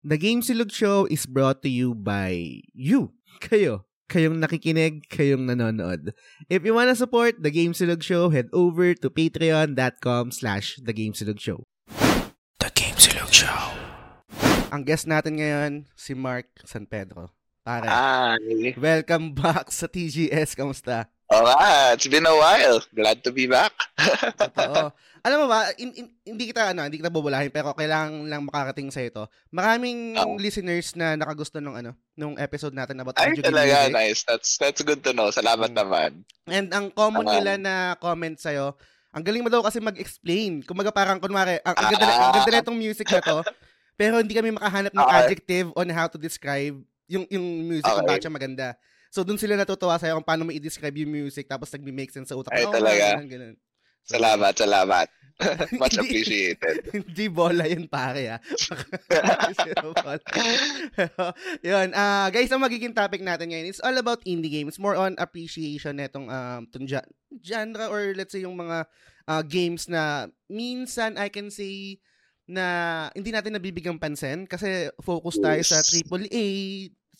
The Game Silog Show is brought to you by you. Kayo. Kayong nakikinig, kayong nanonood. If you wanna support The Game Silog Show, head over to patreon.com slash The Game Silog Show. The Game Silog Show. Ang guest natin ngayon, si Mark San Pedro. Pare, Hi. welcome back sa TGS. Kamusta? Oo nga, it's been a while. Glad to be back. Totoo. Alam mo ba, in, in- hindi kita ano, hindi kita bubulahin pero kailangan lang makarating sa ito. Maraming Oo. listeners na nakagusto nung ano, nung episode natin about Ay, audio talaga, music. nice. That's that's good to know. Salamat Mm. naman. And ang common Tama. nila na comment sa'yo, ang galing mo daw kasi mag-explain. Kumaga parang kunwari, ang, ang, ganda, na- ang ganda na itong music na to, pero hindi kami makahanap ng Okay. adjective on how to describe yung yung music kung Okay. bakit siya maganda. So dun sila natutuwa sa'yo kung paano mo i-describe yung music tapos nag-make sense sa utak. Ay, nga, talaga? ganun, ganun. Salamat, salamat. Much appreciated. Hindi bola yun pare ah. Bola. Pero, yun, ah guys, ang magiging topic natin ngayon is all about indie games. More on appreciation netong um, tong genre or let's say yung mga ah, games na minsan I can say na hindi natin nabibigang pansin kasi focus tayo sa Yes. AAA,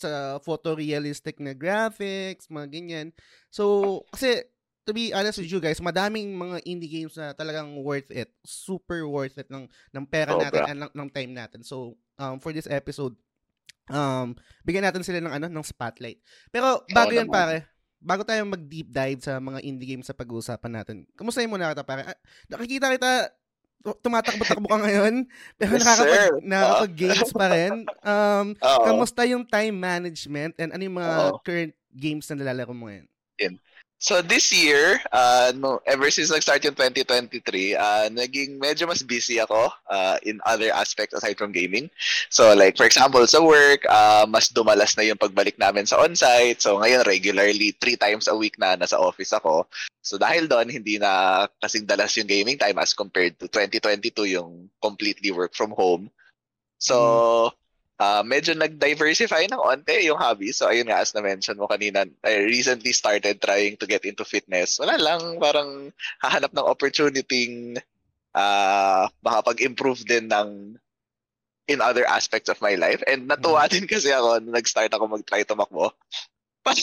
sa photorealistic na graphics, mga ganyan. So, kasi to be honest with you guys, madaming mga indie games na talagang worth it. Super worth it ng, ng pera Sobra. natin and ng, ng time natin. So, um, for this episode, um, bigyan natin sila ng ano, ng spotlight. Pero bago yan pare, bago tayo mag-deep dive sa mga indie games sa pag-uusapan natin, kamusta mo na kita pare? Ah, nakikita kita, tumatakbo-takbo ka ngayon, pero Yes, nakakapag, sir. nakakapag-games pa rin. Um, kamusta yung time management and ano yung mga Oo. current games na nilalaro mo ngayon? So this year, uh, no, ever since nag-start yung 2023, uh, naging medyo mas busy ako uh, in other aspects aside from gaming. So like for example, sa work, uh, mas dumalas na yung pagbalik namin sa on-site. So ngayon regularly three times a week na nasa office ako. So dahil doon, hindi na kasing dalas yung gaming time as compared to 2022 yung completely work from home. So, uh, medyo nag-diversify ng onte yung hobby. So, ayun nga, as na-mention mo kanina, I recently started trying to get into fitness. Wala lang, parang hahanap ng opportunity uh, makapag-improve din ng in other aspects of my life. And natuwa din kasi ako nung nag-start ako mag-try tumakbo. Para,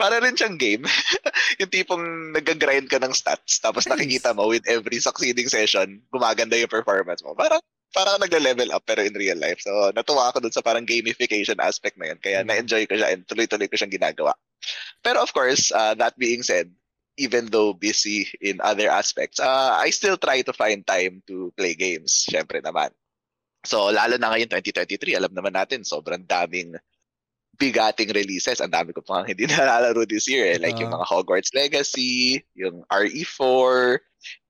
para rin siyang game. yung tipong nag-grind ka ng stats tapos Nice. nakikita mo with every succeeding session, gumaganda yung performance mo. Parang parang nagle-level up pero in real life. So, natuwa ako dun sa parang gamification aspect na yun. Kaya Mm. na-enjoy ko siya and tuloy-tuloy ko siyang ginagawa. Pero of course, uh, that being said, even though busy in other aspects, uh, I still try to find time to play games. Syempre naman. So, lalo na ngayon 2023, alam naman natin, sobrang daming bigating releases. Ang dami ko pang hindi nalalaro this year. Eh. Like yung Oo. mga Hogwarts Legacy, yung RE4,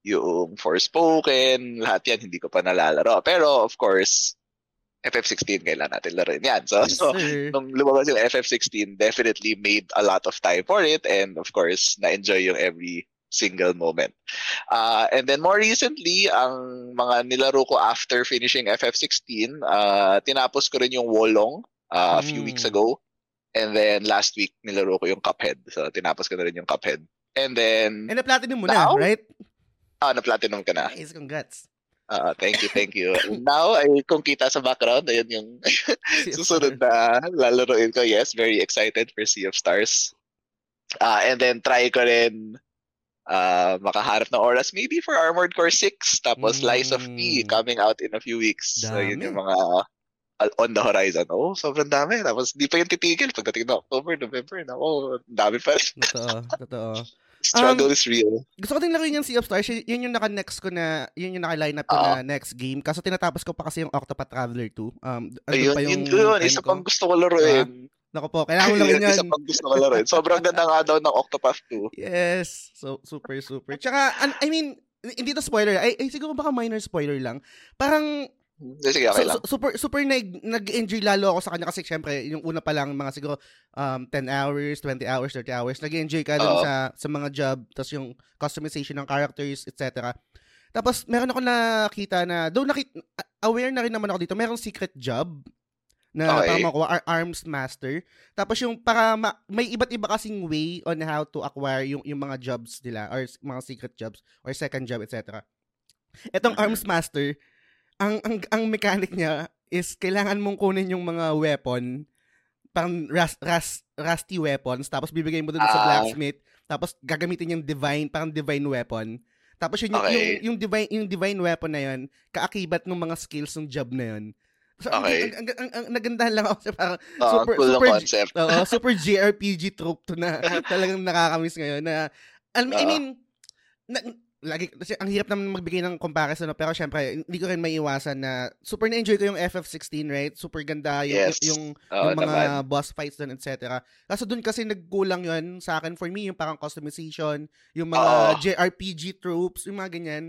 yung Forspoken, lahat yan hindi ko pa nalalaro. Pero of course, FF16 kailan natin laruin yan. So, Yes, so sir. nung lumabas yung FF16, definitely made a lot of time for it and of course, na-enjoy yung every single moment. Uh, and then more recently, ang mga nilaro ko after finishing FF16, uh, tinapos ko rin yung Wolong uh, a few Mm. weeks ago. And then last week, nilaro ko yung Cuphead. So, tinapos ko na rin yung Cuphead. And then, And na-platinum mo na, Now? right? Ah, na-platinum ka na. Nice, congrats. Ah, thank you, thank you. Now, ay, kung kita sa background, ayun yung susunod na lalaroin ko. Yes, very excited for Sea of Stars. Ah, and then try ko rin ah, makaharap ng oras maybe for Armored Core 6 tapos Lies of P Mm. coming out in a few weeks. So yun Dami. yung mga ah, on the horizon. Oh, sobrang dami. Tapos di pa yung titigil pagdating ng October, November. Nako, dami pa rin. Totoo, totoo. Struggle Um, is real. Gusto ko din laruin yung Sea of Stars. Yun yung naka-next ko na, yun yung naka-line up ko Oo. na next game. Kaso tinatapos ko pa kasi yung Octopath Traveler 2. Um, Ayun, pa yun ko yun. time Isa ko. pang gusto ko laruin. Naku po, kailangan mo Isa yun. pang gusto ko laruin. Sobrang ganda nga daw ng Octopath 2. Yes. So, super, super. Tsaka, I mean, hindi to spoiler. Ay, ay, siguro baka minor spoiler lang. Parang, Sige, okay lang. su- super, super nag, nag-enjoy lalo ako sa kanya kasi syempre, yung una pa lang, mga siguro um, 10 hours, 20 hours, 30 hours, nag-enjoy ka Oo. sa, sa mga job, tapos yung customization ng characters, etc. Tapos, meron ako nakita na, though nakit, aware na rin naman ako dito, merong secret job na Okay. para makuha, ar- arms master. Tapos yung para ma- may iba't iba kasing way on how to acquire yung yung mga jobs nila or mga secret jobs or second job etc. Etong Mhm. arms master, ang ang ang mechanic niya is kailangan mong kunin yung mga weapon, parang ras, ras, rusty weapons, tapos bibigay mo dun sa Ah. blacksmith, tapos gagamitin yung divine, parang divine weapon. Tapos yun, yung, Okay. yung, yung divine yung divine weapon na yun, kaakibat ng mga skills ng job na yun. So, ang- Okay. ang, ang, ang, ang, nagandahan lang ako sa parang Oo, super, cool super, concept. Oo, super JRPG trope to na talagang nakakamiss ngayon na alam mo, I Oo. mean na, lagi kasi ang hirap naman magbigay ng comparison no? pero syempre hindi ko rin maiiwasan na super na-enjoy ko yung FF16 right super ganda yung Yes. yung, yung mga naman. boss fights doon etc kaso doon kasi nagkulang yun sa akin for me yung parang customization yung mga Oo. JRPG tropes yung mga ganyan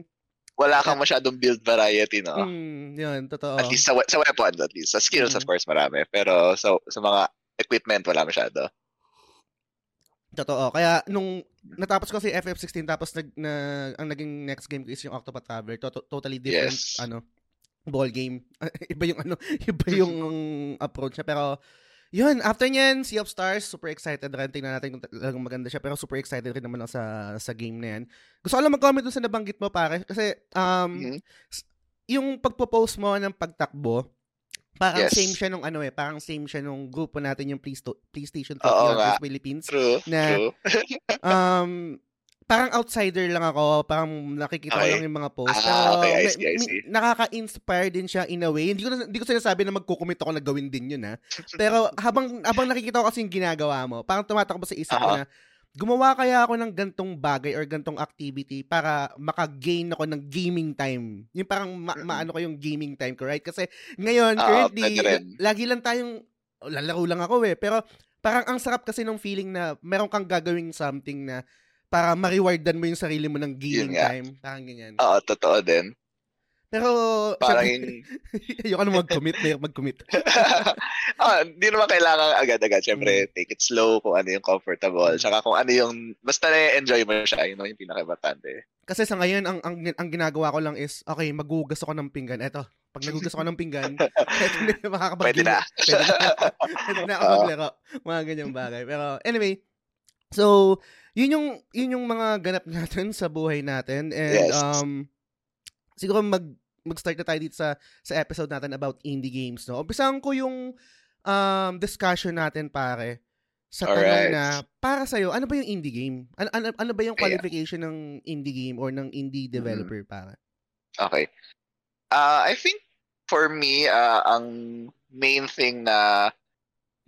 Wala kang masyadong build variety, no? mm, yun totoo At least sa, sa weapons, at least. Sa skills, Mm. of course, marami. Pero sa, sa mga equipment, wala masyado. Totoo. Kaya nung natapos ko si FF16 tapos nag na ang naging next game ko is yung Octopath Traveler. To- totally different Yes. ano ball game. iba yung ano, iba yung approach niya pero yun, after niyan, Sea of Stars, super excited rin. Tingnan natin kung talagang maganda siya. Pero super excited rin naman ako sa, sa game na yan. Gusto ko lang mag-comment dun sa nabanggit mo, pare. Kasi, um, Mhm. yung pagpo-post mo ng pagtakbo, parang Yes. same siya nung ano eh, parang same siya nung grupo natin yung Playsto- PlayStation Oo 50 nga. Philippines True, Na- true. um, parang outsider lang ako. Parang nakikita ko Okay. lang yung mga posts. Ah, Pero okay, I see, I see. nakaka-inspire din siya in a way. Hindi ko, na- hindi ko sinasabi na magkukumit ako na gawin din yun, ha. Pero habang, habang nakikita ko kasi yung ginagawa mo, parang tumatakbo sa isip ko Aha. na, gumawa kaya ako ng gantong bagay or gantong activity para maka-gain ako ng gaming time. Yung parang ma- maano ko yung gaming time ko, right? Kasi ngayon, currently, rin. lagi lang tayong, oh, lalaro lang ako eh, pero parang ang sarap kasi nung feeling na meron kang gagawing something na para ma-rewardan mo yung sarili mo ng gaming time. Parang ganyan. Oo, totoo din. Pero, Parang syempre, yung... ayoko na mag-commit, ayoko mag-commit. ah, hindi naman kailangan agad-agad. Mm. Siyempre, take it slow kung ano yung comfortable. Tsaka kung ano yung... Basta na-enjoy mo siya. Yun yung pinaka-importante. Kasi sa ngayon, ang, ang, ang ginagawa ko lang is, okay, magugas ako ng pinggan. Eto, pag nagugas ako ng pinggan, eto na makakapag Pwede na. Pwede na. Pwede na ako maglaro. Mga ganyang bagay. Pero anyway, so, yun yung, yun yung mga ganap natin sa buhay natin. And, Yes. um, siguro mag, mag-start na tayo dito sa, sa episode natin about indie games, no? Umpisahan ko yung um, discussion natin, pare, sa tanong Alright. na, para sa'yo, ano ba yung indie game? Ano, ano, ano ba yung qualification ng indie game or ng indie developer, pare? Okay. Uh, I think for me, uh, ang main thing na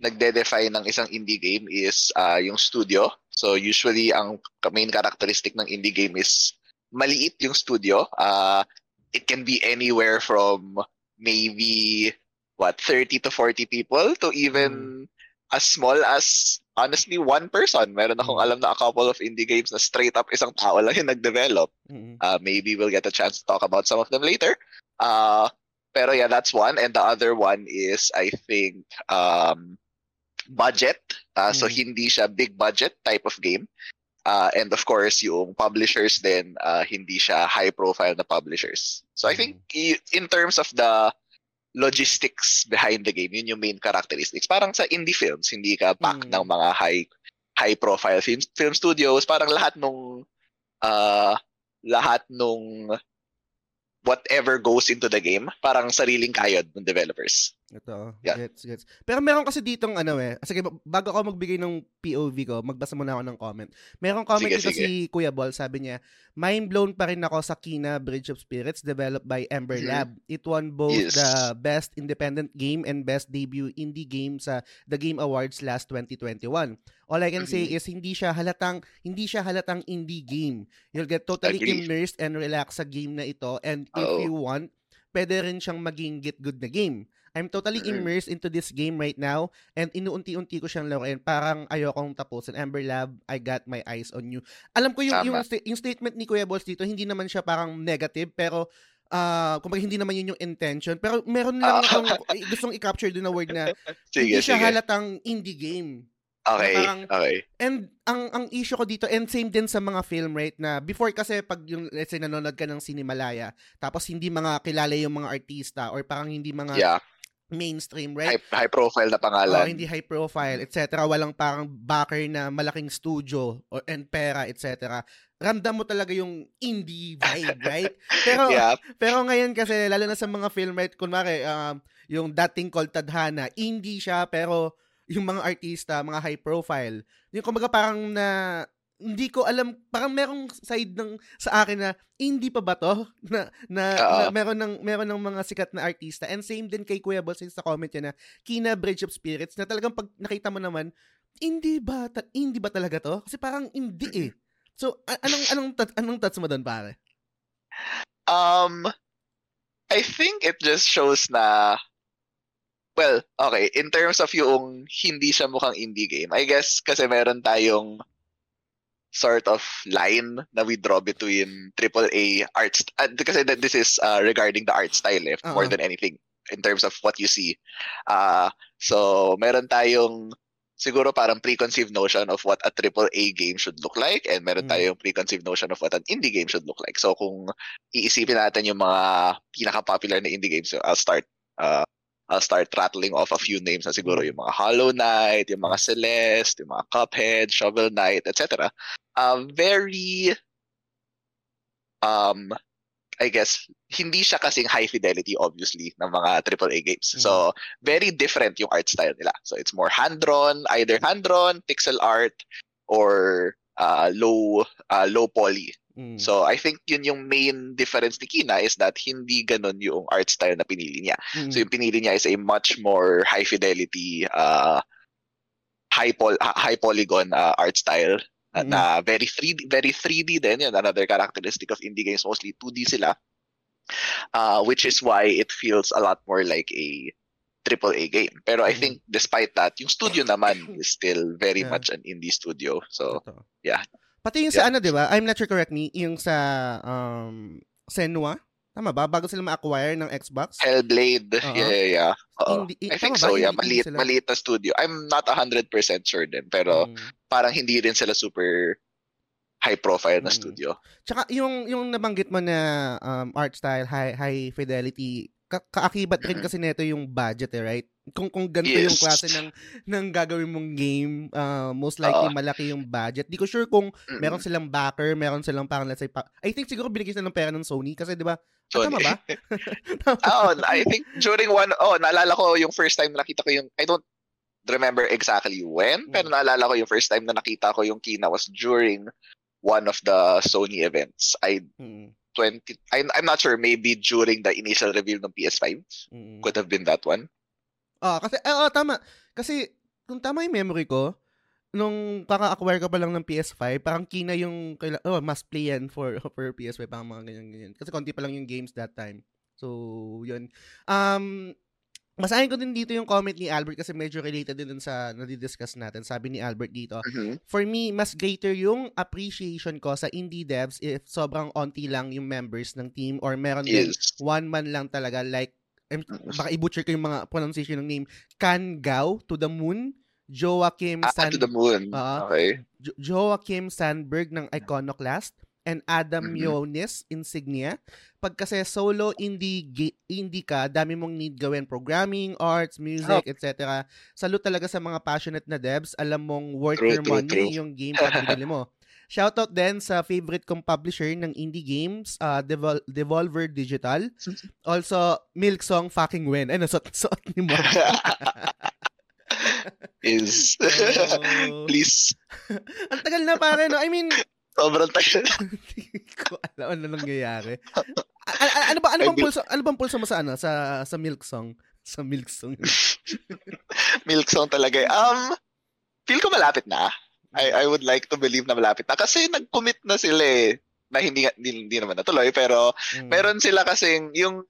nagde-define ng isang indie game is uh, yung studio. So usually ang main characteristic ng indie game is maliit yung studio. Uh, it can be anywhere from maybe what 30 to 40 people to even as small as honestly one person. Meron akong Mm. alam na a couple of indie games na straight up isang tao lang yung nag-develop. Mm-mm. Uh, maybe we'll get a chance to talk about some of them later. Uh, pero yeah, that's one. And the other one is, I think, um, budget. Uh, So Mm. hindi siya big budget type of game. Uh, and of course, yung publishers din, uh, hindi siya high profile na publishers. So I think i- in terms of the logistics behind the game, yun yung main characteristics. Parang sa indie films, hindi ka pack Mm. ng mga high high profile film, film studios, parang lahat nung uh, lahat nung whatever goes into the game, parang sariling kayod ng developers. Ito, Yeah. gets, gets. Pero meron kasi ditong ano eh, sige, bago ako magbigay ng POV ko, magbasa muna ako ng comment. Merong comment Sige, dito sige. si Kuya Ball, sabi niya, mind blown pa rin ako sa Kina Bridge of Spirits developed by Ember Mhm. Lab. It won both Yes. the best independent game and best debut indie game sa The Game Awards last 2021. All I can say Mhm. is hindi siya halatang hindi siya halatang indie game. You'll get totally Agree. immersed and relaxed sa game na ito and if Oo. you want, pwede rin siyang maging get good na game. I'm totally immersed into this game right now and inuunti-unti ko siyang laruin. Parang ayokong tapusin. Amber Lab, I got my eyes on you. Alam ko yung Tama. yung, sta- yung statement ni Kuya Boss dito, hindi naman siya parang negative pero ah kumbaga hindi naman yun yung intention. Pero meron lang Ah. akong gustong i-capture din na word na Sige, hindi siya sige. halatang indie game. Okay, na parang- okay. And ang ang issue ko dito and same din sa mga film right na before kasi pag yung let's say nanonood ka ng Cinemalaya tapos hindi mga kilala yung mga artista or parang hindi mga Yeah, mainstream right high, high profile na Oh, pangalan. hindi high profile, etc. Walang parang backer na malaking studio or and pera, etc. Ramdam mo talaga yung indie vibe, right? Pero yeah, pero ngayon kasi lalo na sa mga film right kunwari um yung dating called Tadhana, indie siya pero yung mga artista, mga high profile. Yung kumbaga parang na hindi ko alam, parang merong side ng sa akin na indie pa ba to? Na, na, uh, na meron ng meron ng mga sikat na artista. And same din kay Kuya Balsin sa comment niya na Kina Bridge of Spirits na talagang pag nakita mo naman, indie ba ta- indie ba talaga to? Kasi parang indie eh. So a- anong anong anong touch mo doon pare? Um I think it just shows na well, okay, in terms of yung hindi siya mukhang indie game, I guess kasi meron tayong sort of line na we draw between AAA arts uh, kasi this is uh, regarding the art style eh, uh-huh. more than anything in terms of what you see. Uh, so meron tayong siguro parang preconceived notion of what a AAA game should look like and meron mm. tayong preconceived notion of what an indie game should look like. So kung iisipin natin yung mga pinaka-popular na indie games, I'll start uh, I'll start rattling off a few names na siguro yung mga Hollow Knight, yung mga Celeste, yung mga Cuphead, Shovel Knight, etc. Um, very, um, I guess, hindi siya kasing high fidelity, obviously, ng mga AAA games. Mm-hmm. So, very different yung art style nila. So, it's more hand-drawn, either hand-drawn, pixel art, or uh, low uh, low poly Mm. So, I think yun yung main difference ni Kina is that hindi ganun yung art style na pinili niya. Mm. So, yung pinili niya is a much more high fidelity, uh, high, pol- high polygon uh, art style mm. na very 3D, very 3D din. Yun, another characteristic of indie games, mostly 2D sila. Uh, which is why it feels a lot more like a triple A game. Pero I mm. think despite that, yung studio naman is still very yeah. much an indie studio. So, yeah. Pati yung yeah. sa ano, di ba? I'm not sure, correct me, yung sa um, Senua. Tama ba? Bago sila ma-acquire ng Xbox? Hellblade. Uh-huh. Yeah, yeah, yeah. Hindi, I think so, ba? yeah. Maliit, maliit na studio. I'm not 100% sure din. Pero hmm. parang hindi rin sila super high profile na hmm. studio. Tsaka yung yung nabanggit mo na um, art style, high high fidelity, ka- kaakibat rin kasi nito yung budget eh, right? Kung kung ganito yes. yung klase ng ng gagawin mong game, uh, most likely uh, malaki yung budget. Di ko sure kung mm-hmm. meron silang backer, meron silang parang let's say pa- I think siguro binigyan sila ng pera ng Sony kasi 'di ba? Ah, tama ba? oh, I think during one oh, naalala ko yung first time na nakita ko yung I don't remember exactly when, mm-hmm. pero naalala ko yung first time na nakita ko yung Kina was during one of the Sony events. I mm-hmm. 20 I'm, I'm not sure maybe during the initial reveal ng PS5 mm-hmm. could have been that one Ah, kasi, eh, oh, tama. Kasi, kung tama yung memory ko, nung kaka-acquire ka pa lang ng PS5, parang kina yung, oh, must play yan for, for PS5, parang mga ganyan-ganyan. Kasi konti pa lang yung games that time. So, yun. Um, Masahin ko din dito yung comment ni Albert kasi medyo related din dun sa nadidiscuss natin. Sabi ni Albert dito, mm-hmm. for me, mas greater yung appreciation ko sa indie devs if sobrang onti lang yung members ng team or meron yes. din one man lang talaga like I'm, baka i-butcher ko yung mga pronunciation ng name. Kan Gao, To the Moon, Joachim ah, To the Moon. Uh, okay. Jo- Joachim Sandberg ng Iconoclast and Adam mm-hmm. Yonis Insignia. Pag kasi solo indie indie ka, dami mong need gawin programming, arts, music, oh. etc. Salute talaga sa mga passionate na devs. Alam mong worth true, your true, money true. yung game pag binili mo. Shoutout din sa favorite kong publisher ng indie games, uh, Devol- Devolver Digital. Also, Milk Song Fucking Win. Ay, nasot suot ni mo. Is, oh. please. Ang tagal na pare, no? I mean, Sobrang tagal. Hindi ko alam ano nangyayari. A- a- ano ba ano bang pulso ano bang pulso mo sa ano sa sa Milk Song? Sa Milk Song. milk Song talaga. Eh. Um feel ko malapit na. I I would like to believe na malapit na kasi nag-commit na sila eh na hindi hindi, hindi naman natuloy pero mm. meron sila kasing yung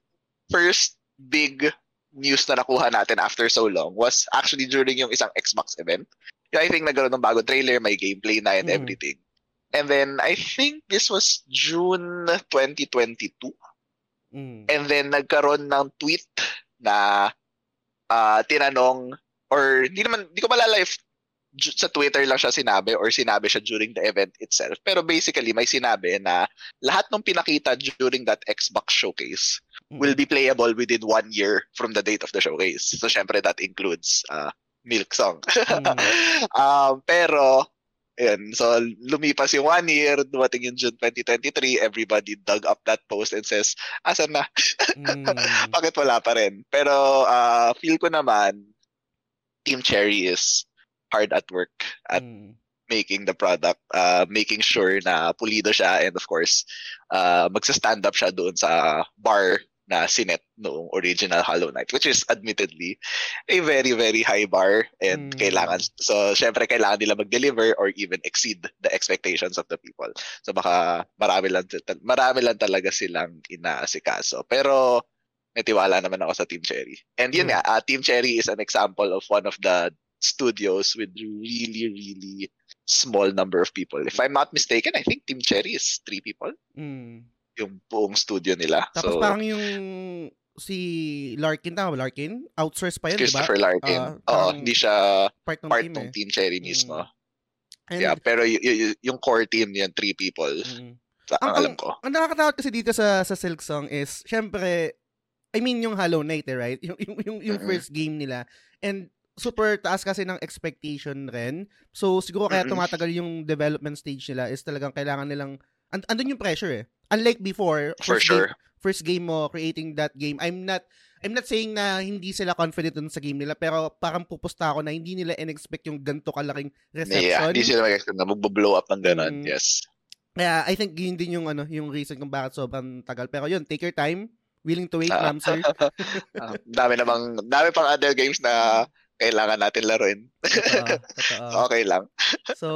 first big news na nakuha natin after so long was actually during yung isang Xbox event. I think nagkaroon ng bagong trailer, may gameplay na and mm. everything. And then I think this was June 2022. Mm. And then nagkaroon ng tweet na uh, tinanong or hindi naman hindi ko malala if sa Twitter lang siya sinabi or sinabi siya during the event itself. Pero basically, may sinabi na lahat ng pinakita during that Xbox showcase mm. will be playable within one year from the date of the showcase. So, syempre, that includes uh, Milk Song. mm. um, pero, Ayan. So, lumipas yung one year, dumating yung June 2023, everybody dug up that post and says, asan na? mm. Bakit wala pa rin? Pero, uh, feel ko naman, Team Cherry is hard at work at mm. making the product, uh, making sure na pulido siya and of course, uh, magsa-stand up siya doon sa bar na sinet noong original Hollow Knight which is admittedly a very very high bar and mm. kailangan so syempre kailangan nila mag-deliver or even exceed the expectations of the people so baka marami lang marami lang talaga silang inaasikaso pero may tiwala naman ako sa Team Cherry and yun mm. nga uh, Team Cherry is an example of one of the studios with really really small number of people if I'm not mistaken I think Team Cherry is three people mm yung buong studio nila. Tapos so, parang yung si Larkin, tama ba Larkin? Outsource pa yun, di ba? Christopher Larkin. Uh, Oo, hindi siya part ng, part team, ng eh. Team Cherry mm. mismo. And, yeah, pero y- y- yung core team niyan, three people. Mm. Sa, ang, ang alam ko. Ang, ang nakakatakot kasi dito sa sa Silk Song is, syempre, I mean yung Hollow Knight, eh, right? Yung, yung, yung, yung mm-hmm. first game nila. And super taas kasi ng expectation rin. So, siguro kaya tumatagal yung development stage nila is talagang kailangan nilang, and, andun yung pressure eh unlike before, for sure. Game, first game mo creating that game, I'm not I'm not saying na hindi sila confident dun sa game nila, pero parang pupusta ako na hindi nila in-expect yung ganto kalaking reception. Yeah, hindi sila mag-expect na mag-blow up ng ganun. Mm. Yes. Kaya I think yun din yung ano, yung reason kung bakit sobrang tagal. Pero yun, take your time. Willing to wait, uh, ma'am, sir. uh, dami namang, dami pang other games na kailangan natin laruin. Totoo, totoo. okay lang. so,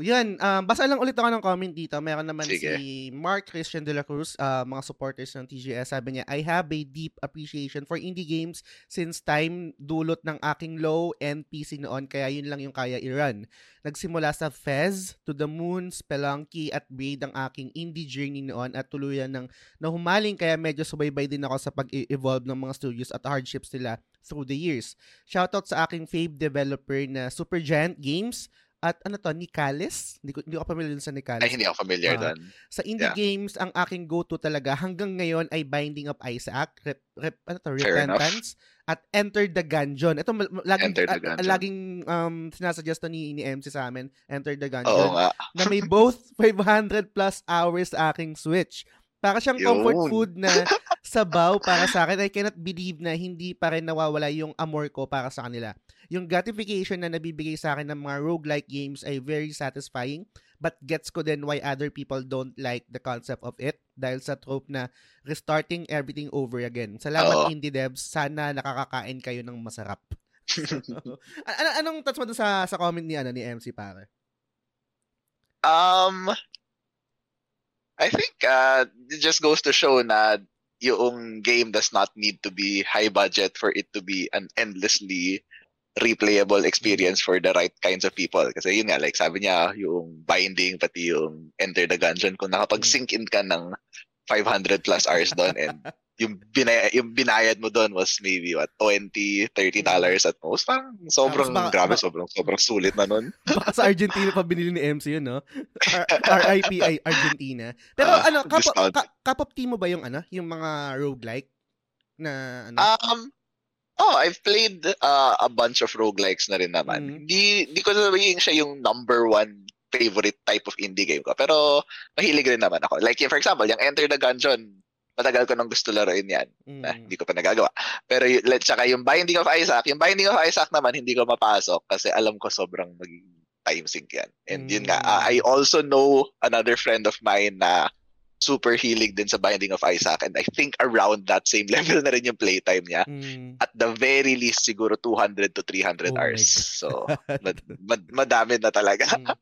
yun. Um, basa lang ulit ako ng comment dito. Meron naman Sige. si Mark Christian de la Cruz, uh, mga supporters ng TGS. Sabi niya, I have a deep appreciation for indie games since time dulot ng aking low-end PC noon. Kaya yun lang yung kaya i-run. Nagsimula sa Fez, To the Moon, Spelunky at Braid ang aking indie journey noon at tuluyan ng nahumaling kaya medyo subaybay din ako sa pag-evolve ng mga studios at hardships nila through the years. Shoutout sa aking fave developer na Supergiant Games at ano to, Nicales? Hindi ko, hindi ako familiar sa Nicales. Ay, hindi ako familiar uh, doon. Sa indie yeah. games, ang aking go-to talaga hanggang ngayon ay Binding of Isaac, Rep, Rep, ano to, Repentance, at Enter the Gungeon. Ito, laging, Enter the Gungeon. Uh, laging um, sinasuggest ni, ni MC sa amin, Enter the Gungeon. Oo nga. na may both 500 plus hours sa aking Switch. Para siyang Yun. comfort food na sabaw para sa akin. I cannot believe na hindi pa rin nawawala yung amor ko para sa kanila. Yung gratification na nabibigay sa akin ng mga roguelike games ay very satisfying but gets ko din why other people don't like the concept of it dahil sa trope na restarting everything over again. Salamat Oo. indie devs. Sana nakakakain kayo ng masarap. an- anong thoughts mo sa sa comment ni ano ni MC pare? Um I think uh, it just goes to show na yung game does not need to be high budget for it to be an endlessly replayable experience for the right kinds of people. Kasi yun nga, like sabi niya, yung binding, pati yung enter the dungeon, kung nakapag-sink in ka ng 500 plus hours doon and yung binayad, yung binayad mo doon was maybe what 20 30 dollars at most parang sobrang baka, grabe baka, sobrang sobrang sulit na noon baka sa Argentina pa binili ni MC yun no RIP Argentina pero uh, ano kapop ka, kapop team mo ba yung ano yung mga roguelike na ano um Oh, I've played uh, a bunch of roguelikes na rin naman. Mm. Di, di ko sabihin siya yung number one favorite type of indie game ko. Pero mahilig rin naman ako. Like, for example, yung Enter the Gungeon, matagal ko nang gusto laruin yan. Mm. Eh, hindi ko pa nagagawa. Pero let's saka yung Binding of Isaac, yung Binding of Isaac naman hindi ko mapasok kasi alam ko sobrang maging time sink yan. And mm. yun nga, uh, I also know another friend of mine na super hilig din sa Binding of Isaac and I think around that same level na rin yung playtime niya. Mm. At the very least siguro 200 to 300 oh hours. So mad- mad- madami na talaga. Mm.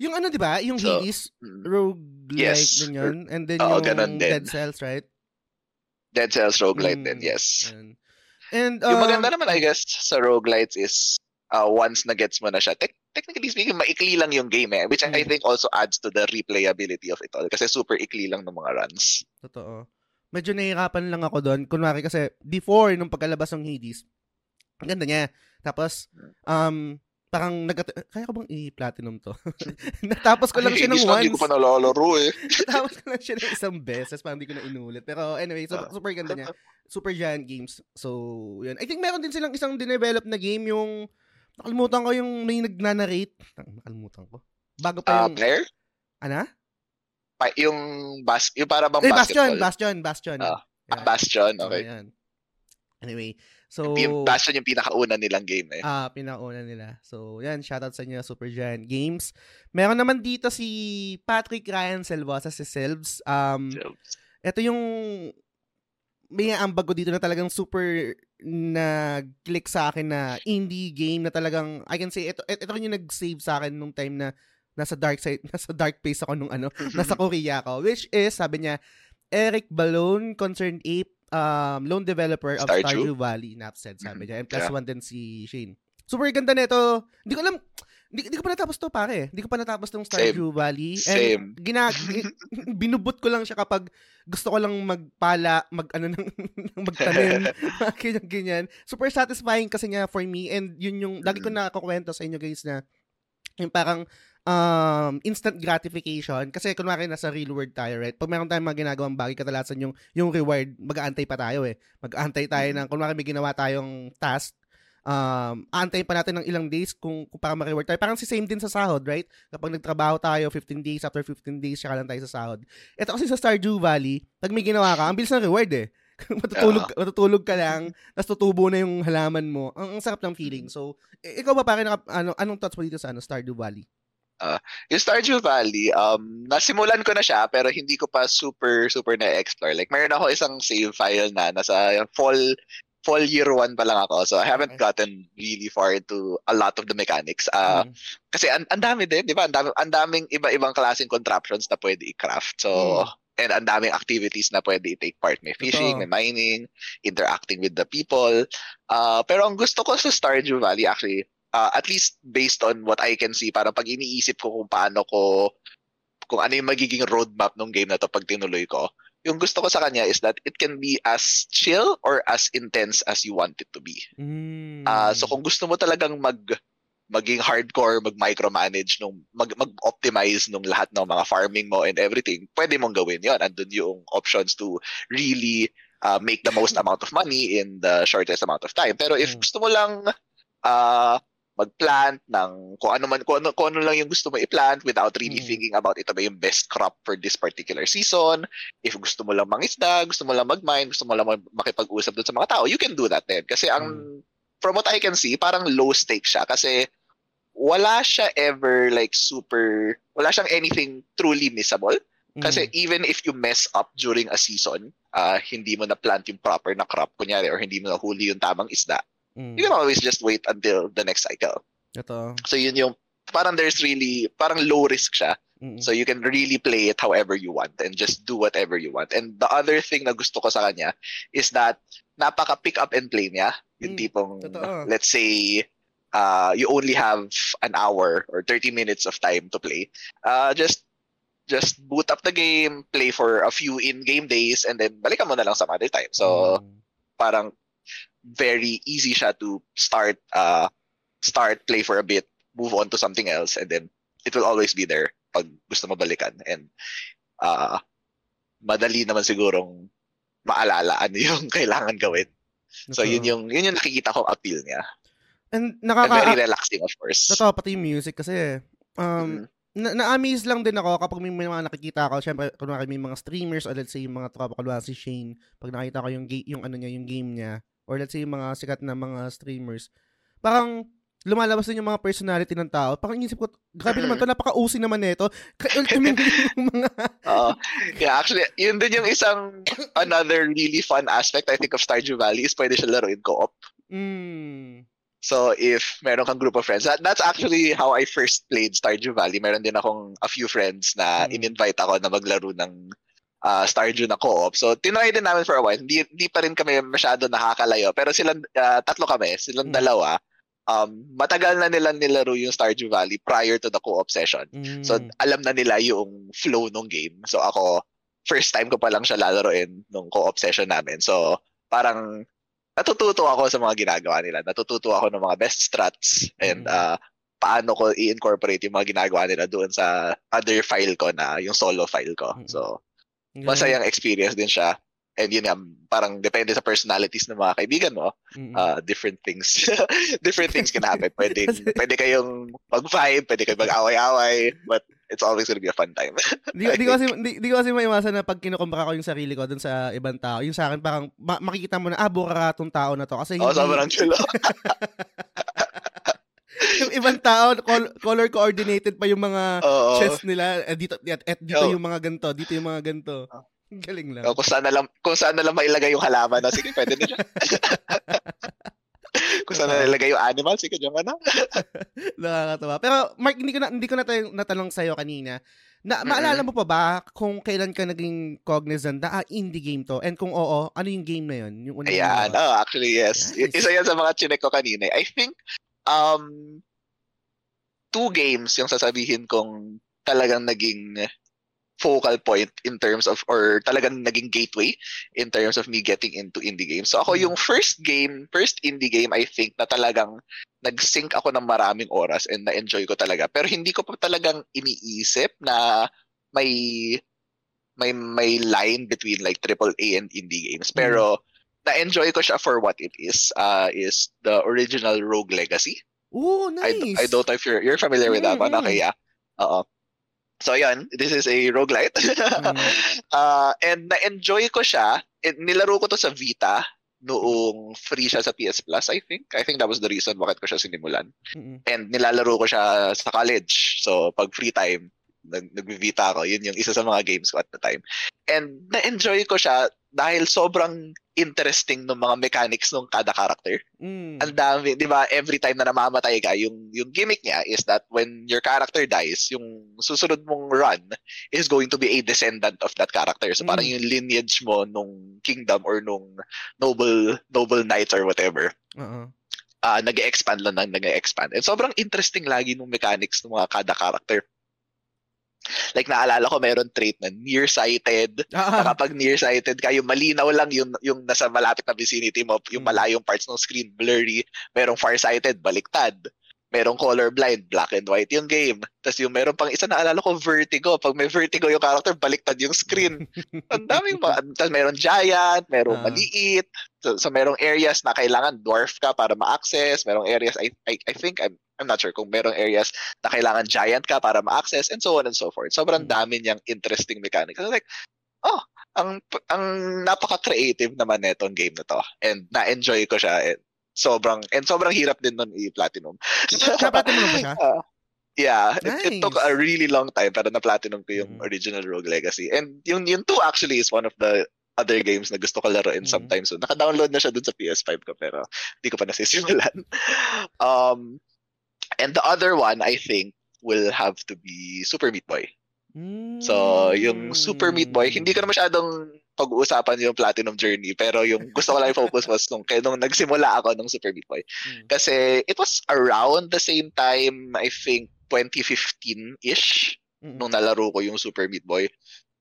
Yung ano 'di ba? Yung so, Hades mm. rogue yes. din yun. And then Oo, yung Dead Cells, right? Dead Cells roguelite mm. din, yes. And, um, yung maganda naman I guess sa roguelites is uh, once na gets mo na siya, te- technically speaking, maikli lang yung game eh. Which mm. I think also adds to the replayability of it all. Kasi super ikli lang ng mga runs. Totoo. Medyo nahihirapan lang ako doon. Kunwari kasi, before, nung pagkalabas ng Hades, ang ganda niya. Tapos, um, parang nag kaya ko bang i-platinum to? Natapos ko lang Ay, siya ng once. Hindi ko pa nalalaro eh. Natapos ko lang siya ng isang beses, parang hindi ko na inulit. Pero anyway, so, uh, super ganda niya. Super Giant Games. So, yun. I think meron din silang isang dinevelop na game yung Nakalimutan ko yung may nagnanarrate. Nakalimutan ko. Bago pa Ah, yung... player? ano? Pa- yung bas yung para bang Eh, Bastion, basketball. Bastion, Bastion. Ah, Yan. Ah, Bastion, okay. Ayan. Anyway, so... Yung Bastion yung pinakauna nilang game eh. Ah, pinauna nila. So, yan, shoutout sa inyo, Super Giant Games. Meron naman dito si Patrick Ryan Selvosa, si Selvs. Um, So, ito yung may ambag ko dito na talagang super nag-click sa akin na indie game na talagang I can say ito ito yung nag-save sa akin nung time na nasa dark side nasa dark phase ako nung ano nasa Korea ako which is sabi niya Eric Balone Concerned Ape um lone developer of Stardew? Stardew Valley Napsed sabi niya and plus Yeah. one din si Shane super ganda nito hindi ko alam hindi, hindi ko pa natapos to pare hindi ko pa natapos tong Stardew Valley and Same. gina gi- binubot ko lang siya kapag gusto ko lang magpala, mag ano ng ng magtanim, ganyan ganyan. Super satisfying kasi nga for me and yun yung lagi ko Mm. nakakwento sa inyo guys na yung parang um, instant gratification kasi kunwari nasa real world tayo, right? Pag meron tayong mga ginagawang bagay, kadalasan yung yung reward, mag-aantay pa tayo eh. Mag-aantay tayo ng kunwari may ginawa tayong task, um, aantayin pa natin ng ilang days kung, kung para ma-reward tayo. Parang si same din sa sahod, right? Kapag nagtrabaho tayo, 15 days, after 15 days, saka lang tayo sa sahod. Ito kasi sa Stardew Valley, pag may ginawa ka, ang bilis ng reward eh. matutulog, matutulog ka lang, tapos tutubo na yung halaman mo. Ang, ang sarap ng feeling. So, i- ikaw ba pare, ano, anong thoughts mo dito sa ano, Stardew Valley? Yung Stardew Valley, um, nasimulan ko na siya pero hindi ko pa super, super na-explore. Like, meron ako isang save file na nasa yung fall fall year one pa lang ako. So, I haven't Okay. gotten really far into a lot of the mechanics. Uh, Mm. Kasi ang dami din, di ba? Ang dami, ang daming iba-ibang klaseng contraptions na pwede i-craft. So, and ang daming activities na pwede i-take part. May fishing, Totoo. may mining, interacting with the people. Uh, pero ang gusto ko sa Stardew Valley actually, uh, at least based on what I can see, parang pag iniisip ko kung paano ko, kung ano yung magiging roadmap ng game na to pag tinuloy ko, yung gusto ko sa kanya is that it can be as chill or as intense as you want it to be. Mm. Ah, so kung gusto mo talagang mag maging hardcore, mag-micromanage nung mag mag-optimize nung lahat ng mga farming mo and everything, pwede mong gawin 'yon. Andun yung options to really uh, make the most amount of money in the shortest amount of time. Pero if Mm. gusto mo lang uh, mag-plant ng kung ano man kung ano, kung ano lang yung gusto mo i-plant without really Mm. thinking about ito ba yung best crop for this particular season. If gusto mo lang mangisda, gusto mo lang mag-mine, gusto mo lang makipag-usap doon sa mga tao, you can do that then. Kasi ang from what I can see, parang low stakes siya kasi wala siya ever like super wala siyang anything truly missable. Kasi Mm. even if you mess up during a season, uh, hindi mo na plant yung proper na crop, kunyari, or hindi mo na huli yung tamang isda, Mm. you can always just wait until the next cycle. Ito. So yun yung, parang there's really, parang low risk siya. Mm. So you can really play it however you want and just do whatever you want. And the other thing na gusto ko sa kanya is that napaka pick up and play niya. Yung Mm, tipong, totoo. let's say, uh, you only have an hour or 30 minutes of time to play. Uh, just just boot up the game, play for a few in-game days, and then balikan mo na lang some other time. So, Mm. parang very easy siya to start, uh, start, play for a bit, move on to something else, and then it will always be there pag gusto mo balikan. And uh, madali naman sigurong maalala ano yung kailangan gawin. So, yun yung, yun yung nakikita kong appeal niya. And And nakaka... very relaxing, of course. Totoo, pati yung music kasi, um, Mhm. na- na-amaze lang din ako kapag may, may mga nakikita ako, syempre, kunwari may mga streamers or let's say yung mga tropa ko, si Shane, pag nakita ko yung, ga- yung ano niya, yung game niya, or let's say yung mga sikat na mga streamers, parang lumalabas din yung mga personality ng tao. Parang inisip ko, grabe naman to, napaka-usi naman nito. Mean, yung mga, Oo. yeah, actually, yun din yung isang another really fun aspect I think of Stardew Valley is pwede siya laruin co-op. mm, So if meron kang group of friends, that, that's actually how I first played Stardew Valley. Meron din akong a few friends na Mm. in-invite ako na maglaro ng uh, Stardew na co-op. So tinry din namin for a while. Hindi, hindi pa rin kami masyado nakakalayo. Pero silang uh, tatlo kami, silang Mm. dalawa, um, matagal na nilang nilaro yung Stardew Valley prior to the co-op session. mm, So alam na nila yung flow ng game. So ako, first time ko pa lang siya lalaroin nung co-op session namin. So parang natututo ako sa mga ginagawa nila. Natututo ako ng mga best strats and Mm. uh, paano ko i-incorporate yung mga ginagawa nila doon sa other file ko na yung solo file ko. Mm. So masayang experience din siya. and yun nga, parang depende sa personalities ng mga kaibigan mo, Mm-mm. uh, different things, different things can happen. Pwede, pwede kayong mag-vibe, pwede kayong mag-away-away, but it's always gonna be a fun time. di, di, ko kasi, di, di ko kasi maiwasan na pag kinukumpara ko yung sarili ko dun sa ibang tao, yung sa akin parang ma- makikita mo na, ah, bura tong tao na to. Kasi hindi, sobrang chill. Yung ibang tao, col- color coordinated pa yung mga Oo. chest nila. Eh, dito, at, at dito Oo. yung mga ganto, dito yung mga ganto. Galing lang. Oh, kung saan na lang kung saan na lang mailagay yung halaman, no? sige, pwede na dyan. kung saan na ilagay yung animal, sige, dyan ka na. Nakakatawa. Pero Mark, hindi ko na hindi ko na tayo natanong sa kanina. Na maalala mo pa ba kung kailan ka naging cognizant na ah, indie game to? And kung oo, ano yung game na yun? Yung unang Ayan. Oh, actually, yes. Nice. Isa yan sa mga chinek ko kanina. I think, um, two games yung sasabihin kong talagang naging focal point in terms of, or talagang naging gateway in terms of me getting into indie games. So ako Mm. yung first game, first indie game, I think na talagang nag-sync ako ng maraming oras and na-enjoy ko talaga. Pero hindi ko pa talagang iniisip na may may may line between like AAA and indie games. Pero na-enjoy ko siya for what it is. Uh, is the original Rogue Legacy. Oh, I, nice. I don't know if you're you're familiar with that one. Mm-mm. Okay, yeah. Oo. So yan, this is a roguelite. Mm. uh, and na-enjoy ko siya. Eh, nilaro ko to sa Vita noong free siya sa PS Plus, I think. I think that was the reason bakit ko siya sinimulan. Mm-mm. And nilalaro ko siya sa college. So pag free time, nag nag-Vita ako. Yun yung isa sa mga games ko at the time. And na-enjoy ko siya dahil sobrang interesting ng mga mechanics ng kada character Mm. ang dami, 'di ba? Every time na namamatay ka, yung yung gimmick niya is that when your character dies, yung susunod mong run is going to be a descendant of that character. So parang Mm. yung lineage mo nung kingdom or nung noble noble knights or whatever, Oo. ah nag-expand lang nang nag-expand. And sobrang interesting lagi nung mechanics ng mga kada character. Like naalala ko meron trait na nearsighted, na Ah, kapag nearsighted ka, yung malinaw lang yung, yung nasa malapit na vicinity mo, yung Mm. malayong parts ng screen, blurry. Merong farsighted, baliktad. Merong colorblind, black and white yung game. Tapos yung meron pang isa na alala ko, vertigo. Pag may vertigo yung character, baliktad yung screen. Ang daming ba? Tapos meron giant, merong Ah. maliit. So, so merong areas na kailangan dwarf ka para ma-access. Merong areas, I, I, I think, I'm, I'm not sure kung merong areas na kailangan giant ka para ma-access and so on and so forth. Sobrang Mm. dami niyang interesting mechanics. Was like, oh, ang ang napaka-creative naman netong game na to. And na-enjoy ko siya. And sobrang and sobrang hirap din nun i-platinum. Na-platinum mo ba siya? Ah, yeah, it, it took Nice. a really long time pero na-platinum ko yung Mhm. original Rogue Legacy. And yung yung 2 actually is one of the other games na gusto ko laruin Mhm. sometimes. So, naka-download na siya dun sa PS5 ko pero hindi ko pa nasisimulan. um, and the other one, I think, will have to be Super Meat Boy. So, yung Super Meat Boy, hindi ko na masyadong pag-uusapan yung Platinum Journey, pero yung gusto ko lang i-focus was nung, nung nagsimula ako ng Super Meat Boy. Mm. Kasi it was around the same time, I think, 2015-ish, Mm-mm. nung nalaro ko yung Super Meat Boy.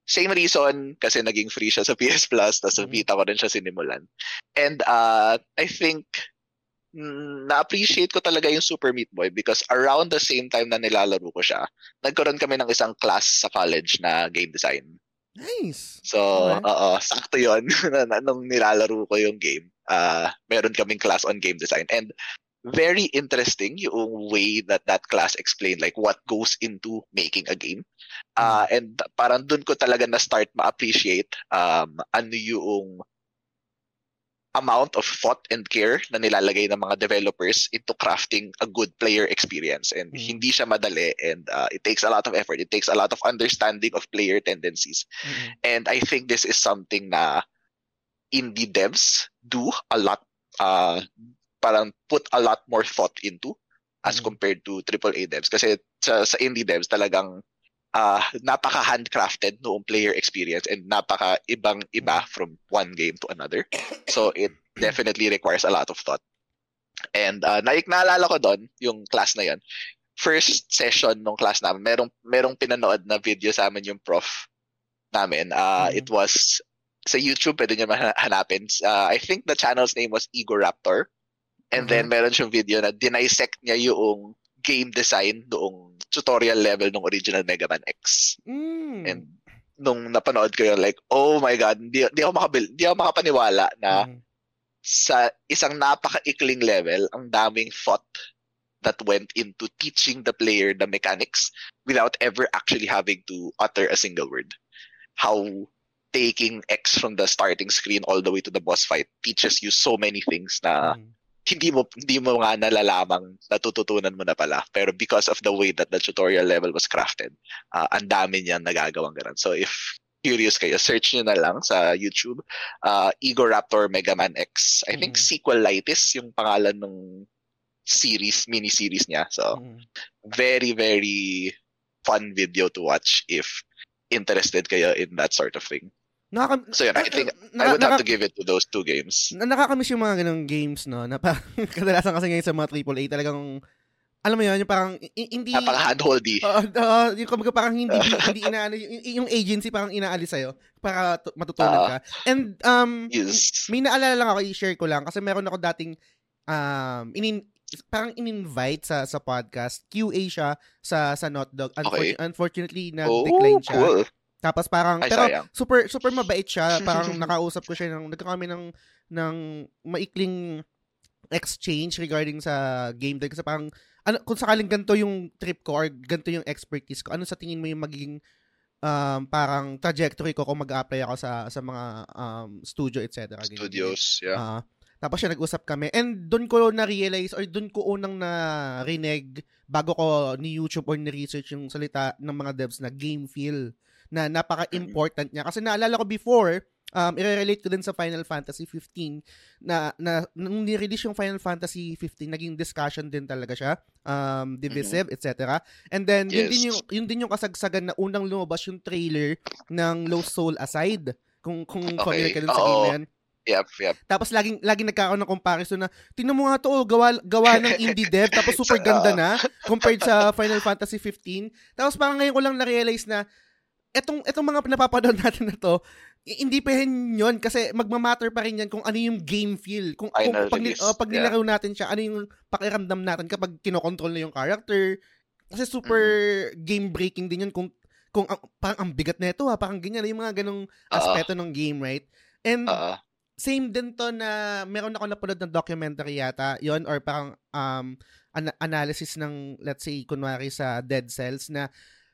Same reason, kasi naging free siya sa PS Plus, tapos Mhm. Vita ko rin siya sinimulan. And uh, I think, mm, na-appreciate ko talaga yung Super Meat Boy because around the same time na nilalaro ko siya, nagkaroon kami ng isang class sa college na game design. Nice. So, Okay. oo, sakto na, na- nung nilalaro ko yung game, uh, meron kaming class on game design. And very interesting yung way that that class explained like what goes into making a game. Uh, and parang dun ko talaga na-start ma-appreciate um, ano yung amount of thought and care na nilalagay ng mga developers into crafting a good player experience. And Mm. hindi siya madali and uh, it takes a lot of effort. It takes a lot of understanding of player tendencies. Mm-mm. And I think this is something na indie devs do a lot, uh, parang put a lot more thought into as Mhm. compared to AAA devs. Kasi sa, sa indie devs talagang uh, napaka-handcrafted noong player experience and napaka-ibang iba from one game to another. So it definitely requires a lot of thought. And uh, naik naalala ko doon, yung class na yon first session ng class namin, merong, merong pinanood na video sa amin yung prof namin. Uh, Mhm. It was sa YouTube, pwede nyo hanapin. Uh, I think the channel's name was Igor Raptor. And then meron siyang video na dinisect niya yung game design noong tutorial level ng original Mega Man X. Mm. And nung napanood ko yun, like, oh my God, di, di ako makabil, di ako makapaniwala na Mhm. sa isang napaka-ikling level, ang daming thought that went into teaching the player the mechanics without ever actually having to utter a single word. How taking X from the starting screen all the way to the boss fight teaches you so many things na Mhm. Hindi mo hindi mo nga nalalamang natututunan mo na pala. Pero because of the way that the tutorial level was crafted uh, ang dami niyang nagagawang ganun. So if curious kayo search niyo na lang sa YouTube uh, Igor Raptor Mega Man X. I think Mhm. Sequelitis yung pangalan ng series mini series niya. So Mhm. very very fun video to watch if interested kayo in that sort of thing Nakaka- so yun I think I na- would have naka- to give it to those two games na nakakamiss yung mga ganong games, no? Na parang, kadalasan kasi ngayon sa mga AAA, talagang, alam mo yun, yung parang, i- hindi, napaka handholdy Oo, oo, yung kumbaga parang hindi, hindi inaano, yung, yung agency parang inaalis sa'yo para tu- matutunan ka. And, um, yes may naalala lang ako, i-share ko lang, kasi meron ako dating, um, inin, parang in-invite sa sa podcast. QA siya sa sa Notdog. Unfor- Okay. Unfortunately, Oh, nag-decline siya. cool. Tapos parang, Ay, pero sayang. super super mabait siya. Parang nakausap ko siya ng nagkakami ng ng maikling exchange regarding sa game din kasi parang ano kung sakaling ganito yung trip ko or ganito yung expertise ko, ano sa tingin mo yung magiging um, parang trajectory ko kung mag-apply ako sa sa mga um, studio etc. Studios, yeah. Ah, tapos siya nag-usap kami. And doon ko na-realize or doon ko unang na-reneg bago ko ni YouTube or ni-research yung salita ng mga devs na game feel na napaka-important niya. Kasi naalala ko before, um, i-relate ko din sa Final Fantasy 15 na, na nung ni-release yung Final Fantasy 15, naging discussion din talaga siya. Um, divisive, etc. And then, yun, Yes. din yung, yun din yung kasagsagan na unang lumabas yung trailer ng Lost Soul Aside. Kung, kung familiar ka dun sa game na yan. Yep, yep. Tapos laging laging nagkakaroon ng comparison na tingnan mo nga to, oh, gawa gawa ng indie dev tapos super ganda na compared sa Final Fantasy 15. Tapos parang ngayon ko lang na-realize na etong etong mga napapanood natin na to, hindi pa rin yun kasi magmamatter pa rin yan kung ano yung game feel. Kung, kung pag, release, oh, pag yeah. nilaro natin siya, ano yung pakiramdam natin kapag kinokontrol na yung character. Kasi super game breaking din yun kung kung ang- parang ang bigat na ito ha, parang ganyan yung mga ganong aspeto ng game, right? And Oo. same din to na meron ako napanood ng documentary yata, yon or parang um an- analysis ng let's say kunwari sa Dead Cells na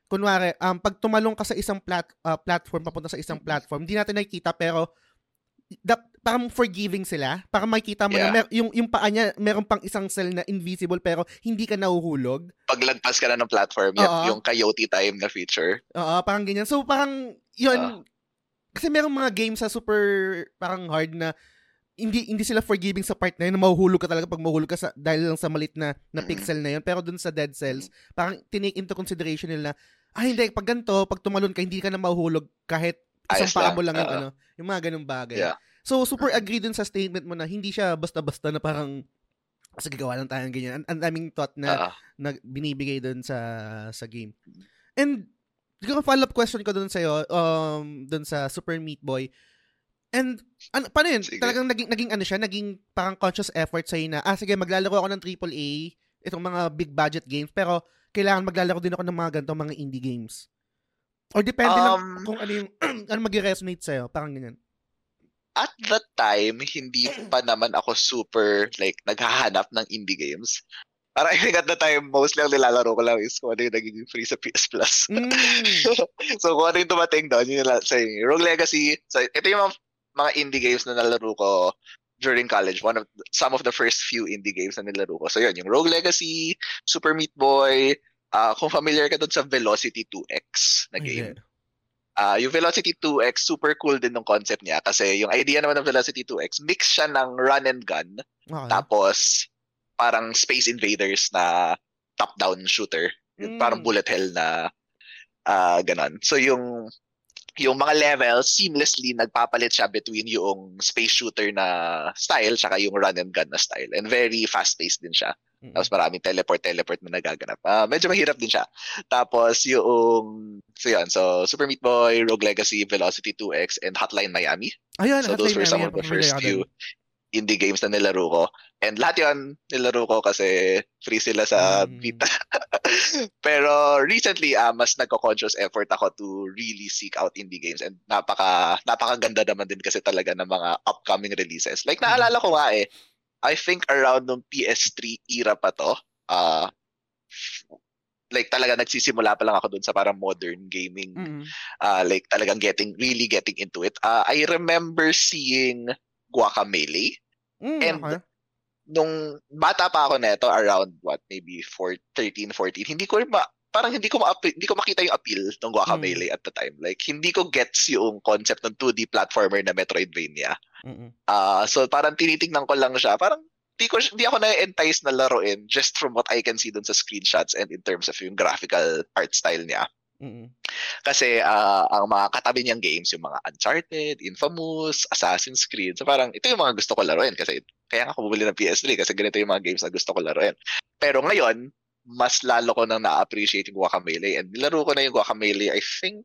kunwari um pag tumalong ka sa isang plat uh, platform papunta sa isang platform, hindi natin nakikita pero da, parang forgiving sila. Para makikita mo na Yeah. mer- yung yung paa niya meron pang isang cell na invisible pero hindi ka nahuhulog. Paglagpas ka na ng platform, Oo. yung coyote time na feature. Oo, parang ganyan. So, parang, yun, Ah. kasi merong mga games sa super, parang hard na, hindi hindi sila forgiving sa part na yun, na mahuhulog ka talaga pag mahuhulog ka sa, dahil lang sa malit na, na pixel na yun. Pero dun sa Dead Cells, parang tinake into consideration nila, ah hindi, pag ganito, pag tumalon ka, hindi ka na mahuhulog kahit isang paa lang. mo lang yung Oo. ano, yung mga ganung bagay. Yeah. So, super agree dun sa statement mo na hindi siya basta-basta na parang, sige, gawa lang tayo ng ganyan. Ang daming thought na, Oo. na binibigay doon sa sa game. And siguro follow-up question ko doon sa iyo, um doon sa Super Meat Boy. And ano paano yun? Sige. Talagang naging naging ano siya, naging parang conscious effort sa na ah sige maglalaro ako ng AAA, itong mga big budget games, pero kailangan maglalaro din ako ng mga ganito mga indie games. Or depende lang Um, kung ano yung ano mag-resonate sa iyo, parang ganyan. At that time, hindi pa naman ako super, like, naghahanap ng indie games. Para I think at the time, mostly ang nilalaro ko lang is kung ano yung nagiging free sa PS Plus. Mm. so kung ano yung dumating doon, yun yung sa Rogue Legacy. So ito yung mga, mga indie games na nalaro ko during college. One of some of the first few indie games na nilaro ko. So yun, yung Rogue Legacy, Super Meat Boy, ah kung familiar ka doon sa Velocity 2X na game. Okay. Ah, yung Velocity 2X, super cool din ng concept niya kasi yung idea naman ng Velocity 2X, mix siya ng run and gun, Okay. tapos parang Space Invaders na top-down shooter. Mm. Parang bullet hell na ah ganon. So yung yung mga levels seamlessly nagpapalit siya between yung space shooter na style tsaka yung run and gun na style. And very fast-paced din siya. Mm. Tapos maraming teleport-teleport na nagaganap. Ah, medyo mahirap din siya. Tapos yung, so yun, so Super Meat Boy, Rogue Legacy, Velocity 2X, and Hotline Miami. Ayun, So those Hotline were some Miami, of the first few. Indie games na nilaro ko. And lahat yun, nilaro ko kasi free sila sa Mm. Vita. Pero recently, uh, mas nagko-conscious effort ako to really seek out indie games and napaka napakaganda naman din kasi talaga ng mga upcoming releases. Like naalala ko nga eh, I think around nung PS3 era pa to, uh, like talaga nagsisimula pa lang ako dun sa parang modern gaming mm-hmm. uh, like talagang getting really getting into it uh, I remember seeing Guacamelee mm, and okay. nung bata pa ako neto around what maybe 4 13 14 hindi ko ma parang hindi ko ma hindi ko makita yung appeal ng Guacamelee mm. at the time. Like hindi ko gets yung concept ng 2D platformer na Metroidvania. Mm uh, so parang tinitingnan ko lang siya. Parang di ko di ako na-entice na laruin just from what I can see dun sa screenshots and in terms of yung graphical art style niya Mm-hmm. Kasi uh, ang mga katabi niyang games, yung mga Uncharted, Infamous, Assassin's Creed, so parang ito yung mga gusto ko laruin kasi kaya nga ako bumili ng PS3 kasi ganito yung mga games na gusto ko laruin. Pero ngayon, mas lalo ko nang na-appreciate yung Guacamelee and nilaro ko na yung Guacamelee I think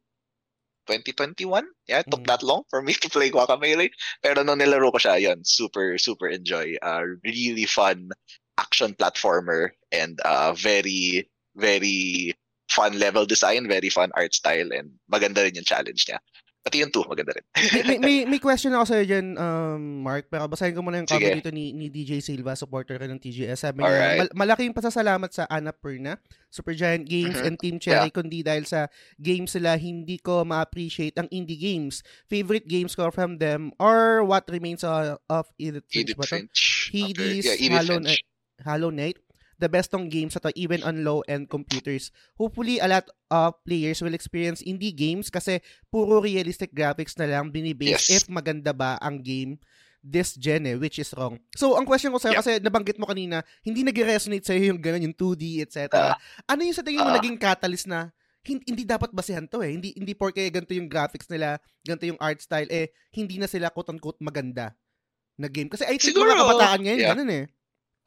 2021. Yeah, it took mm-hmm. that long for me to play Guacamelee. Pero nung nilaro ko siya, yun, super, super enjoy. Uh, really fun action platformer and uh, very, very fun level design, very fun art style, and maganda rin yung challenge niya. Pati yung 2, maganda rin. may, may, may question ako sa'yo dyan, um, Mark, pero basahin ko muna yung comment dito ni, ni DJ Silva, supporter ka ng TGS. Sabi niya, right. mal- malaki yung pasasalamat sa Annapurna, Supergiant Games, mm-hmm. and Team Cherry, yeah. kundi dahil sa games sila, hindi ko ma-appreciate ang indie games. Favorite games ko from them or What Remains of, of Edith Finch. Edith Finch. Hades, okay. yeah, Hollow, Finch. Hollow Knight the best tong games sa to even on low-end computers. Hopefully, a lot of players will experience indie games kasi puro realistic graphics na lang binibase yes. if maganda ba ang game this gen eh, which is wrong. So, ang question ko sa'yo, yep. kasi nabanggit mo kanina, hindi nag-resonate sa'yo yung gano'n, yung 2D, etc. Uh, ano yung sa tingin mo uh, naging catalyst na hindi, hindi dapat basihan to eh. Hindi, hindi porke ganito yung graphics nila, ganito yung art style, eh, hindi na sila quote-unquote maganda na game. Kasi I think Siguro, mga kabataan ngayon, yeah. ganun eh.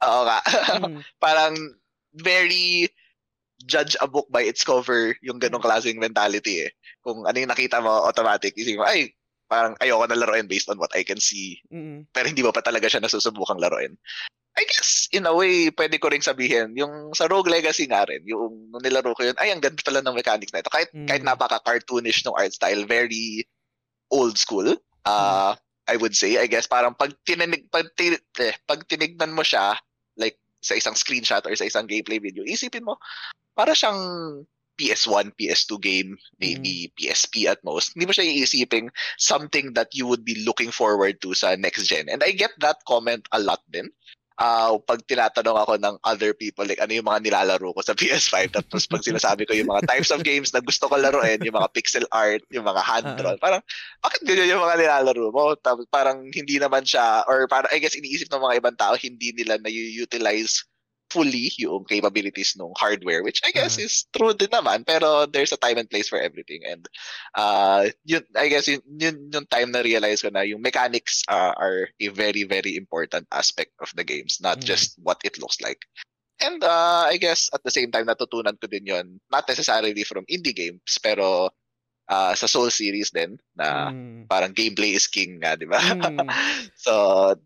Oo nga. Mm. Parang very judge a book by its cover yung ganong mm. klaseng mentality eh. Kung ano yung nakita mo, automatic, isipin mo, ay, parang ayoko na laruin based on what I can see. Mm-hmm. Pero hindi mo pa talaga siya nasusubukang laruin. I guess, in a way, pwede ko rin sabihin, yung sa Rogue Legacy nga rin, yung nung nilaro ko yun, ay, ang ganda pala ng mechanics na ito. Kahit, mm-hmm. kahit napaka-cartoonish ng art style, very old school. Uh, mm-hmm. I would say, I guess, parang pag, tininig, pag, eh, pag tinignan mo siya, like sa isang screenshot or sa isang gameplay video, isipin mo, para siyang PS1, PS2 game, maybe mm. PSP at most. Hindi mo siya iisipin something that you would be looking forward to sa next gen. And I get that comment a lot din uh, pag tinatanong ako ng other people, like ano yung mga nilalaro ko sa PS5, tapos pag sinasabi ko yung mga types of games na gusto ko laruin, yung mga pixel art, yung mga hand-drawn, uh-huh. parang, bakit ganyan yung mga nilalaro mo? Tapos parang hindi naman siya, or parang, I guess, iniisip ng mga ibang tao, hindi nila na-utilize fully yung capabilities ng hardware which I guess uh-huh. is true din naman pero there's a time and place for everything and uh yun I guess yun, yun yung time na realize ko na yung mechanics uh, are a very very important aspect of the games not mm. just what it looks like and uh I guess at the same time natutunan ko din yun not necessarily from indie games pero uh, sa Soul series din na mm. parang gameplay is king nga, di ba? Mm. so,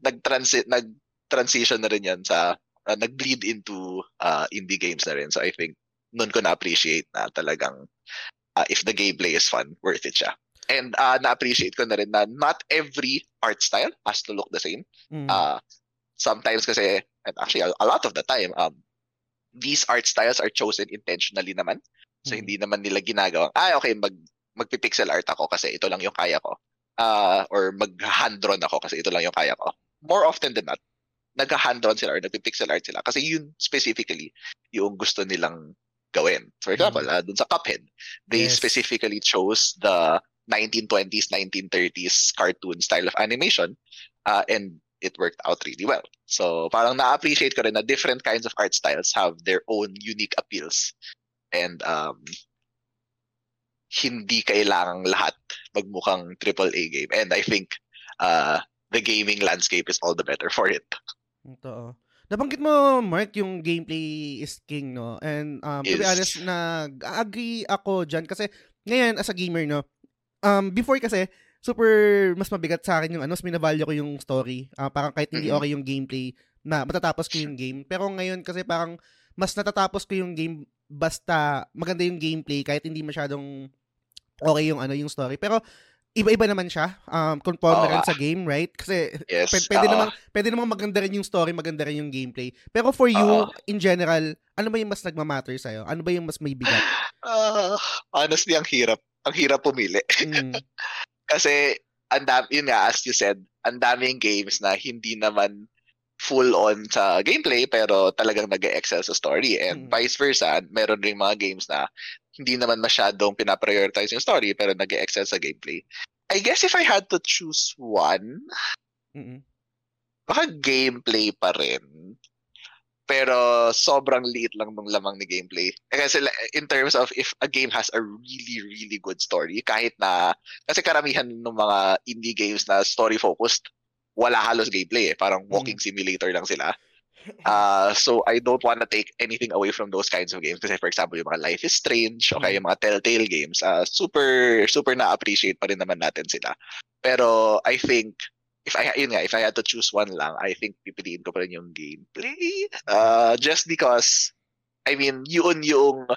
nag-transit nag transition na rin yan sa uh, nag-bleed into uh, indie games na rin. So I think noon ko na-appreciate na talagang uh, if the gameplay is fun, worth it siya. And uh, na-appreciate ko na rin na not every art style has to look the same. Mm. Uh, sometimes kasi, and actually a, lot of the time, um, these art styles are chosen intentionally naman. So mm. hindi naman nila ginagawa, ah okay, mag magpi-pixel art ako kasi ito lang yung kaya ko. Uh, or mag-hand drawn ako kasi ito lang yung kaya ko. More often than not, nag-hand-drawn sila or nagpi-pixel art sila kasi yun specifically yung gusto nilang gawin. For example, mm. uh, dun sa Cuphead, they yes. specifically chose the 1920s, 1930s cartoon style of animation uh, and it worked out really well. So parang na-appreciate ko rin na different kinds of art styles have their own unique appeals. And um, hindi kailangang lahat magmukhang AAA game. And I think uh, the gaming landscape is all the better for it. Totoo. Nabanggit mo, Mark, yung gameplay is king, no? And um, to be honest, nag-agree ako dyan kasi ngayon, as a gamer, no? Um, before kasi, super mas mabigat sa akin yung ano, mas minavalue ko yung story. Uh, parang kahit hindi okay yung gameplay, na matatapos ko yung game. Pero ngayon kasi parang mas natatapos ko yung game basta maganda yung gameplay kahit hindi masyadong okay yung ano yung story. Pero iba-iba naman siya. Um, conforme Oo. rin sa game, right? Kasi Yes. pwede, pwede oo. naman pwede naman maganda rin yung story, maganda rin yung gameplay. Pero for you, Oo. in general, ano ba yung mas nagmamatter sa'yo? Ano ba yung mas may bigat? Ah, honestly, ang hirap. Ang hirap pumili. Mm. Kasi, ang dam- yun nga, as you said, ang daming games na hindi naman full on sa gameplay pero talagang nag excel sa story and Mm. vice versa meron ring mga games na hindi naman masyadong pinaprioritize yung story pero nag excel sa gameplay I guess if I had to choose one Mm-mm. baka gameplay pa rin pero sobrang liit lang ng lamang ni gameplay. Eh, Kasi in terms of if a game has a really, really good story, kahit na, kasi karamihan ng mga indie games na story-focused, wala halos gameplay eh. Parang walking simulator lang sila. Uh, so I don't want to take anything away from those kinds of games. Kasi for example, yung mga Life is Strange, o kaya yung mga Telltale games, uh, super, super na-appreciate pa rin naman natin sila. Pero I think, if I yun nga, if I had to choose one lang, I think pipiliin ko pa rin yung gameplay. Uh, just because I mean, yun yung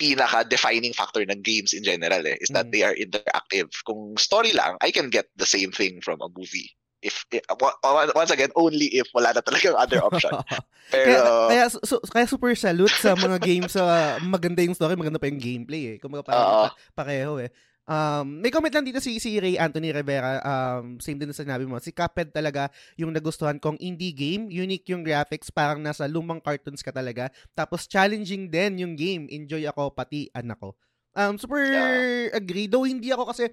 pinaka defining factor ng games in general eh, is that Mm. they are interactive. Kung story lang, I can get the same thing from a movie. If, if once again, only if wala na talagang other option. Pero kaya, kaya, su- kaya super salute sa mga games sa maganda yung story, maganda pa yung gameplay eh. Kumbaga parang pa- pareho eh. Um, may comment lang dito si, si Ray Anthony Rivera, um, same din sa sinabi mo. Si Cuphead talaga yung nagustuhan kong indie game. Unique yung graphics, parang nasa lumang cartoons ka talaga. Tapos challenging din yung game. Enjoy ako, pati anak ko. Um, super Yeah. agree. Though hindi ako kasi,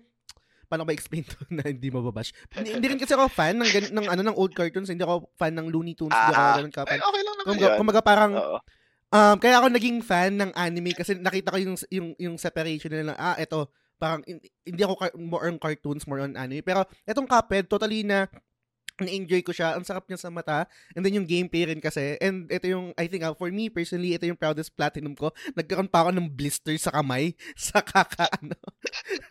paano ba explain to na hindi mababash? hindi, hindi rin kasi ako fan ng, gan- ng, ano, ng old cartoons. Hindi ako fan ng Looney Tunes. Hindi ako Ah, ganun eh, ka-fan. okay lang naman Kumbaga, yun. kumbaga parang, Oo. um, kaya ako naging fan ng anime kasi nakita ko yung, yung, yung separation nila. Ah, eto, parang hin- hindi ako more on cartoons, more on anime. Pero etong Cuphead, totally na na-enjoy ko siya. Ang sarap niya sa mata. And then yung gameplay rin kasi. And ito yung, I think, uh, for me personally, ito yung proudest platinum ko. Nagkaroon pa ako ng blister sa kamay. Sa kaka, ano.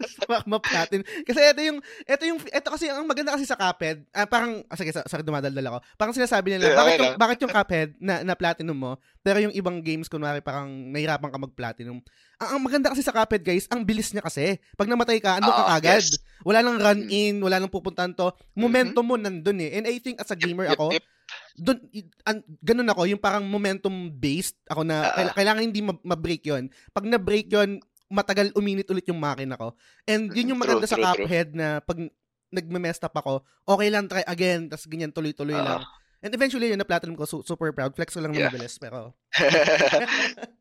sa ma-platinum. Kasi ito yung, ito yung, ito kasi, ang maganda kasi sa Cuphead, ah, parang, ah, sige, sorry, dumadaldal ako. Parang sinasabi nila, Eh, bakit yung, bakit yung Cuphead na, na platinum mo, pero yung ibang games, kunwari, parang nahirapan ka mag-platinum. Ang, ang maganda kasi sa Cuphead, guys, ang bilis niya kasi. Pag namatay ka, ano ka Ah, agad? yes. Wala nang run in, wala nang pupuntahan to. Momentum mo nandun eh. And I think as a gamer Yep, ako, yep. dun, an, ganun ako, yung parang momentum based ako na kaila- kailangan hindi ma- ma-break yon. Pag na-break yon, matagal uminit ulit yung makina ko. And yun yung True, maganda sa true, true. Cuphead na pag nagme-messed up ako, okay lang, try again, tas ganyan, tuloy-tuloy Ah. lang. And eventually, yun, na-platinum ko, su- super proud. Flex ko lang Yeah. na mabilis, pero...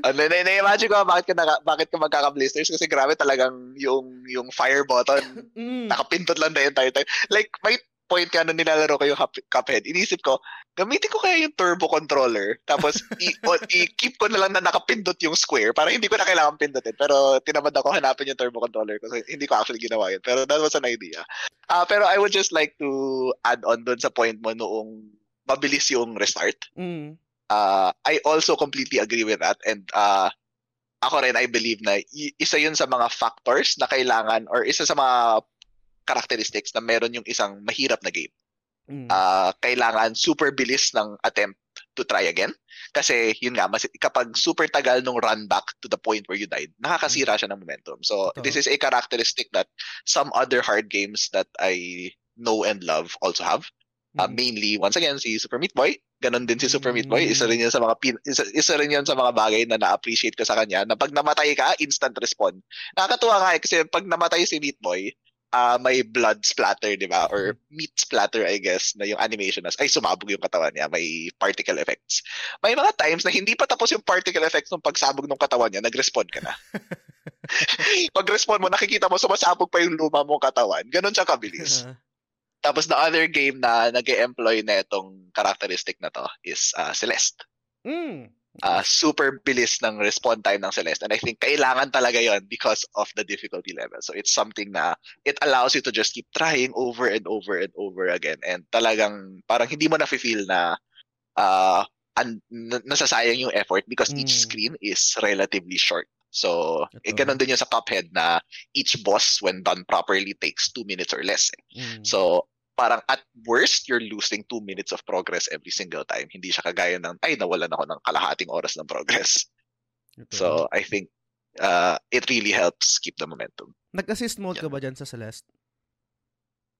Ano, na, na-imagine ko bakit ka, naka, bakit ka magkaka-blisters kasi grabe talagang yung yung fire button Mm. nakapindot lang the entire time. Like, may point ka nung nilalaro ko yung Cup- Cuphead. Inisip ko, gamitin ko kaya yung turbo controller tapos i- o- i-keep ko na lang na nakapindot yung square para hindi ko na kailangan pindutin. Pero tinamad ako hanapin yung turbo controller kasi hindi ko actually ginawa yun. Pero that was an idea. Ah, pero I would just like to add on dun sa point mo noong mabilis yung restart. Mm. Uh, I also completely agree with that and uh, ako rin I believe na isa yun sa mga factors na kailangan or isa sa mga characteristics na meron yung isang mahirap na game. Mm. Uh, kailangan super bilis ng attempt to try again. Kasi yun nga, mas, kapag super tagal nung run back to the point where you died, nakakasira siya ng momentum. So Totoo. this is a characteristic that some other hard games that I know and love also have. Uh, mainly, once again, si Super Meat Boy. Ganon din si Super Meat Boy. Isa rin yan sa mga pin- isa, isa rin yan sa mga bagay na na-appreciate ko sa kanya na pag namatay ka, instant respawn. Nakakatuwa nga eh, kasi pag namatay si Meat Boy, ah may blood splatter, di ba? Or meat splatter, I guess, na yung animation na, ay, sumabog yung katawan niya. May particle effects. May mga times na hindi pa tapos yung particle effects ng pagsabog ng katawan niya, nag-respawn ka na. pag respawn mo, nakikita mo, sumasabog pa yung luma mong katawan. Ganon siya kabilis. Tapos the other game na nag employ na itong characteristic na to is uh, Celeste. mm. Uh, super bilis ng respawn time ng Celeste. And I think kailangan talaga yon because of the difficulty level. So it's something na it allows you to just keep trying over and over and over again. And talagang parang hindi mo na-feel na uh, an- n- nasasayang yung effort because each Mm. screen is relatively short. So, eh, Totoo. ganun din yung sa Cuphead na each boss, when done properly, takes two minutes or less. eh. Mm. So, parang at worst, you're losing two minutes of progress every single time. Hindi siya kagaya ng, ay, nawalan ako ng kalahating oras ng progress. Ito. So, I think uh, it really helps keep the momentum. Nag-assist mode ka Yeah. ba dyan sa Celeste?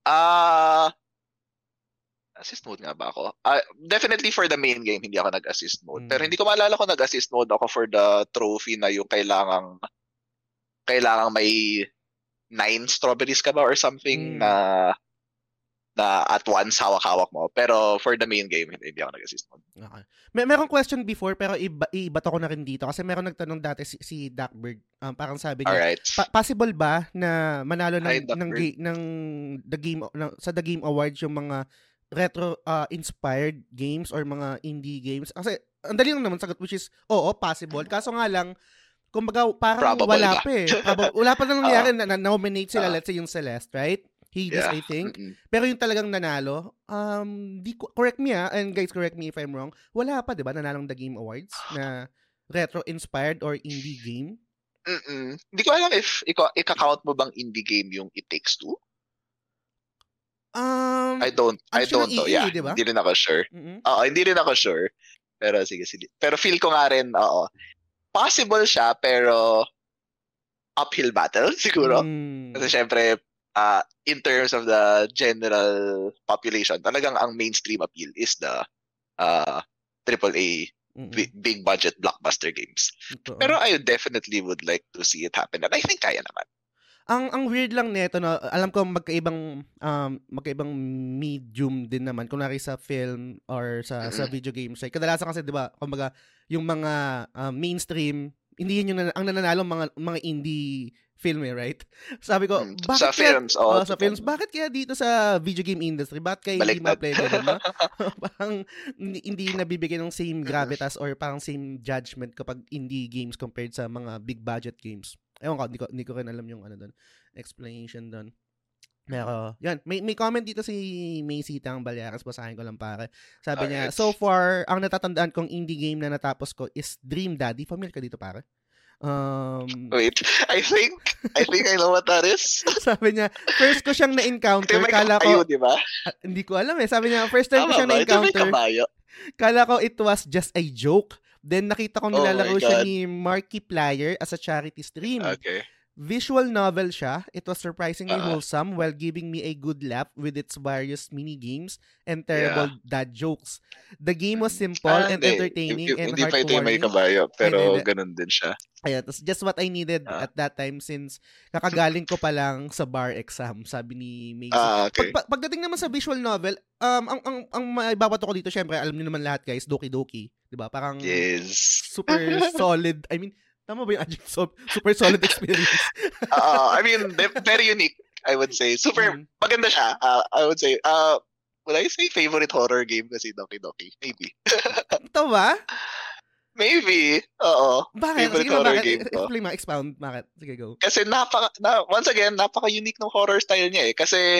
Ah, assist mode nga ba ako? Ah, definitely for the main game, hindi ako nag-assist mode. Pero Mm. hindi ko maalala kung nag-assist mode ako for the trophy na yung kailangang kailangang may nine strawberries ka ba or something Mm. na na at once hawak-hawak mo. Pero for the main game, hindi, hindi ako nag-assist mode. Okay. May merong question before pero iba, ibato ko na rin dito kasi meron nagtanong dati si, si Duckbird. Um, parang sabi niya, Alright. pa- possible ba na manalo ng Hi, ng, ga- ng the game ng, sa the game awards yung mga retro uh, inspired games or mga indie games? Kasi ang dali lang naman sagot which is oo, possible. Kaso nga lang kumbaga parang Probable wala ba? pa eh. Proba- wala pa nang nangyari na, na nominate sila Ah. let's say yung Celeste, right? Hades, Yeah. I think. Mm-mm. Pero yung talagang nanalo, um, di correct me ah, and guys, correct me if I'm wrong, wala pa, di ba, nanalong The Game Awards na retro-inspired or indie game? Mm-mm. Hindi ko alam if ika- ika-count mo bang indie game yung It Takes Two. Um, I don't I don't know. EA, Yeah, di ba? hindi rin ako sure. mm-mm. Oo, hindi rin ako sure. Pero sige, sige. Pero feel ko nga rin, oo. Possible siya, pero uphill battle siguro. Mm. Kasi syempre, uh, in terms of the general population, talagang ang mainstream appeal is the uh, AAA Mm-mm. bi- big budget blockbuster games. Totoo. Pero I definitely would like to see it happen. And I think kaya naman. ang ang weird lang nito na alam ko magkaibang um magkaibang medium din naman kunwari sa film or sa sa Mm-mm. video games. Like, kadalasan kasi 'di ba, kumbaga yung mga um, mainstream hindi yun yung ang nananalo mga mga indie film eh, right? Sabi ko, Mm, bakit sa kaya- films, oh, sa totoo. films, bakit kaya dito sa video game industry, bakit kaya hindi ma-play din, no? parang hindi, nabibigyan ng same gravitas or parang same judgment kapag indie games compared sa mga big budget games. Ewan ko, hindi ko, hindi ko rin alam yung ano doon, explanation doon. Pero, yan, may, may comment dito si Macy Tang Balyaras, basahin ko lang pare. Sabi niya, Alright. so far, ang natatandaan kong indie game na natapos ko is Dream Daddy. Familiar ka dito pare? Um, Wait, I think, I think I know what that is. sabi niya, first ko siyang Ito na-encounter, may kala kabayo, ko, di ba? ah, hindi ko alam eh. Sabi niya, first time ko Tama siyang ba? Ito na-encounter, kala ko it was just a joke. Then nakita ko Oh nilalaro my siya ni Markiplier as a charity stream. Okay. Visual novel siya. It was surprisingly Ah. wholesome while giving me a good laugh with its various mini games and terrible dad jokes. The game was simple Ah, and hindi. entertaining Hindi- and Hindi pa ito yung may heartwarming. kabayo, pero Hindi, hindi. ganun din siya. Ayan, that's just what I needed Ah. at that time since kakagaling ko pa lang sa bar exam, sabi ni Macy. Ah, okay. Pag, pag- pagdating naman sa visual novel, um, ang, ang, ang maibabato ko dito, syempre, alam niyo naman lahat guys, Doki Doki. 'di ba Parang Yes. super solid. I mean, tama ba yung adjective? So, super solid experience. Oo, I mean, very unique, I would say. Super, Mm. maganda siya. Uh, I would say, uh, would I say favorite horror game kasi Doki Doki? Maybe. Ito ba? Maybe. Oo. Bakit? Favorite Sige horror bakit? game ko. Explain mo, expound. Bakit? Sige, go. Kasi napaka, na, once again, napaka-unique ng horror style niya eh. Kasi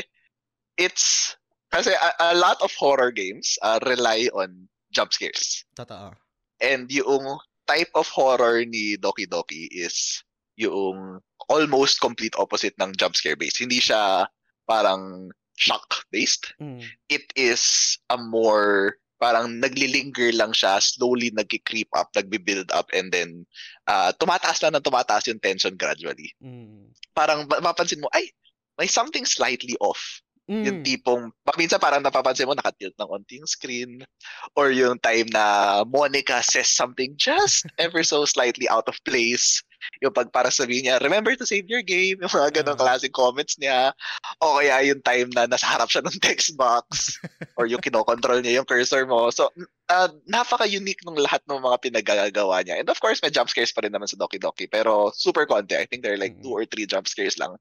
it's, kasi a, a lot of horror games uh, rely on jump scares. Totoo. And yung type of horror ni Doki Doki is yung almost complete opposite ng jump scare based. Hindi siya parang shock based. Mm. It is a more parang naglilinger lang siya, slowly nagki-creep up, nagbi-build up, and then uh, tumataas lang ng tumataas yung tension gradually. Mm. Parang ma- mapansin mo, ay, may something slightly off. Mm. Yung tipong, minsan parang napapansin mo, nakatilt ng onti yung screen. Or yung time na Monica says something just ever so slightly out of place. Yung pag para sabihin niya, remember to save your game. Yung mga ganong Ah. klaseng comments niya. O kaya yung time na nasa harap siya ng text box. or yung kinokontrol niya yung cursor mo. So, uh, napaka-unique ng lahat ng mga pinagagawa niya. And of course, may jump scares pa rin naman sa Doki Doki. Pero super konti. I think there are like Mm. two or three jump scares lang.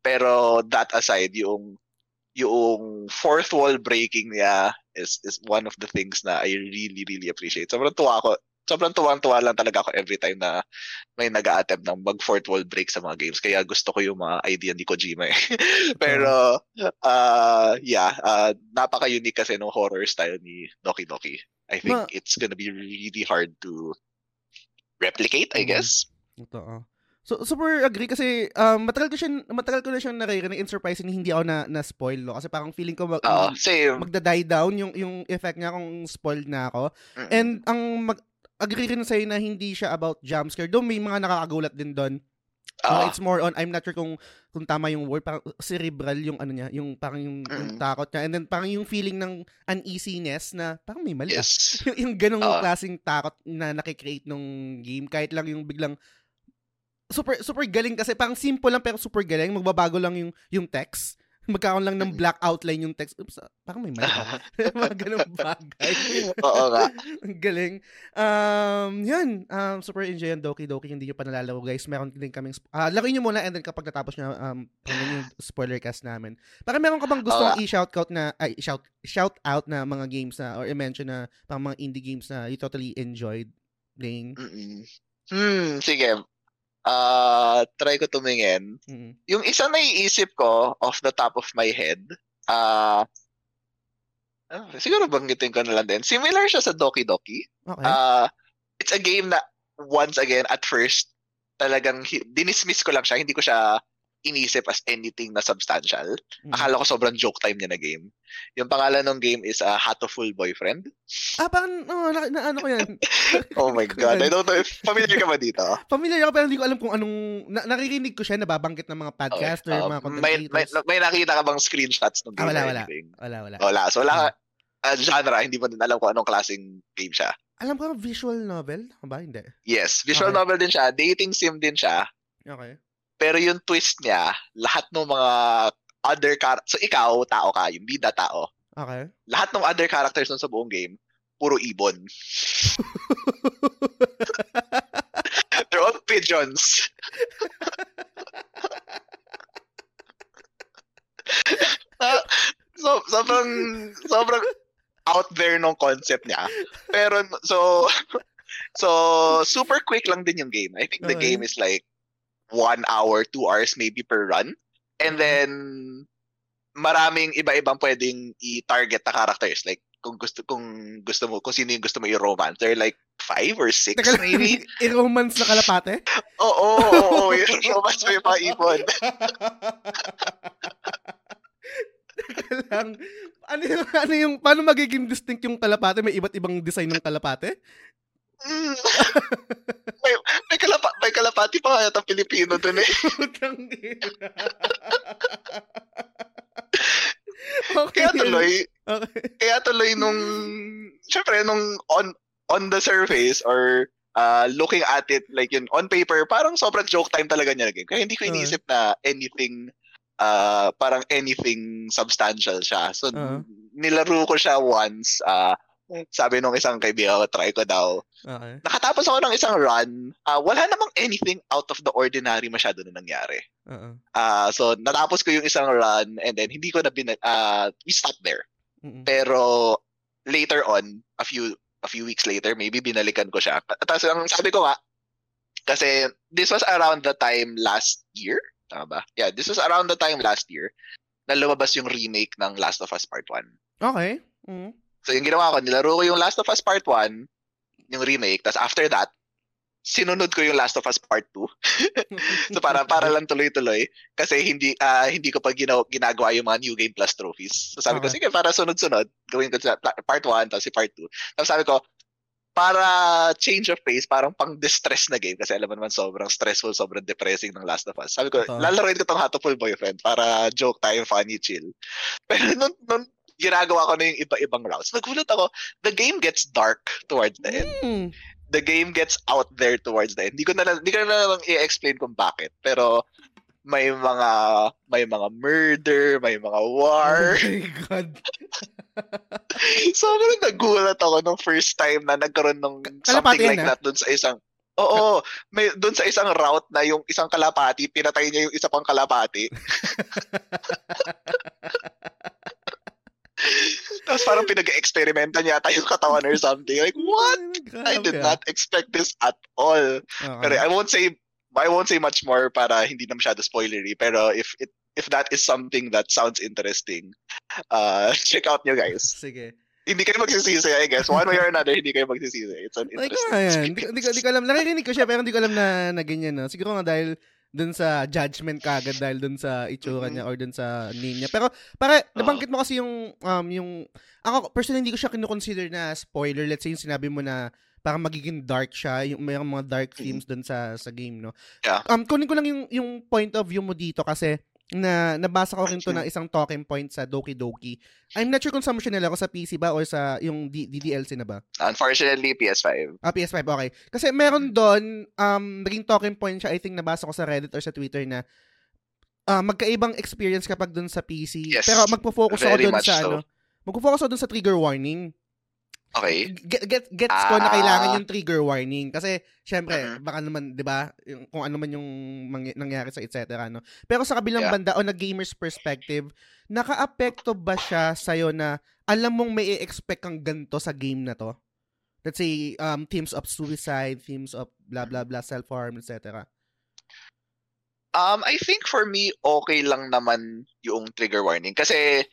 Pero that aside, yung yung fourth wall breaking niya is is one of the things na I really really appreciate. Sobrang tuwa ako. Sobrang tuwang-tuwa lang talaga ako every time na may nag attempt ng mag fourth wall break sa mga games. Kaya gusto ko yung mga idea ni Kojima eh. Pero uh yeah, uh, napaka-unique kasi ng horror style ni Doki Doki. I think Ma- it's gonna be really hard to replicate, I Mm. guess. Totoo. So, super agree kasi um, matagal ko siya matagal ko na siyang naririnig and surprisingly hindi ako na na spoil no kasi parang feeling ko mag, same. magda-die down yung yung effect niya kung spoiled na ako. Mm-mm. And ang mag agree rin sa'yo na hindi siya about jump scare. Though may mga nakakagulat din doon. Uh, Oo. it's more on I'm not sure kung kung tama yung word parang cerebral yung ano niya, yung parang yung, yung Mm. takot niya and then parang yung feeling ng uneasiness na parang may mali. ah. yes. yung, yung ganong Oo. klaseng takot na nakikreate nung game kahit lang yung biglang super super galing kasi parang simple lang pero super galing. Magbabago lang yung yung text. Magkakaroon lang ng black outline yung text. Oops ah, parang may mali mga ganong bagay. Oo nga. galing. Um yun. Um super enjoy yung Doki Doki. Hindi nyo pa nalalaro guys. Meron din kaming sp- ah laruin nyo muna and then kapag natapos nyo um pakinggan yung spoiler cast namin. Para meron ka bang gustong Oo. i-shout out na ay shout shout out na mga games na or i-mention na pang mga indie games na you totally enjoyed playing? Mm-mm. Hmm, sige. Ah, try ko tumingin. mm Yung isa na iisip ko off the top of my head, ah ah, siguro banggitin ko na lang din. Similar siya sa Doki Doki. okay Ah, it's a game na once again at first talagang dinismiss ko lang siya, hindi ko siya inisip as anything na substantial. Mm. Akala ko sobrang joke time niya na game. Yung pangalan ng game is uh, Hatoful Boyfriend. ah parang oh, na, na, ano ko yan Oh my god, I don't know if familiar ka ba dito? familiar ako pero hindi ko alam kung anong na, naririnig ko siya nababanggit ng mga podcaster Um, mga content may, may, may nakita ka bang screenshots ng Ah, game wala, or wala. anything? wala wala Wala. So wala uh, genre, hindi mo din alam kung anong klaseng game siya. alam ko visual novel ba hindi Yes, visual Okay. novel din siya, dating sim din siya, okay pero yung twist niya, lahat ng mga other char- so ikaw, tao ka, yung bida tao, okay lahat ng other characters nun sa buong game, puro ibon. They're all pigeons. Ah, so, sobrang, sobrang out there nung concept niya. Pero, so, so, super quick lang din yung game. I think the Okay. game is like one hour, two hours maybe per run. And then, maraming iba-ibang pwedeng i-target na characters. Like, kung gusto kung gusto mo kung sino yung gusto mo i-romance there like five or six lang, maybe i-romance na kalapate? oo oo oo oo, yung romance mo yung mga Teka lang. Ano yung, ano yung, paano magiging distinct yung kalapate? May iba't ibang design ng kalapate? Mm. may, kalapa, may kalapati pa kaya tang Pilipino dun eh. Putang okay. Kaya tuloy, Okay. kaya tuloy nung, syempre nung on on the surface or uh, looking at it like yun on paper, parang sobrang joke time talaga niya naging. Kaya hindi ko Uh. iniisip na anything uh, parang anything substantial siya. So, Uh. nilaro ko siya once. Uh, sabi nung isang kaibigan ko, try ko daw. Okay. Nakatapos ako ng isang run. Uh, wala namang anything out of the ordinary masyado na nangyari. Oo. Ah, so natapos ko yung isang run and then hindi ko na bin uh, we stopped there. Mm-mm. Pero later on, a few a few weeks later, maybe binalikan ko siya. Tapos ang sabi ko nga kasi this was around the time last year, tama ba? Yeah, this was around the time last year na lumabas yung remake ng Last of Us Part 1. Okay. Mm. So yung ginawa ko, nilaro ko yung Last of Us Part 1, yung remake, tapos after that, sinunod ko yung Last of Us Part 2. so para para lang tuloy-tuloy kasi hindi ah, hindi ko pa ginaw, ginagawa yung mga New Game Plus trophies. So sabi ko Okay. sige para sunod-sunod gawin ko sa part 1 tapos si part 2. Tapos sabi ko para change of pace, parang pang distress na game kasi alam mo naman sobrang stressful, sobrang depressing ng Last of Us. Sabi ko, Totoo. lalaroin ko tong Hatoful Boyfriend para joke time, funny, chill. Pero nung, nung ginagawa ko na yung iba-ibang routes, nagulat ako, the game gets dark towards the end Mm. the game gets out there towards the end. Hindi ko na lang- hindi ko na lang i-explain kung bakit, pero may mga may mga murder, may mga war. Oh my God. Sobrang nagulat ako nung first time na nagkaroon ng something Kalapati like na? that dun sa isang Oo, may doon sa isang route na yung isang kalapati, pinatay niya yung isa pang kalapati. Tapos parang pinag-experimentan yata yung katawan or something. Like, what? I did not expect this at all. Pero. I won't say I won't say much more para hindi na masyado spoilery. Pero if it if that is something that sounds interesting, uh, check out nyo guys. Sige. hindi kayo magsisisi, I guess. One way or another, hindi kayo magsisisi. It's an Like, interesting yan. experience. Hindi, ko- hindi ko alam. Naririnig ko siya, pero hindi ko alam na, na ganyan, no? Siguro nga dahil dun sa judgment kagad dahil dun sa itsura niya or dun sa name niya. Pero, para, nabanggit mo kasi yung, um, yung, ako, personally, hindi ko siya kinukonsider na spoiler. Let's say yung sinabi mo na parang magiging dark siya, yung mayroong mga dark themes dun sa sa game, no? Yeah. Um, kunin ko lang yung, yung point of view mo dito kasi na nabasa ko rin to ng isang talking point sa Doki Doki. I'm not sure kung saan mo siya nilaro sa PC ba or sa yung D- DDLC na ba? Unfortunately, PS5. Ah, PS5, okay. Kasi meron doon, um, naging talking point siya, I think nabasa ko sa Reddit or sa Twitter na ah, magkaibang experience kapag doon sa PC. Yes, Pero magpo-focus ako doon sa so. ano, magpo-focus ako doon sa trigger warning. Okay. Get, get, gets ko na Ah. kailangan yung trigger warning. Kasi, syempre, Mhm. baka naman, di ba, kung ano man yung mangy- nangyari sa etc. No? Pero sa kabilang Yeah. banda, on a gamer's perspective, naka-apekto ba siya sa'yo na alam mong may expect kang ganito sa game na to? Let's say, um, themes of suicide, themes of blah, blah, blah, self-harm, etc. Um, I think for me, okay lang naman yung trigger warning. Kasi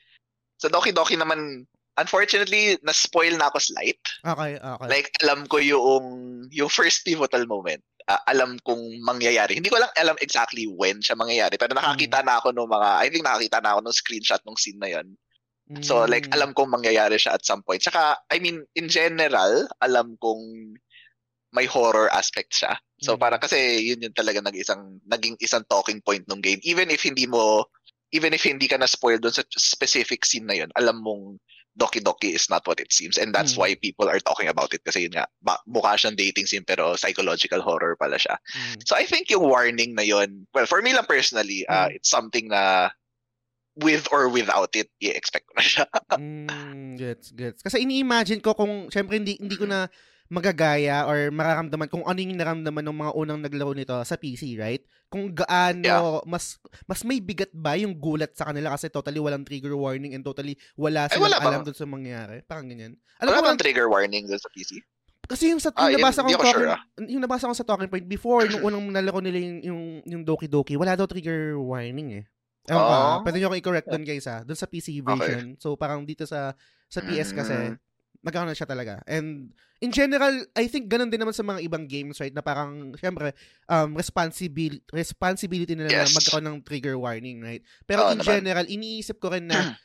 sa Doki Doki naman, unfortunately, na-spoil na ako slight. Okay, okay. Like, alam ko yung, yung first pivotal moment. Ah, alam kung mangyayari. Hindi ko lang alam exactly when siya mangyayari. Pero nakakita Mm. na ako ng mga, I think nakakita na ako ng screenshot ng scene na yon. So, like, Mm. alam kong mangyayari siya at some point. Tsaka, I mean, in general, alam kong may horror aspect siya. So, Mm. para kasi yun yung talaga nag isang, naging isang talking point ng game. Even if hindi mo, even if hindi ka na-spoil doon sa specific scene na yun, alam mong Doki Doki is not what it seems. And that's Mm. why people are talking about it. Kasi yun nga, ba, mukha siyang dating scene pero psychological horror pala siya. Mm. So I think yung warning na yun, well, for me lang personally, uh, Mm. it's something na with or without it, i-expect ko na siya. Mm, gets, gets. Kasi ini-imagine ko kung, syempre hindi, hindi ko na magagaya or mararamdaman kung ano yung naramdaman ng mga unang naglaro nito sa PC, right? Kung gaano Yeah. mas mas may bigat ba yung gulat sa kanila kasi totally walang trigger warning and totally wala Ay, silang wala alam doon sa mangyari. Parang ganyan. Alam Wala ko bang trigger warning doon sa PC? kasi yung sa Ah, yung yun, nabasa talking, sure, ah. yung nabasa ko sa talking point before nung unang nalaro nila yung yung, yung Doki Doki, wala daw trigger warning eh. Ewan ko, ah. Oh. pwede nyo ako i-correct doon guys ha. Doon sa PC version. So parang dito sa sa PS kasi Mm. Nagkaroon na siya talaga. And in general, I think ganun din naman sa mga ibang games, right? Na parang, syempre, um, responsibility, responsibility nila na Yes. magkaroon ng trigger warning, right? Pero Oo in naman. general, iniisip ko rin na,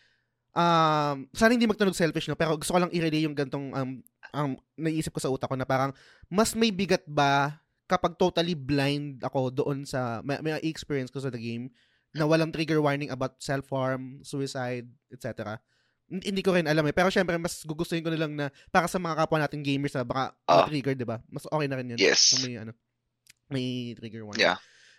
um, sana hindi magtunog selfish, no? Pero gusto ko lang i-relay yung gantong, um, um, naisip ko sa utak ko na parang, mas may bigat ba kapag totally blind ako doon sa, may, may experience ko sa the game, na walang trigger warning about self-harm, suicide, etc. Hindi ko rin alam eh. Pero syempre, mas gugustuhin ko na lang na para sa mga kapwa nating gamers na baka Ah. trigger, di ba? Mas okay na rin yun. Yes. Kung may, ano, may trigger warning. Yeah.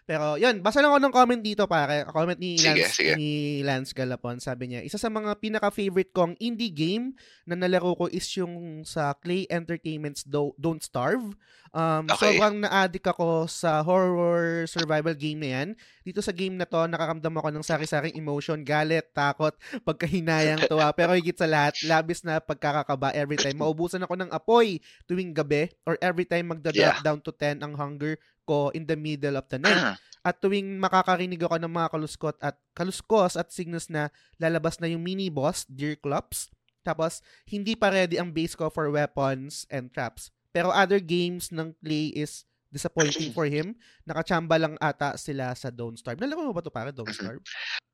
Pero, yun, basa lang ako ng comment dito, pare. Comment ni Sige, Lance, sige. ni Lance Galapon. Sabi niya, isa sa mga pinaka-favorite kong indie game na nalaro ko is yung sa Clay Entertainment's Do- Don't Starve. Um, Okay. Sobrang na-addict ako sa horror survival game na yan. Dito sa game na to, nakakamdam ako ng sari-saring emotion, galit, takot, pagkahinayang tuwa. Pero higit sa lahat, labis na pagkakakaba every time. Maubusan ako ng apoy tuwing gabi or every time magda-drop Yeah. down to 10 ang hunger ko in the middle of the night. At tuwing makakarinig ako ng mga kaluskot at kaluskos at signals na lalabas na yung mini boss, Deer Clubs. Tapos, hindi pa ready ang base ko for weapons and traps. Pero other games ng Clay is disappointing for him. Nakachamba lang ata sila sa Don't Starve. Nalaro mo ba ito para Don't. Starve?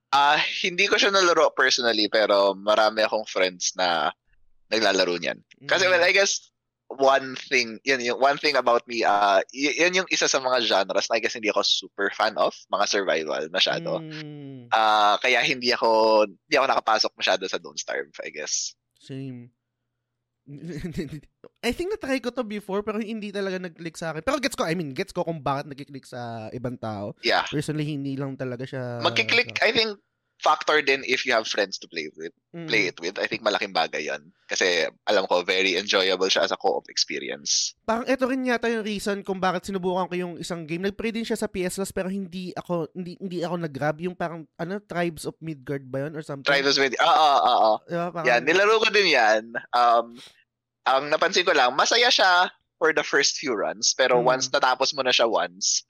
Ah, hindi ko siya nalaro personally pero marami akong friends na naglalaro niyan. Kasi well, Mm. I guess one thing, yun yung one thing about me, uh, yun yung isa sa mga genres na I guess hindi ako super fan of, mga survival masyado. Mm, Ah, kaya hindi ako hindi ako nakapasok masyado sa Don't Starve, I guess. same. I think na-try ko to before pero hindi talaga nag-click sa akin. Pero gets ko, I mean, gets ko kung bakit nag-click sa ibang tao. Yeah. Personally, hindi lang talaga siya... Magki-click, I think factor din if you have friends to play with, Mm. play it with. I think malaking bagay 'yon. Kasi alam ko very enjoyable siya as a co-op experience. Parang ito rin yata yung reason kung bakit sinubukan ko yung isang game. Nag-play din siya sa PS Plus pero hindi ako hindi hindi ako nag-grab yung parang ano Tribes of Midgard ba yun or something? Ah, ah, ah, ah. Diba? Parang, Yan, nilaro ko din yan. Um, ang napansin ko lang, masaya siya for the first few runs, pero Mm. once natapos mo na siya once,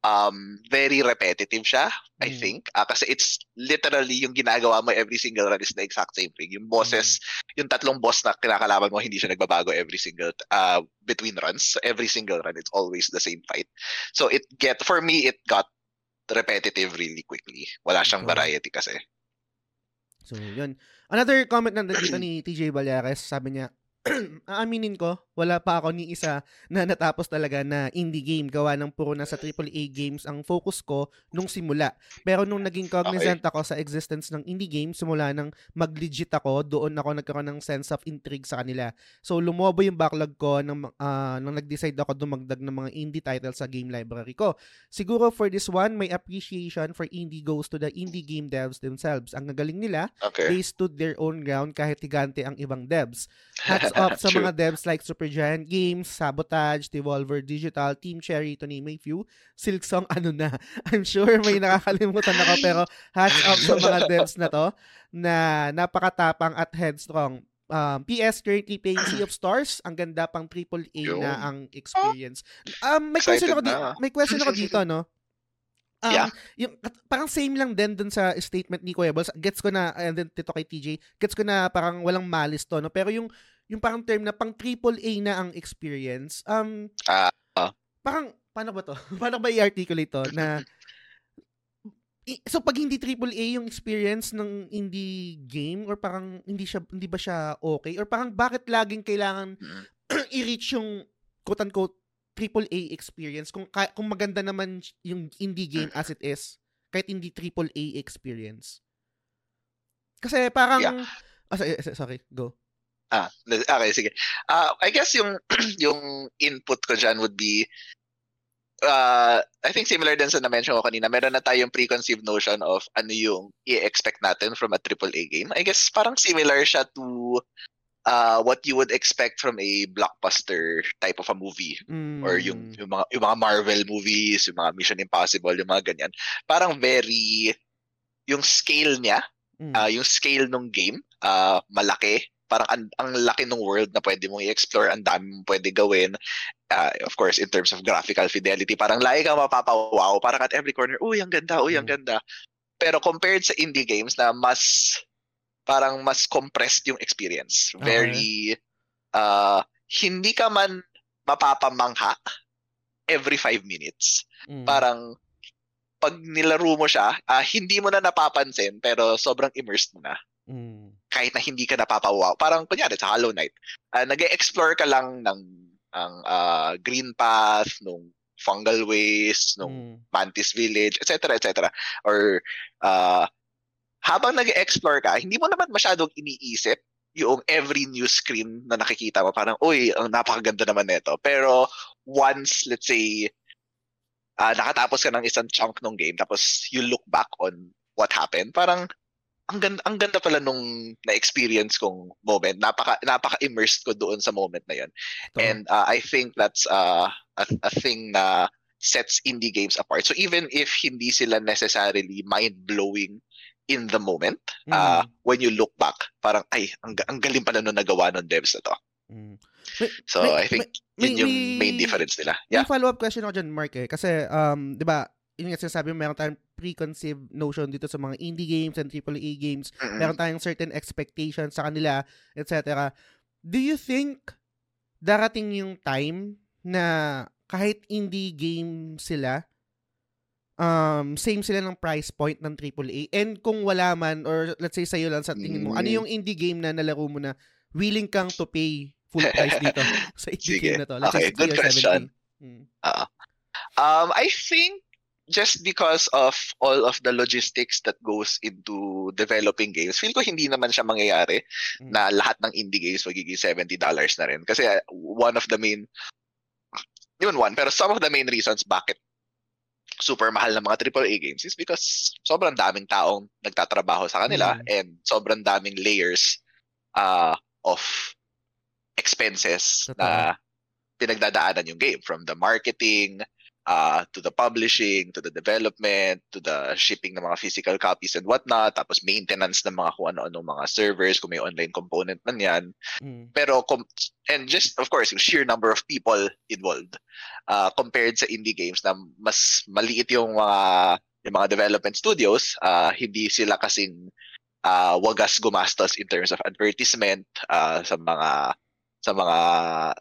um very repetitive siya I Mm. think. Ah, kasi it's literally yung ginagawa mo every single run is the exact same thing. Yung bosses yung tatlong boss na kinakalaban mo hindi siya nagbabago every single uh between runs. So every single run it's always the same fight. So it get for me it got repetitive really quickly. Wala siyang Okay. variety kasi. So, yun. Another comment na dito ni TJ Balyares, sabi niya, aaminin ko, wala pa ako ni isa na natapos talaga na indie game. Gawa ng puro na sa AAA games ang focus ko nung simula. Pero nung naging cognizant ako sa existence ng indie game, simula nang mag-legit ako, doon ako nagkaroon ng sense of intrigue sa kanila. So, lumobo yung backlog ko nang, ah, nang nag-decide ako dumagdag ng mga indie titles sa game library ko. Siguro for this one, my appreciation for indie goes to the indie game devs themselves. Ang gagaling nila, okay they stood their own ground kahit higante ang ibang devs. Hats off sa True. mga devs like Supergiant Games, Sabotage, Devolver Digital, Team Cherry, to name a few. Silksong ano na. I'm sure may nakakalimutan ako pero hats off sa mga devs na to na napakatapang at headstrong. Um, PS currently playing Sea of Stars. Ang ganda pang AAA Yun. na ang experience. Um, may question ako dito, may question ako dito, no? Um, Yeah. Yung, parang same lang din dun sa statement ni Kuya Balls. Gets ko na, and then tito kay TJ, gets ko na parang walang malis to, no? Pero yung, yung parang term na pang AAA na ang experience, um, Ah, ah. parang, paano ba to? paano ba i-articulate to? Na, so pag hindi AAA yung experience ng indie game or parang hindi siya hindi ba siya okay or parang bakit laging kailangan Mm. i-reach yung quote unquote AAA experience kung kung maganda naman yung indie game as it is kahit hindi AAA experience. Kasi parang Yeah. Ah, sorry, sorry, go. Ah, okay, sige. Ah, I guess yung yung input ko dyan would be uh, I think similar din sa na-mention ko kanina, meron na tayong preconceived notion of ano yung i-expect natin from a AAA game. I guess parang similar siya to uh, what you would expect from a blockbuster type of a movie or yung, Mm. yung mga yung mga Marvel movies, yung mga Mission Impossible, yung mga ganyan. Parang very yung scale niya Mm. Ah, yung scale ng game, ah malaki. Parang ang, ang laki ng world na pwede mong i-explore, ang dami mong pwede gawin. Ah, of course, in terms of graphical fidelity, parang lagi kang mapapawaw. Parang at every corner, uy, ang ganda, uy, ang Mm. ganda. Pero compared sa indie games na mas, parang mas compressed yung experience. Okay. Very, ah hindi ka man mapapamangha every five minutes Mm. parang pag nilaro mo siya, ah, hindi mo na napapansin pero sobrang immersed mo na. Mm. Kahit na hindi ka napapawaw. Parang kunyari sa Hollow Knight, ah, nag-explore ka lang ng ang ah, green path, nung fungal waste, nung Mm. Mantis Village, etc. etc. Or uh, habang nag-explore ka, hindi mo naman masyadong iniisip yung every new screen na nakikita mo. Parang, uy, ang napakaganda naman nito. Pero once, let's say, ah, nakatapos ka ng isang chunk ng game, tapos you look back on what happened, parang ang ganda, ang ganda pala nung na-experience kong moment. Napaka, napaka-immersed ko doon sa moment na. Totoo. And uh, I think that's uh, a, a thing na sets indie games apart. So even if hindi sila necessarily mind-blowing in the moment, uh, Mm. when you look back, parang, ay, ang, ang galing pala nung nagawa ng devs na to. Mm. So May- I think may- yun yung may- main difference nila. May Yeah. follow-up question ako dyan, Mark, eh. Kasi, um, di ba, yun nga sinasabi mo, meron tayong preconceived notion dito sa mga indie games and AAA games. Mm-mm. Meron tayong certain expectations sa kanila, etc. Do you think darating yung time na kahit indie game sila, um, same sila ng price point ng AAA? And kung wala man, or let's say sa'yo lang sa tingin mo, ano Mm. yung indie game na nalaro mo na willing kang to pay full price dito sa indie Sige. game na to? Let's Okay, good 60 or 70. question. Mm. Um, I think just because of all of the logistics that goes into developing games, feel ko hindi naman siya mangyayari Mm. na lahat ng indie games magiging $70 na rin. Kasi uh, one of the main, yun one, pero some of the main reasons bakit super mahal ng mga AAA games is because sobrang daming taong nagtatrabaho sa kanila Mm. and sobrang daming layers uh, of expenses Totoo. na pinagdadaanan yung game from the marketing uh, to the publishing, to the development, to the shipping ng mga physical copies and whatnot, tapos maintenance ng mga kung ano-ano mga servers, kung may online component man yan. Mm. Pero, and just, of course, yung sheer number of people involved uh, compared sa indie games na mas maliit yung mga yung mga development studios, uh, hindi sila kasing uh, wagas gumastos in terms of advertisement uh, sa mga sa mga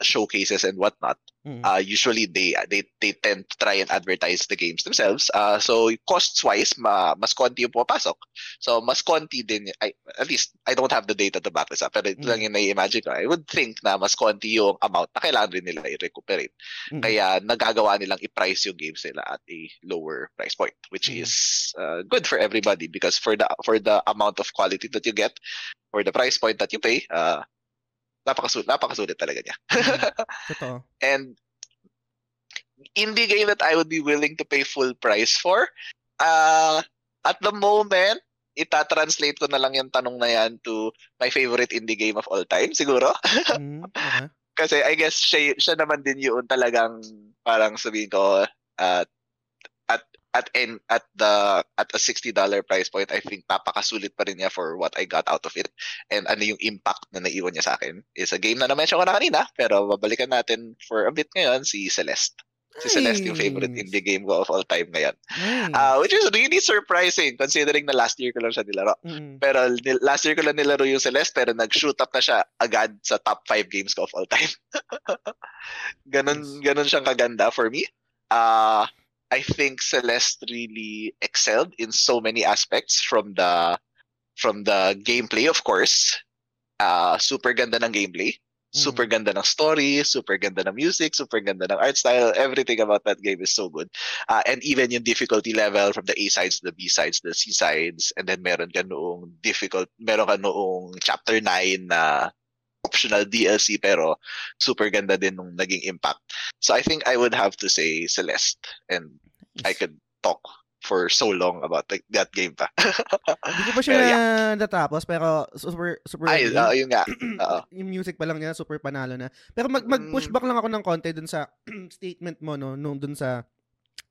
showcases and whatnot. Mm. Uh, usually they they they tend to try and advertise the games themselves. Uh, so costs wise, ma, mas konti yung pumapasok. So mas konti din I, at least I don't have the data to back this up. Pero ito mm. lang yung na-imagine ko. I would think na mas konti yung amount na kailangan rin nila i-recuperate. Mm. Kaya nagagawa nilang i-price yung games nila at a lower price point, which mm. is uh, good for everybody because for the for the amount of quality that you get, for the price point that you pay, uh, napakasulit, napakasulit talaga niya. Totoo. And indie game that I would be willing to pay full price for, uh, at the moment, ita-translate ko na lang yung tanong na yan to my favorite indie game of all time, siguro. mm, okay. Kasi I guess siya, siya naman din yun talagang parang sabihin ko, uh, at in at the at a $60 price point, I think papakasulit pa rin niya for what I got out of it. And ano yung impact na naiwan niya sa akin is a game na na-mention ko na kanina, pero babalikan natin for a bit ngayon si Celeste. Si nice. Celeste yung favorite indie game ko of all time ngayon. Nice. Uh, which is really surprising considering na last year ko lang siya nilaro. Mm. Pero last year ko lang nilaro yung Celeste pero nag-shoot up na siya agad sa top 5 games ko of all time. ganon, nice. ganon siyang kaganda for me. Uh, I think Celeste really excelled in so many aspects from the from the gameplay, of course. Uh, super ganda ng gameplay. Super mm. ganda ng story, super ganda ng music, super ganda ng art style. Everything about that game is so good. Uh, and even yung difficulty level from the A sides to the B sides, the C sides, and then meron ka noong difficult, meron ka noong chapter 9 na optional DLC pero super ganda din nung naging impact. So I think I would have to say Celeste and I could talk for so long about the, that game pa. Hindi ko pa siya yeah. natapos pero super super Ay, uh, yun nga. Uh, yung music pa lang niya super panalo na. Pero mag mag-push back lang ako ng konti dun sa statement mo no nung dun sa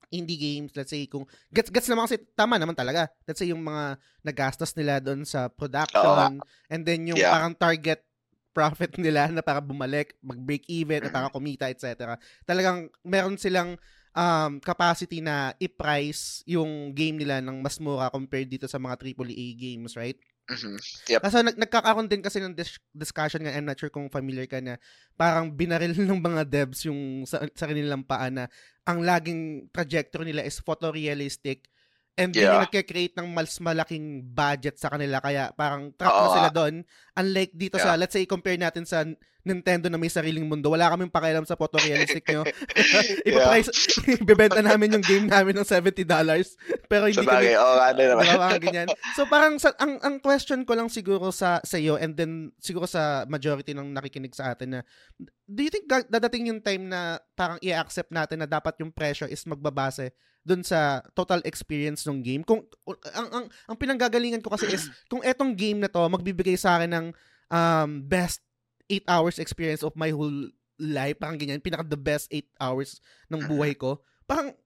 indie games, let's say kung gets gets naman kasi tama naman talaga. Let's say yung mga nagastos nila doon sa production uh, and then yung yeah. parang target profit nila na para bumalik, mag-break even, at para kumita, etc. Talagang meron silang um, capacity na i-price yung game nila ng mas mura compared dito sa mga AAA games, right? Mm-hmm. Yep. Kaso nag- nagkakaroon din kasi ng dis- discussion nga, I'm not sure kung familiar ka na, parang binaril ng mga devs yung sa, sa kanilang paa na ang laging trajectory nila is photorealistic And yeah. yung nagke-create ng mas malaking budget sa kanila kaya parang trap na sila doon. Unlike dito yeah. sa, let's say, compare natin sa Nintendo na may sariling mundo. Wala kaming pakialam sa photorealistic nyo. Ipaprice, ibebenta namin yung game namin ng $70. Pero hindi kami, oh, ano naman. Diba, ganyan. So parang sa, ang, ang question ko lang siguro sa, sa iyo and then siguro sa majority ng nakikinig sa atin na do you think dadating yung time na parang i-accept natin na dapat yung pressure is magbabase dun sa total experience ng game. Kung ang ang, ang pinanggagalingan ko kasi is kung etong game na to magbibigay sa akin ng um, best 8 hours experience of my whole life, parang ganyan, pinaka the best 8 hours ng buhay ko. Parang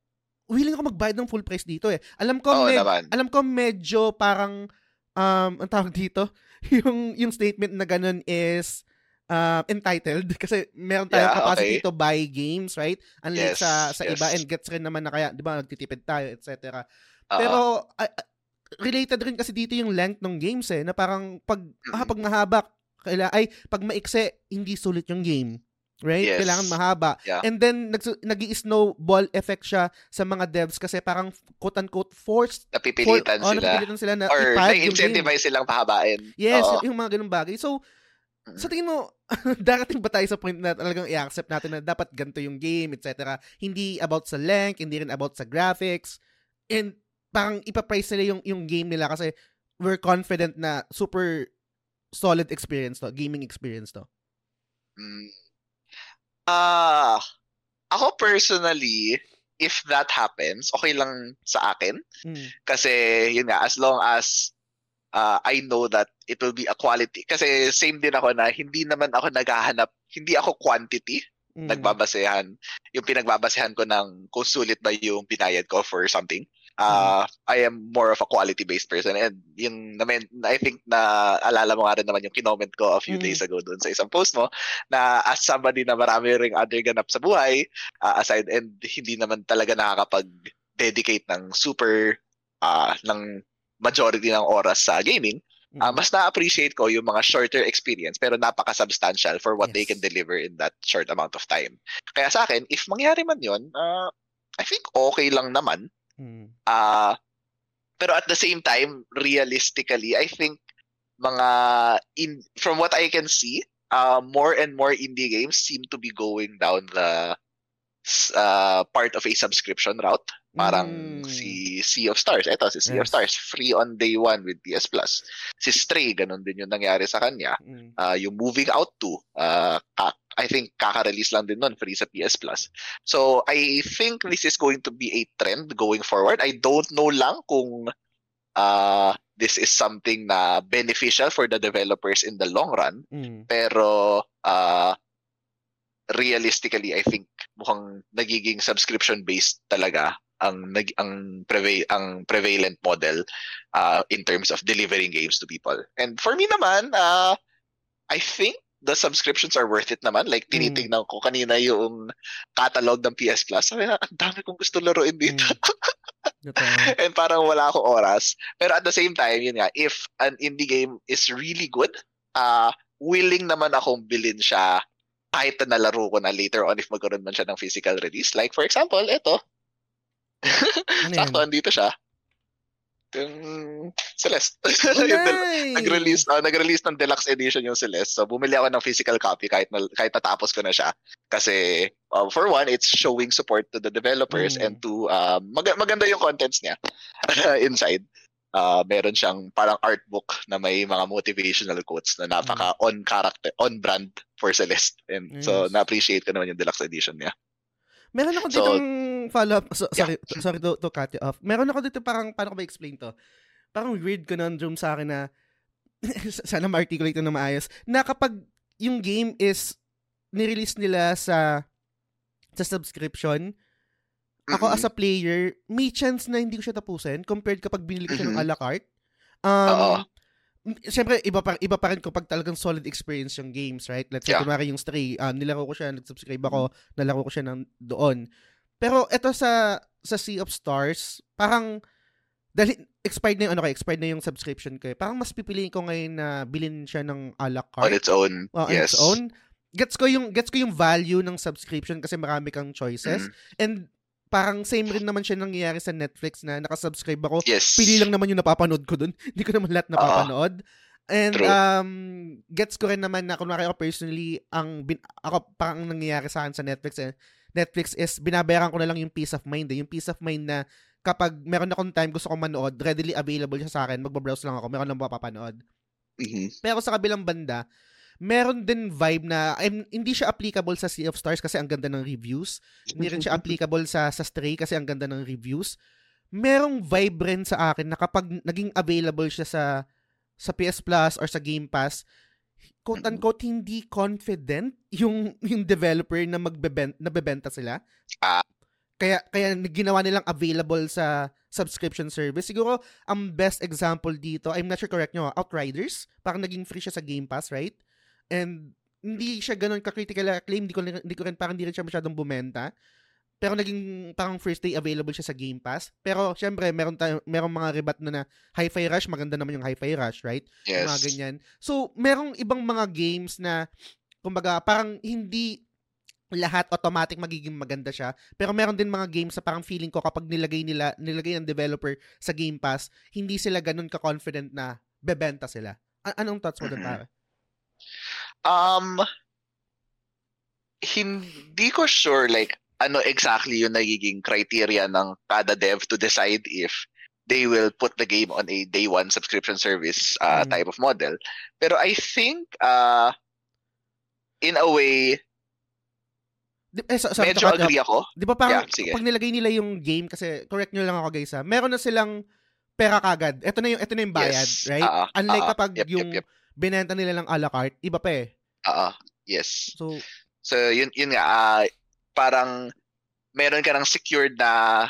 willing ako magbayad ng full price dito eh. Alam ko oh, med- alam ko medyo parang um ang tawag dito, yung yung statement na ganun is uh, entitled kasi meron tayong yeah, capacity okay. to buy games, right? Unlike yes, sa sa yes. iba and gets rin naman na kaya, 'di ba, nagtitipid tayo, etc. Uh-huh. Pero uh, related rin kasi dito yung length ng games eh, na parang pag mm-hmm. ah, pag mahaba kaila ay pag maikse hindi sulit yung game. Right? Yes. Kailangan mahaba. Yeah. And then nag nag-snowball effect siya sa mga devs kasi parang quote-unquote forced napipilitan for, oh, sila. napipilitan sila na or na-incentivize silang pahabain. Yes, Oo. yung mga ganung bagay. So sa tingin mo, darating ba tayo sa point na talagang i-accept natin na dapat ganito yung game, etc. Hindi about sa length, hindi rin about sa graphics, and parang ipaprice nila yung, yung game nila kasi we're confident na super solid experience to, gaming experience to. Mm. Ah, uh, ako personally, if that happens, okay lang sa akin. Mm. Kasi yun nga, as long as uh, I know that it will be a quality. Kasi same din ako na hindi naman ako naghahanap, hindi ako quantity mm. nagbabasehan, yung pinagbabasehan ko ng kung sulit ba yung binayad ko for something. Uh, I am more of a quality-based person and yung naman, I think na alala mo nga rin naman yung kinoment ko a few mm. days ago doon sa isang post mo na as somebody na marami ring other ganap sa buhay uh, aside and hindi naman talaga nakakapag-dedicate ng super uh, ng majority ng oras sa gaming, Uh, mas na-appreciate ko yung mga shorter experience pero napaka-substantial for what yes. they can deliver in that short amount of time. Kaya sa akin, if mangyari man yun, uh, I think okay lang naman. Mm. Uh, pero at the same time, realistically, I think mga in from what I can see, uh, more and more indie games seem to be going down the uh, part of a subscription route. Parang mm. si Sea of Stars. Ito, si Sea yes. of Stars. Free on day one with PS Plus. Si Stray, ganun din yung nangyari sa kanya. Mm. Uh, yung Moving Out 2, uh, I think kaka-release lang din nun, free sa PS Plus. So, I think this is going to be a trend going forward. I don't know lang kung uh, this is something na beneficial for the developers in the long run. Mm. Pero, uh, realistically, I think mukhang nagiging subscription-based talaga ang nag ang prevail ang prevalent model uh, in terms of delivering games to people. And for me naman, uh, I think the subscriptions are worth it naman. Like, mm. tinitingnan ko kanina yung catalog ng PS Plus. Sabi na, ang dami kong gusto laruin dito. Mm. And parang wala akong oras. Pero at the same time, yun nga, if an indie game is really good, uh, willing naman akong bilhin siya kahit na nalaro ko na later on if magkaroon man siya ng physical release. Like, for example, ito, ano Sakto, andito siya. Yung Celeste. Oh, nice. nag-release uh, nag-release ng deluxe edition yung Celeste. So bumili ako ng physical copy kahit na, kahit natapos ko na siya kasi uh, for one it's showing support to the developers mm. and to uh, mag- maganda yung contents niya inside. Uh, meron siyang parang art book na may mga motivational quotes na napaka mm. on character, on brand for Celeste. And yes. so na-appreciate ko naman yung deluxe edition niya. Meron ako ditong so, follow-up. So, sorry, yeah. sorry to, to cut you off. Meron ako dito parang, paano ko ba explain to? Parang weird conundrum sa akin na, sana ma-articulate na maayos, na kapag yung game is nirelease nila sa sa subscription, ako mm-hmm. as a player, may chance na hindi ko siya tapusin compared kapag binili ko siya mm-hmm. ng a la carte. Um, Siyempre, iba pa, iba pa rin kapag talagang solid experience yung games, right? Let's say, yeah. kumari yung Stray, um, nilaro ko siya, nag-subscribe ako, nalaro ko siya ng doon. Pero ito sa sa Sea of Stars, parang dahil expired na yung ano ko, expired na yung subscription ko. Eh. Parang mas pipiliin ko ngayon na bilhin siya ng a la carte. On its own. Uh, yes. On its own. Gets ko yung gets ko yung value ng subscription kasi marami kang choices. Mm. And parang same rin naman siya nangyayari sa Netflix na nakasubscribe ako. Yes. Pili lang naman yung napapanood ko dun. Hindi ko naman lahat napapanood. Uh, And true. um gets ko rin naman na kunwari ako personally ang bin, ako parang nangyayari sa akin sa Netflix eh. Netflix is binabayaran ko na lang yung peace of mind eh. Yung peace of mind na kapag meron akong time gusto kong manood, readily available siya sa akin, magbabrowse lang ako, meron lang mapapanood. Mm-hmm. Pero sa kabilang banda, meron din vibe na I'm, hindi siya applicable sa Sea of Stars kasi ang ganda ng reviews. Hindi rin siya applicable sa sa Stray kasi ang ganda ng reviews. Merong vibe rin sa akin na kapag naging available siya sa sa PS Plus or sa Game Pass, quote unquote hindi confident yung yung developer na magbebenta na bebenta sila. Ah. Kaya kaya ginawa nilang available sa subscription service. Siguro ang best example dito, I'm not sure correct nyo, Outriders, parang naging free siya sa Game Pass, right? And hindi siya ganun ka-critical acclaim, hindi ko, hindi ko rin, parang hindi rin siya masyadong bumenta. Pero naging parang first day available siya sa Game Pass. Pero syempre, meron tayo, meron mga rebat na na Hi-Fi Rush, maganda naman yung Hi-Fi Rush, right? Yes. Mga ganyan. So, merong ibang mga games na kumbaga, parang hindi lahat automatic magiging maganda siya. Pero meron din mga games sa parang feeling ko kapag nilagay nila, nilagay ng developer sa Game Pass, hindi sila ganun ka-confident na bebenta sila. A- anong thoughts mo doon, mm-hmm. pare? Um, hindi ko sure like ano exactly yung nagiging criteria ng kada dev to decide if they will put the game on a day one subscription service uh, mm. type of model. Pero I think uh, in a way Di, eh, so, sorry, medyo agree ako. Di ba parang yeah, pag nilagay nila yung game, kasi correct nyo lang ako guys ha, meron na silang pera kagad. Ito na yung, ito na yung bayad, yes. right? Uh-uh, Unlike uh-uh. kapag yep, yung yep, yep binenta nila lang a la carte, iba pa eh. Oo, yes. So, So yun yun nga uh, parang meron ka ng secured na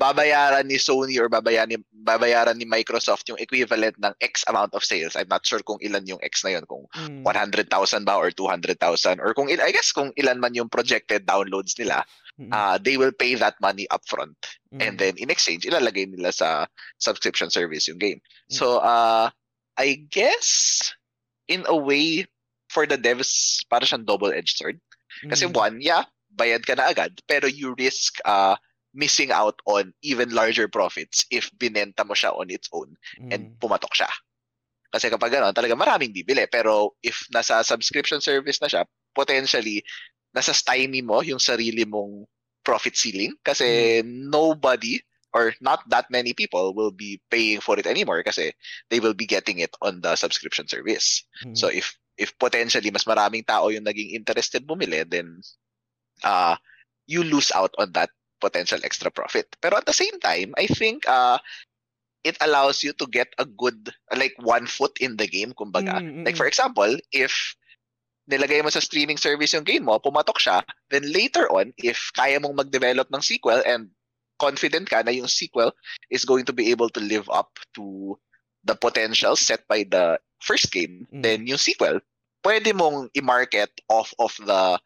babayaran ni Sony or babayaran ni, babayaran ni Microsoft yung equivalent ng X amount of sales. I'm not sure kung ilan yung X na yun, kung mm. 100,000 ba or 200,000 or kung I guess kung ilan man yung projected downloads nila. Mm. Uh, they will pay that money upfront mm. and then in exchange ilalagay nila sa subscription service yung game. Mm. So uh I guess in a way for the devs para siyang double-edged sword. Kasi mm. one, yeah, bayad ka na agad pero you risk uh missing out on even larger profits if binenta mo siya on its own mm. and pumatok siya. Kasi kapag gano'n, talaga maraming bibili. Pero if nasa subscription service na siya, potentially, nasa stymie mo yung sarili mong profit ceiling kasi mm. nobody or not that many people will be paying for it anymore kasi they will be getting it on the subscription service. Mm. So if if potentially mas maraming tao yung naging interested bumili, then uh, you lose out on that potential extra profit. Pero at the same time, I think uh, it allows you to get a good, like one foot in the game, kumbaga. Mm-hmm. Like for example, if nilagay mo sa streaming service yung game mo, pumatok siya, then later on, if kaya mong mag-develop ng sequel and confident ka na yung sequel is going to be able to live up to the potential set by the first game, mm-hmm. then yung sequel, pwede mong i-market off of the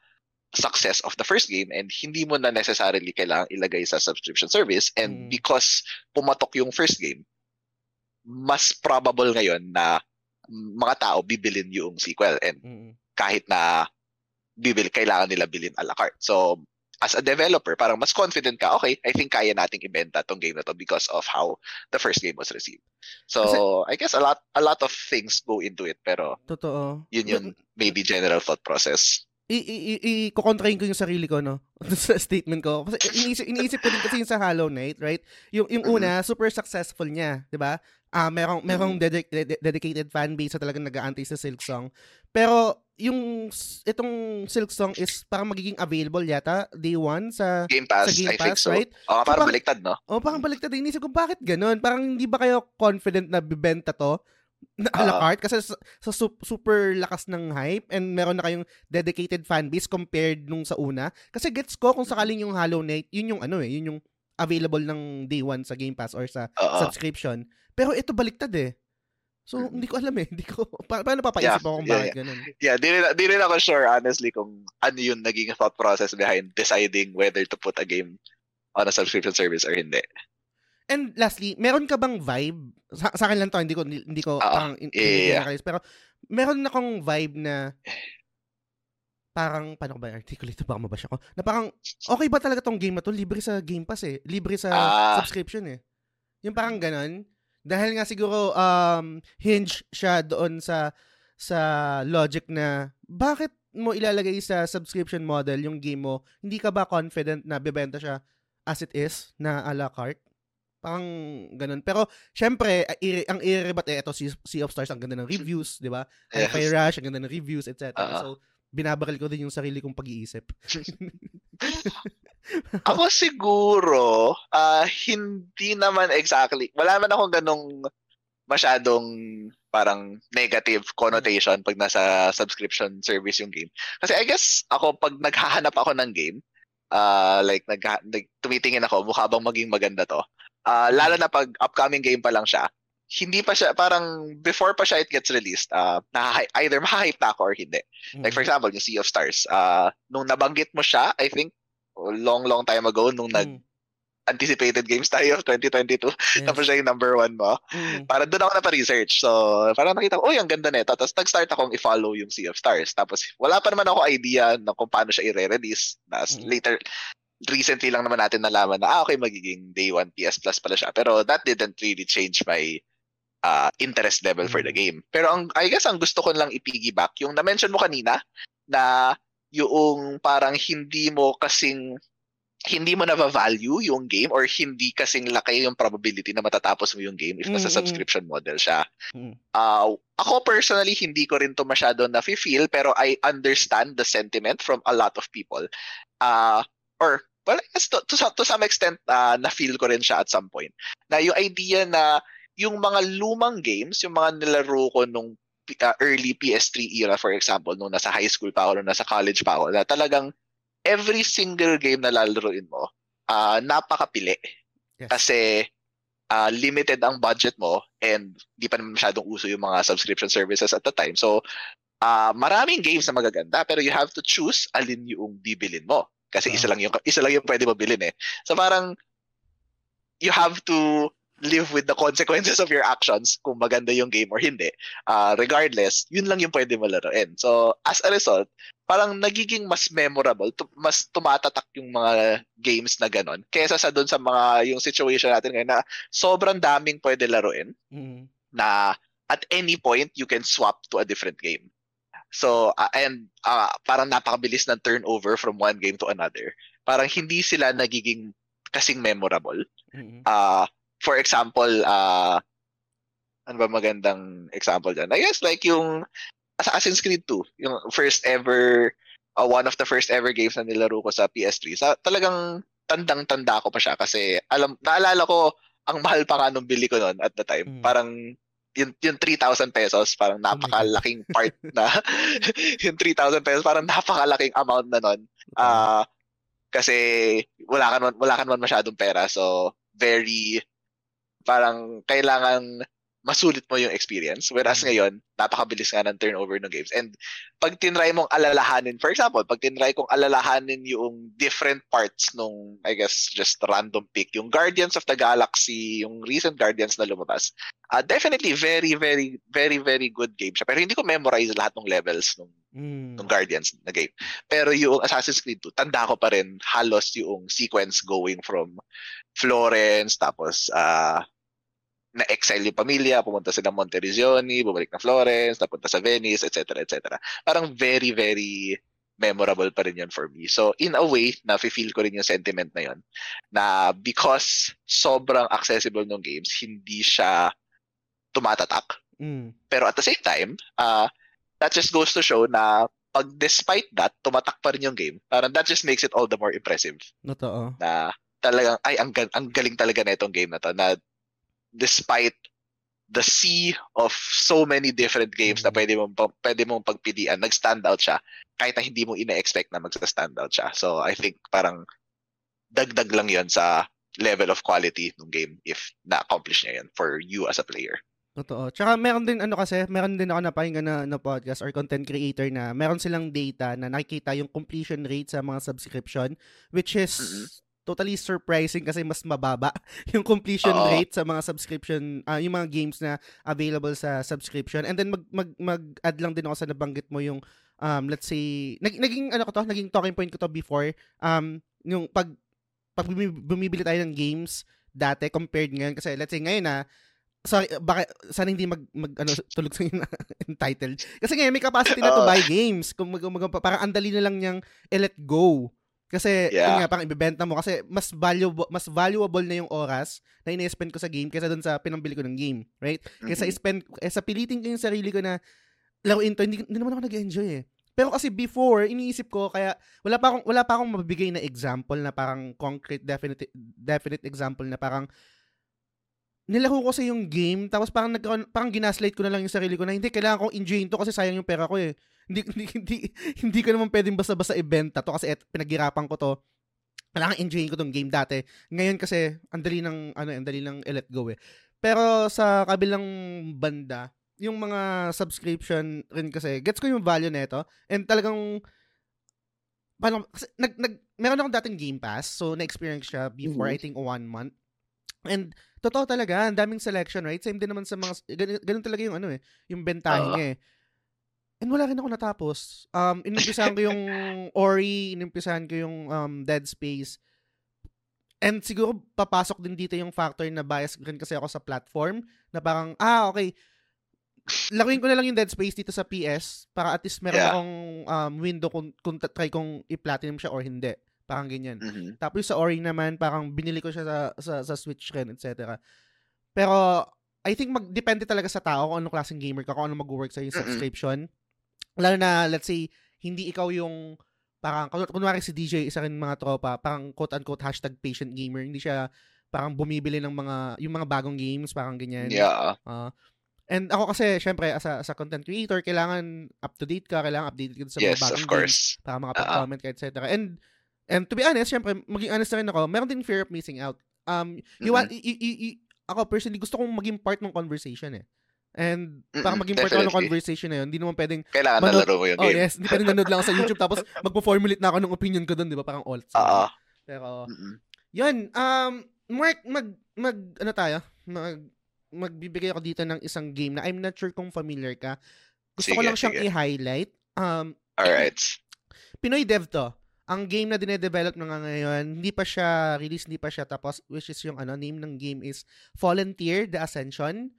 success of the first game and hindi mo na necessarily kailangang ilagay sa subscription service and mm. because pumatok yung first game mas probable ngayon na mga tao bibilin yung sequel and mm. kahit na bibil kailangan nila bilhin a la carte. So as a developer, parang mas confident ka, okay, I think kaya nating ibenta tong game na to because of how the first game was received. So, Kasi, I guess a lot a lot of things go into it pero Totoo. Yun yung maybe general thought process i-kontrahin ko yung sarili ko, no? sa statement ko. Kasi iniisip, iniisip ko din kasi yung sa Hollow Knight, right? Yung, yung una, mm-hmm. super successful niya, di ba? Ah, uh, merong merong mm-hmm. dedic- de- dedicated fan base na talagang nag-aantay sa Silk Song. Pero yung itong Silk Song is parang magiging available yata day one sa Game Pass, sa Game I Pass, so. right? Oh, so, parang baliktad, no? Oh, parang baliktad. Inisip ko, bakit ganun? Parang hindi ba kayo confident na bibenta to? Na a la carte kasi sa, sa super lakas ng hype and meron na kayong dedicated fan base compared nung sa una. Kasi gets ko kung sakaling yung Hollow Knight, yun yung ano eh, yun yung available ng day one sa Game Pass or sa Uh-oh. subscription. Pero ito baliktad eh. So, hindi ko alam eh. Hindi ko, pa- paano papaisip yeah, ako kung yeah, bakit yeah. ganun? Yeah, di rin, di rin ako sure honestly kung ano yung naging thought process behind deciding whether to put a game on a subscription service or hindi. And lastly, meron ka bang vibe? Sa, sa akin lang to, hindi ko hindi ko uh, parang yeah. hindi pero meron na akong vibe na parang paano ko ba articulate baka mabasya ko. Na parang okay ba talaga tong game na to? Libre sa Game Pass eh. Libre sa uh, subscription eh. Yung parang ganon. Dahil nga siguro um hinge siya doon sa sa logic na bakit mo ilalagay sa subscription model yung game mo? Hindi ka ba confident na bebenta siya as it is na a la carte Parang ganun. Pero, syempre, ang i-rebat eh, ito, Sea of Stars, ang ganda ng reviews, di ba? Yes. Hi-Fi Rush, ang ganda ng reviews, etc. Uh-huh. So, binabaril ko din yung sarili kong pag-iisip. ako siguro, uh, hindi naman exactly, wala man akong ganong masyadong parang negative connotation pag nasa subscription service yung game. Kasi I guess ako pag naghahanap ako ng game, uh, like nag, nag tumitingin ako mukha bang maging maganda to. Uh, lalo na pag upcoming game pa lang siya, hindi pa siya, parang before pa siya it gets released, uh, na, either ma-hype na ako or hindi. Mm-hmm. Like for example, yung Sea of Stars, uh, nung nabanggit mo siya, I think, long, long time ago, nung mm. nag, anticipated games tayo of 2022. Yes. Tapos siya yung number one mo. Mm. Para doon ako na pa-research. So, parang nakita ko, oh, ang ganda nito. Tapos nag-start akong i-follow yung Sea of Stars. Tapos wala pa naman ako idea na kung paano siya i-re-release. mm. later, recently lang naman natin nalaman na, ah, okay, magiging day 1 PS Plus pala siya. Pero that didn't really change my uh, interest level for the mm. game. Pero ang, I guess ang gusto ko lang i-piggyback, yung na-mention mo kanina, na yung parang hindi mo kasing hindi mo na value yung game or hindi kasing laki yung probability na matatapos mo yung game if nasa mm-hmm. subscription model siya. Uh, ako personally, hindi ko rin to masyado na-feel pero I understand the sentiment from a lot of people. Uh, or well, I guess to, to, to some extent, uh, na-feel ko rin siya at some point. Na yung idea na yung mga lumang games, yung mga nilaro ko nung uh, early PS3 era, for example, nung nasa high school pa ako, nung nasa college pa ako, na talagang every single game na lalaroin mo, uh, napakapili. Yes. Kasi uh, limited ang budget mo and di pa naman masyadong uso yung mga subscription services at the time. So, uh, maraming games na magaganda pero you have to choose alin yung bibilin mo. Kasi uh-huh. isa lang yung isa lang yung pwede mo bilhin eh. So parang you have to live with the consequences of your actions kung maganda yung game or hindi. Uh, regardless, yun lang yung pwede mo laruin. So, as a result, parang nagiging mas memorable, t- mas tumatatak yung mga games na ganon. Kesa sa doon sa mga, yung situation natin ngayon na sobrang daming pwede laruin mm-hmm. na at any point, you can swap to a different game. So, uh, and uh, parang napakabilis ng turnover from one game to another. Parang hindi sila nagiging kasing memorable. Mm-hmm. Uh, for example, uh, ano ba magandang example dyan? I guess like yung Assassin's Creed 2, yung first ever, uh, one of the first ever games na nilaro ko sa PS3. Sa, talagang tandang-tanda ko pa siya kasi alam, naalala ko, ang mahal pa nga nung bili ko noon at the time. Mm. Parang yung, yung 3,000 pesos, parang oh napakalaking part na, yung 3,000 pesos, parang napakalaking amount na noon. Uh, kasi wala ka wala ka naman masyadong pera. So, very parang kailangan masulit mo yung experience. Whereas mm. ngayon, napakabilis nga ng turnover ng games. And pag tinry mong alalahanin, for example, pag tinry kong alalahanin yung different parts nung, I guess, just random pick, yung Guardians of the Galaxy, yung recent Guardians na lumabas, uh, definitely very, very, very, very good game siya. Pero hindi ko memorize lahat ng levels nung, mm. nung Guardians na game. Pero yung Assassin's Creed 2, tanda ko pa rin halos yung sequence going from Florence, tapos uh, na-exile yung pamilya, pumunta sila Monterisioni, bumalik na Florence, napunta sa Venice, etc. etc. Parang very, very memorable pa rin yun for me. So, in a way, na-feel ko rin yung sentiment na yun, na because sobrang accessible ng games, hindi siya tumatatak. Mm. Pero at the same time, uh, that just goes to show na pag despite that, tumatak pa rin yung game, parang that just makes it all the more impressive. Totoo. Na talagang, ay, ang, ang galing talaga na itong game na to, na despite the sea of so many different games na pwede mong, pwede mong pagpilian, nag-stand out siya kahit na hindi mo ina-expect na mag-stand out siya. So I think parang dagdag lang yon sa level of quality ng game if na-accomplish niya yan for you as a player. Totoo. Tsaka meron din ano kasi, meron din ako napakinggan na, na podcast or content creator na meron silang data na nakikita yung completion rate sa mga subscription which is mm-hmm totally surprising kasi mas mababa yung completion Uh-oh. rate sa mga subscription uh, yung mga games na available sa subscription. And then mag mag mag-add lang din ako sa nabanggit mo yung um let's say nag, naging ano ko to naging talking point ko to before um yung pag pag bumibili tayo ng games dati compared ngayon. Kasi let's say ngayon na sorry baka sana hindi mag, mag ano tulog sa entitled. Kasi ngayon may capacity na to buy games. Kung mag, mag, parang andali na lang niyang let go kasi, yeah. yun nga, parang ibebenta mo. Kasi, mas valuable, mas valuable na yung oras na ina-spend ko sa game kaysa doon sa pinambili ko ng game. Right? Mm-hmm. Kaysa spend, kaysa pilitin ko yung sarili ko na laruin to, hindi, hindi naman ako nag-enjoy eh. Pero kasi before, iniisip ko, kaya wala pa akong, wala pa akong mabibigay na example na parang concrete, definite, definite example na parang nilaro ko sa yung game, tapos parang, nagkaroon, parang ginaslight ko na lang yung sarili ko na hindi, kailangan kong enjoyin to kasi sayang yung pera ko eh. Hindi, hindi, hindi, hindi ko naman pwedeng basta-basta ibenta to kasi et, pinaghirapan ko to. Kailangan enjoyin ko tong game dati. Ngayon kasi, andali ng, ano, andali ng let go eh. Pero sa kabilang banda, yung mga subscription rin kasi, gets ko yung value nito. And talagang, paano, kasi nag, nag, meron akong dating Game Pass, so na-experience siya before, mm-hmm. I think, one month. And, totoo talaga, ang daming selection, right? Same din naman sa mga, ganun, ganun talaga yung ano eh, yung bentahin uh, eh. And wala rin ako natapos. Um, inumpisahan ko yung Ori, inumpisahan ko yung um, Dead Space. And siguro papasok din dito yung factor na bias rin kasi ako sa platform na parang, ah, okay, laruin ko na lang yung Dead Space dito sa PS para at least meron yeah. akong um, window kung, kung try kong i-platinum siya or hindi. Parang ganyan. Mm-hmm. Tapos sa Ori naman, parang binili ko siya sa, sa, sa Switch rin, etc. Pero, I think mag-depende talaga sa tao kung anong klaseng gamer ka, kung ano mag-work sa yung subscription. Mm-hmm lalo na, let's say, hindi ikaw yung, parang, kunwari si DJ, isa rin mga tropa, parang quote-unquote hashtag patient gamer, hindi siya parang bumibili ng mga, yung mga bagong games, parang ganyan. Yeah. Uh, And ako kasi, syempre, as a, as a content creator, kailangan up-to-date ka, kailangan updated ka sa mga Yes, bagong of games, course. para Oo. makapag-comment ka, etc. And, and to be honest, syempre, maging honest na rin ako, meron din fear of missing out. Um, you want, Mm-mm. y- y- y- ako personally, gusto kong maging part ng conversation eh. And, para maging part ako ng conversation na yun, hindi naman pwedeng, Kailangan Manood- nalaro mo yung oh game. yes, hindi pwedeng nanood lang ako sa YouTube, tapos magpo-formulate na ako ng opinion ko doon, di ba? Parang alt. Oo. Pero, Mm-mm. yun, um, Mark, mag, mag, ano tayo? Mag, magbibigay ako dito ng isang game na I'm not sure kung familiar ka. Gusto ko Sige, lang siyang sige. i-highlight. Um, Alright. Pinoy dev to. Ang game na dinedevelop na nga ngayon, hindi pa siya release, hindi pa siya tapos, which is yung ano, name ng game is Fallen Tier, The Ascension.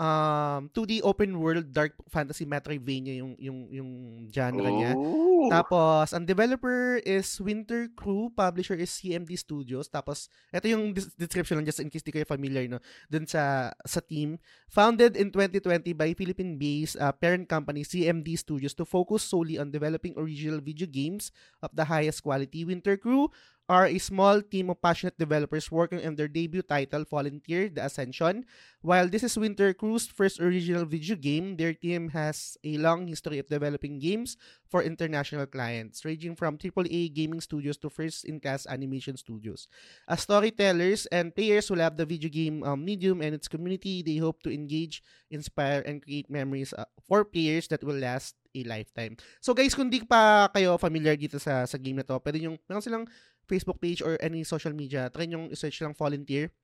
Um, 2D open world dark fantasy Metroidvania yung yung yung genre niya. Ooh. Tapos, ang developer is Winter Crew, publisher is CMD Studios. Tapos, ito yung description lang just in case di kayo familiar no, dun sa sa team. Founded in 2020 by Philippine-based uh, parent company CMD Studios to focus solely on developing original video games of the highest quality. Winter Crew are a small team of passionate developers working on their debut title, Volunteer, The Ascension. While this is Winter Crew's first original video game, their team has a long history of developing games for international clients, ranging from AAA gaming studios to first-in-class animation studios. As storytellers and players who love the video game um, medium and its community, they hope to engage, inspire, and create memories uh, for players that will last a lifetime. So guys, kung di pa kayo familiar dito sa sa game na to, pwede yung meron silang Facebook page or any social media, try nyo i-search lang Volunteer.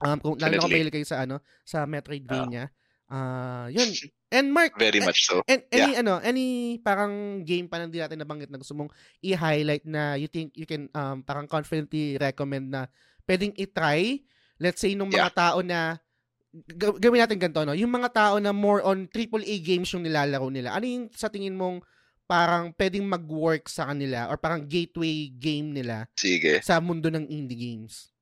Um, kung lalo na kung kayo sa ano, sa Metroidvania. Ah, yun. And Mark, Very much so. And any ano, any parang game pa na hindi natin nabanggit na gusto mong i-highlight na you think you can um parang confidently recommend na pwedeng i-try. Let's say nung mga tao na ga- gawin natin ganito no, yung mga tao na more on AAA games yung nilalaro nila. Ano yung sa tingin mong parang pwedeng mag-work sa kanila or parang gateway game nila Sige. sa mundo ng indie games?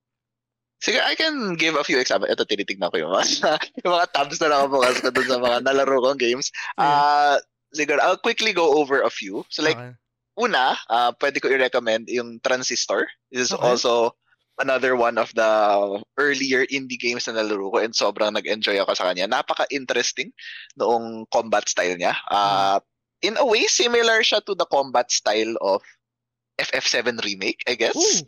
Sige, I can give a few examples. Ito, tinitignan ko yung mga, yung mga tabs na nakabukas ko dun sa mga nalaro kong games. Ah, siguro, I'll quickly go over a few. So like, Okay. una, ah, pwede ko i-recommend yung Transistor. This is Okay. also another one of the earlier indie games na nalaro ko and sobrang nag-enjoy ako sa kanya. Napaka-interesting noong combat style niya. Ah, In a way, similar siya to the combat style of FF7 Remake, I guess. Ooh,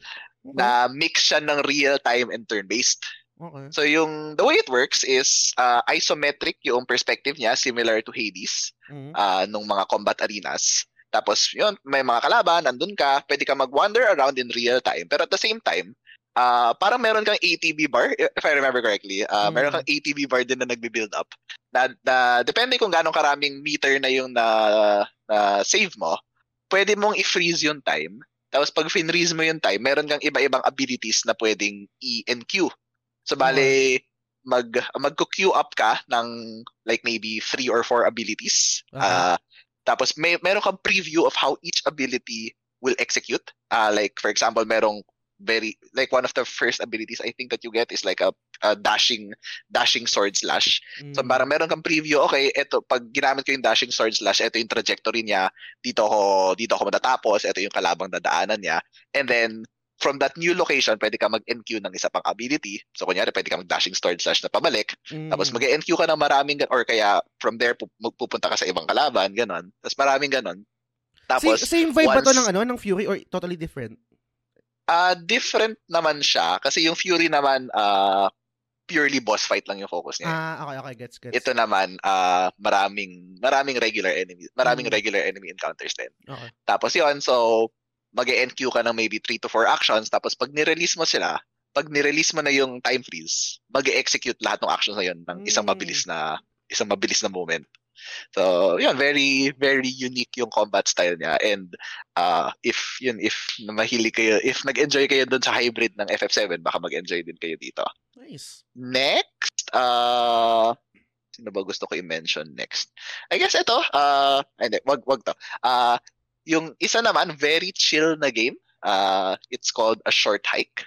okay. Na mix siya ng real-time and turn-based. okay. So yung the way it works is uh, isometric yung perspective niya similar to Hades Mhm. uh, nung mga combat arenas. Tapos yun, may mga kalaban, nandun ka, pwede ka mag-wander around in real time. Pero at the same time, uh, parang meron kang ATB bar, if I remember correctly. Uh, Mm. Meron kang ATB bar din na nagbi-build up. Na, na, depende kung gaano karaming meter na yung na, na save mo, pwede mong i-freeze yung time. Tapos pag finreeze mo yung time, meron kang iba-ibang abilities na pwedeng i-NQ. So bale, mag magko-queue up ka ng like maybe three or four abilities. Okay. Ah, tapos may meron kang preview of how each ability will execute. Ah, like for example, merong very like one of the first abilities I think that you get is like a, a dashing dashing sword slash. So Mm. parang meron kang preview, okay, eto pag ginamit ko yung dashing sword slash, eto yung trajectory niya, dito ako dito ako matatapos, eto yung kalabang dadaanan niya. And then from that new location, pwede ka mag-NQ ng isa pang ability. So kunyari, pwede ka mag-dashing sword slash na pabalik. Tapos Mm. mag-NQ ka ng maraming or kaya from there pu- magpupunta ka sa ibang kalaban, ganon. Tapos maraming ganon. Tapos same, same vibe ba to once- ng ano ng Fury or totally different? Ah different naman siya kasi yung Fury naman ah purely boss fight lang yung focus niya. Ah, okay, okay, gets, gets. Ito naman ah maraming maraming regular enemies, maraming Mm. regular enemy encounters din. Okay. Tapos yon so mag-NQ ka ng maybe 3 to 4 actions tapos pag ni-release mo sila, pag ni-release mo na yung time freeze, mag-execute lahat ng actions na yun ng isang Mm. mabilis na isang mabilis na moment. So, yun, very very unique yung combat style niya and uh, if yun if mahilig kayo, if nag-enjoy kayo doon sa hybrid ng FF7, baka mag-enjoy din kayo dito. Nice. Next, uh, sino ba gusto ko i-mention next? I guess ito, uh, hindi, wag, wag to. Uh, yung isa naman, very chill na game. Uh, it's called A Short Hike.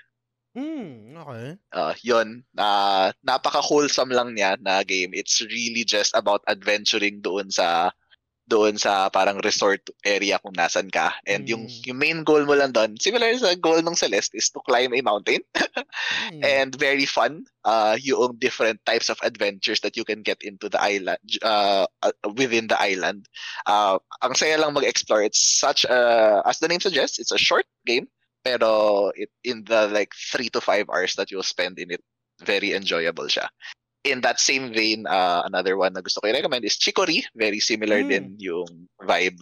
Mm, okay. Uh, yun, uh, napaka-wholesome lang niya na game. It's really just about adventuring doon sa doon sa parang resort area kung nasan ka. And mm. yung yung main goal mo lang doon, similar sa goal ng Celeste is to climb a mountain. mm. And very fun. Uh yung different types of adventures that you can get into the island uh, uh within the island. Uh ang saya lang mag-explore. It's such a as the name suggests, it's a short game pero it in the like 3 to 5 hours that you'll spend in it, very enjoyable siya in that same vein, uh, another one na gusto ko i-recommend is Chicory. Very similar mm. din yung vibe.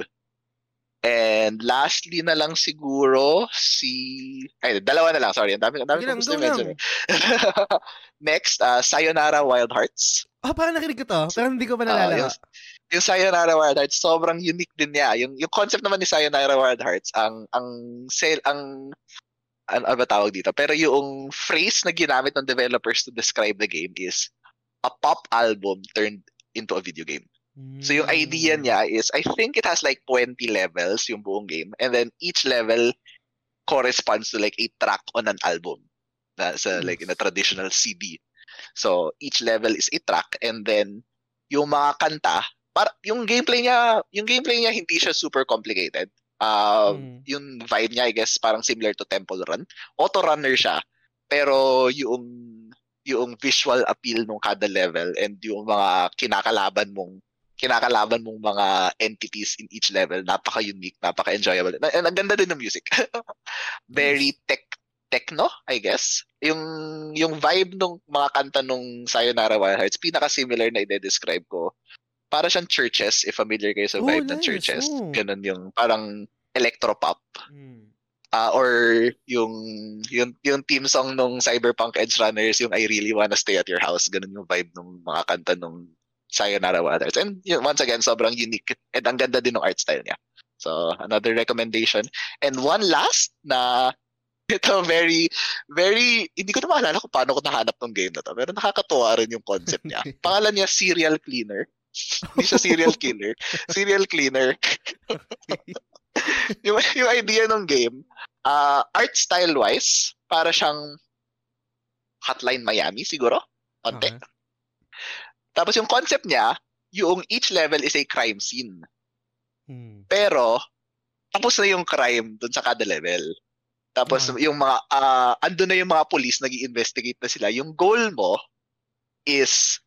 And lastly na lang siguro si ay dalawa na lang sorry ang dami ang dami ko gusto mention. Next uh, Sayonara Wild Hearts. Oh, parang nakinig ko to. Pero hindi ko pa nalala. Uh, yung, yung Sayonara Wild Hearts sobrang unique din niya. Yung yung concept naman ni Sayonara Wild Hearts ang ang sale ang ano, ano ba tawag dito? Pero yung phrase na ginamit ng developers to describe the game is a pop album turned into a video game. So yung idea hmm. niya is I think it has like 20 levels yung buong game and then each level corresponds to like a track on an album. Na, sa like in a traditional CD. So each level is a track and then yung mga kanta para yung gameplay niya yung gameplay niya hindi siya super complicated. Uh, mm. yung vibe niya I guess parang similar to Temple Run. Auto runner siya pero yung yung visual appeal ng kada level and yung mga kinakalaban mong kinakalaban mong mga entities in each level napaka-unique, napaka-enjoyable. And ang ganda din ng music. Very tech techno, I guess. Yung yung vibe ng mga kanta nung Sayonara Wild Hearts, pinaka-similar na i-describe ko. Para siyang churches, if familiar kayo sa vibe oh, nice. ng churches. Oh. Ganun yung parang electropop. Mm uh, or yung yung yung team song nung Cyberpunk Edge Runners yung I Really Wanna Stay at Your House ganun yung vibe ng mga kanta nung Sayonara Waters and yun, once again sobrang unique and ang ganda din ng art style niya so another recommendation and one last na ito very very hindi ko na maalala kung paano ko nahanap ng game na to pero nakakatuwa rin yung concept niya pangalan niya Serial Cleaner hindi siya serial killer serial cleaner yung, yung idea ng game, uh, art style wise, para siyang Hotline Miami siguro. Konti. Okay. Tapos yung concept niya, yung each level is a crime scene. Hmm. Pero, tapos na yung crime dun sa kada level. Tapos uh-huh. yung mga, uh, andun na yung mga police, nag investigate na sila. Yung goal mo is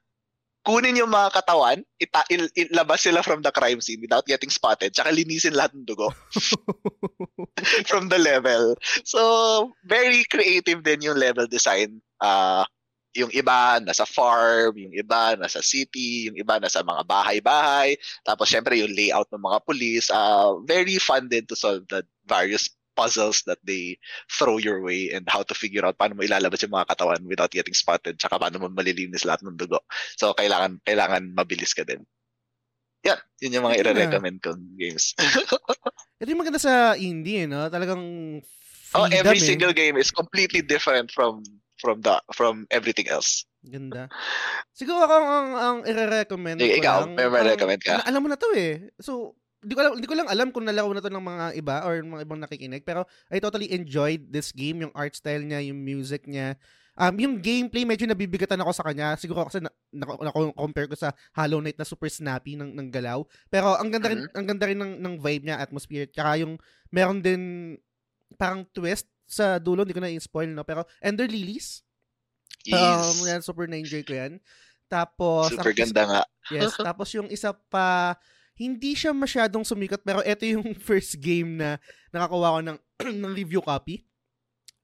kunin yung mga katawan, ita, il, ilabas sila from the crime scene without getting spotted, tsaka linisin lahat ng dugo from the level. So, very creative din yung level design. Uh, yung iba nasa farm, yung iba nasa city, yung iba nasa mga bahay-bahay. Tapos, syempre, yung layout ng mga police. Uh, very fun din to solve the various puzzles that they throw your way and how to figure out paano mo ilalabas yung mga katawan without getting spotted tsaka paano mo malilinis lahat ng dugo. So, kailangan kailangan mabilis ka din. Yan, yun yung mga yeah. i-recommend kong games. Ito yung maganda sa indie, no? Talagang Oh, every eh. single game is completely different from from the from everything else. Ganda. Siguro ako ang, ang, ang i-recommend ko ikaw, lang. Ikaw, may recommend ka? Alam mo na to eh. So, hindi ko, alam, hindi ko lang alam kung nalaro na to ng mga iba or mga ibang nakikinig, pero I totally enjoyed this game, yung art style niya, yung music niya. Um, yung gameplay, medyo nabibigatan ako sa kanya. Siguro kasi na, na, na, compare ko sa Hollow Knight na super snappy ng, ng galaw. Pero ang ganda rin, uh-huh. ang ganda rin ng, ng vibe niya, atmosphere. Tsaka yung, meron din parang twist sa dulo, hindi ko na i-spoil, no? Pero Ender Lilies. Yes. Um, yan, super na-enjoy ko yan. Tapos, super ganda nga. yes, tapos yung isa pa, hindi siya masyadong sumikat pero ito yung first game na nakakuha ko ng, ng review copy.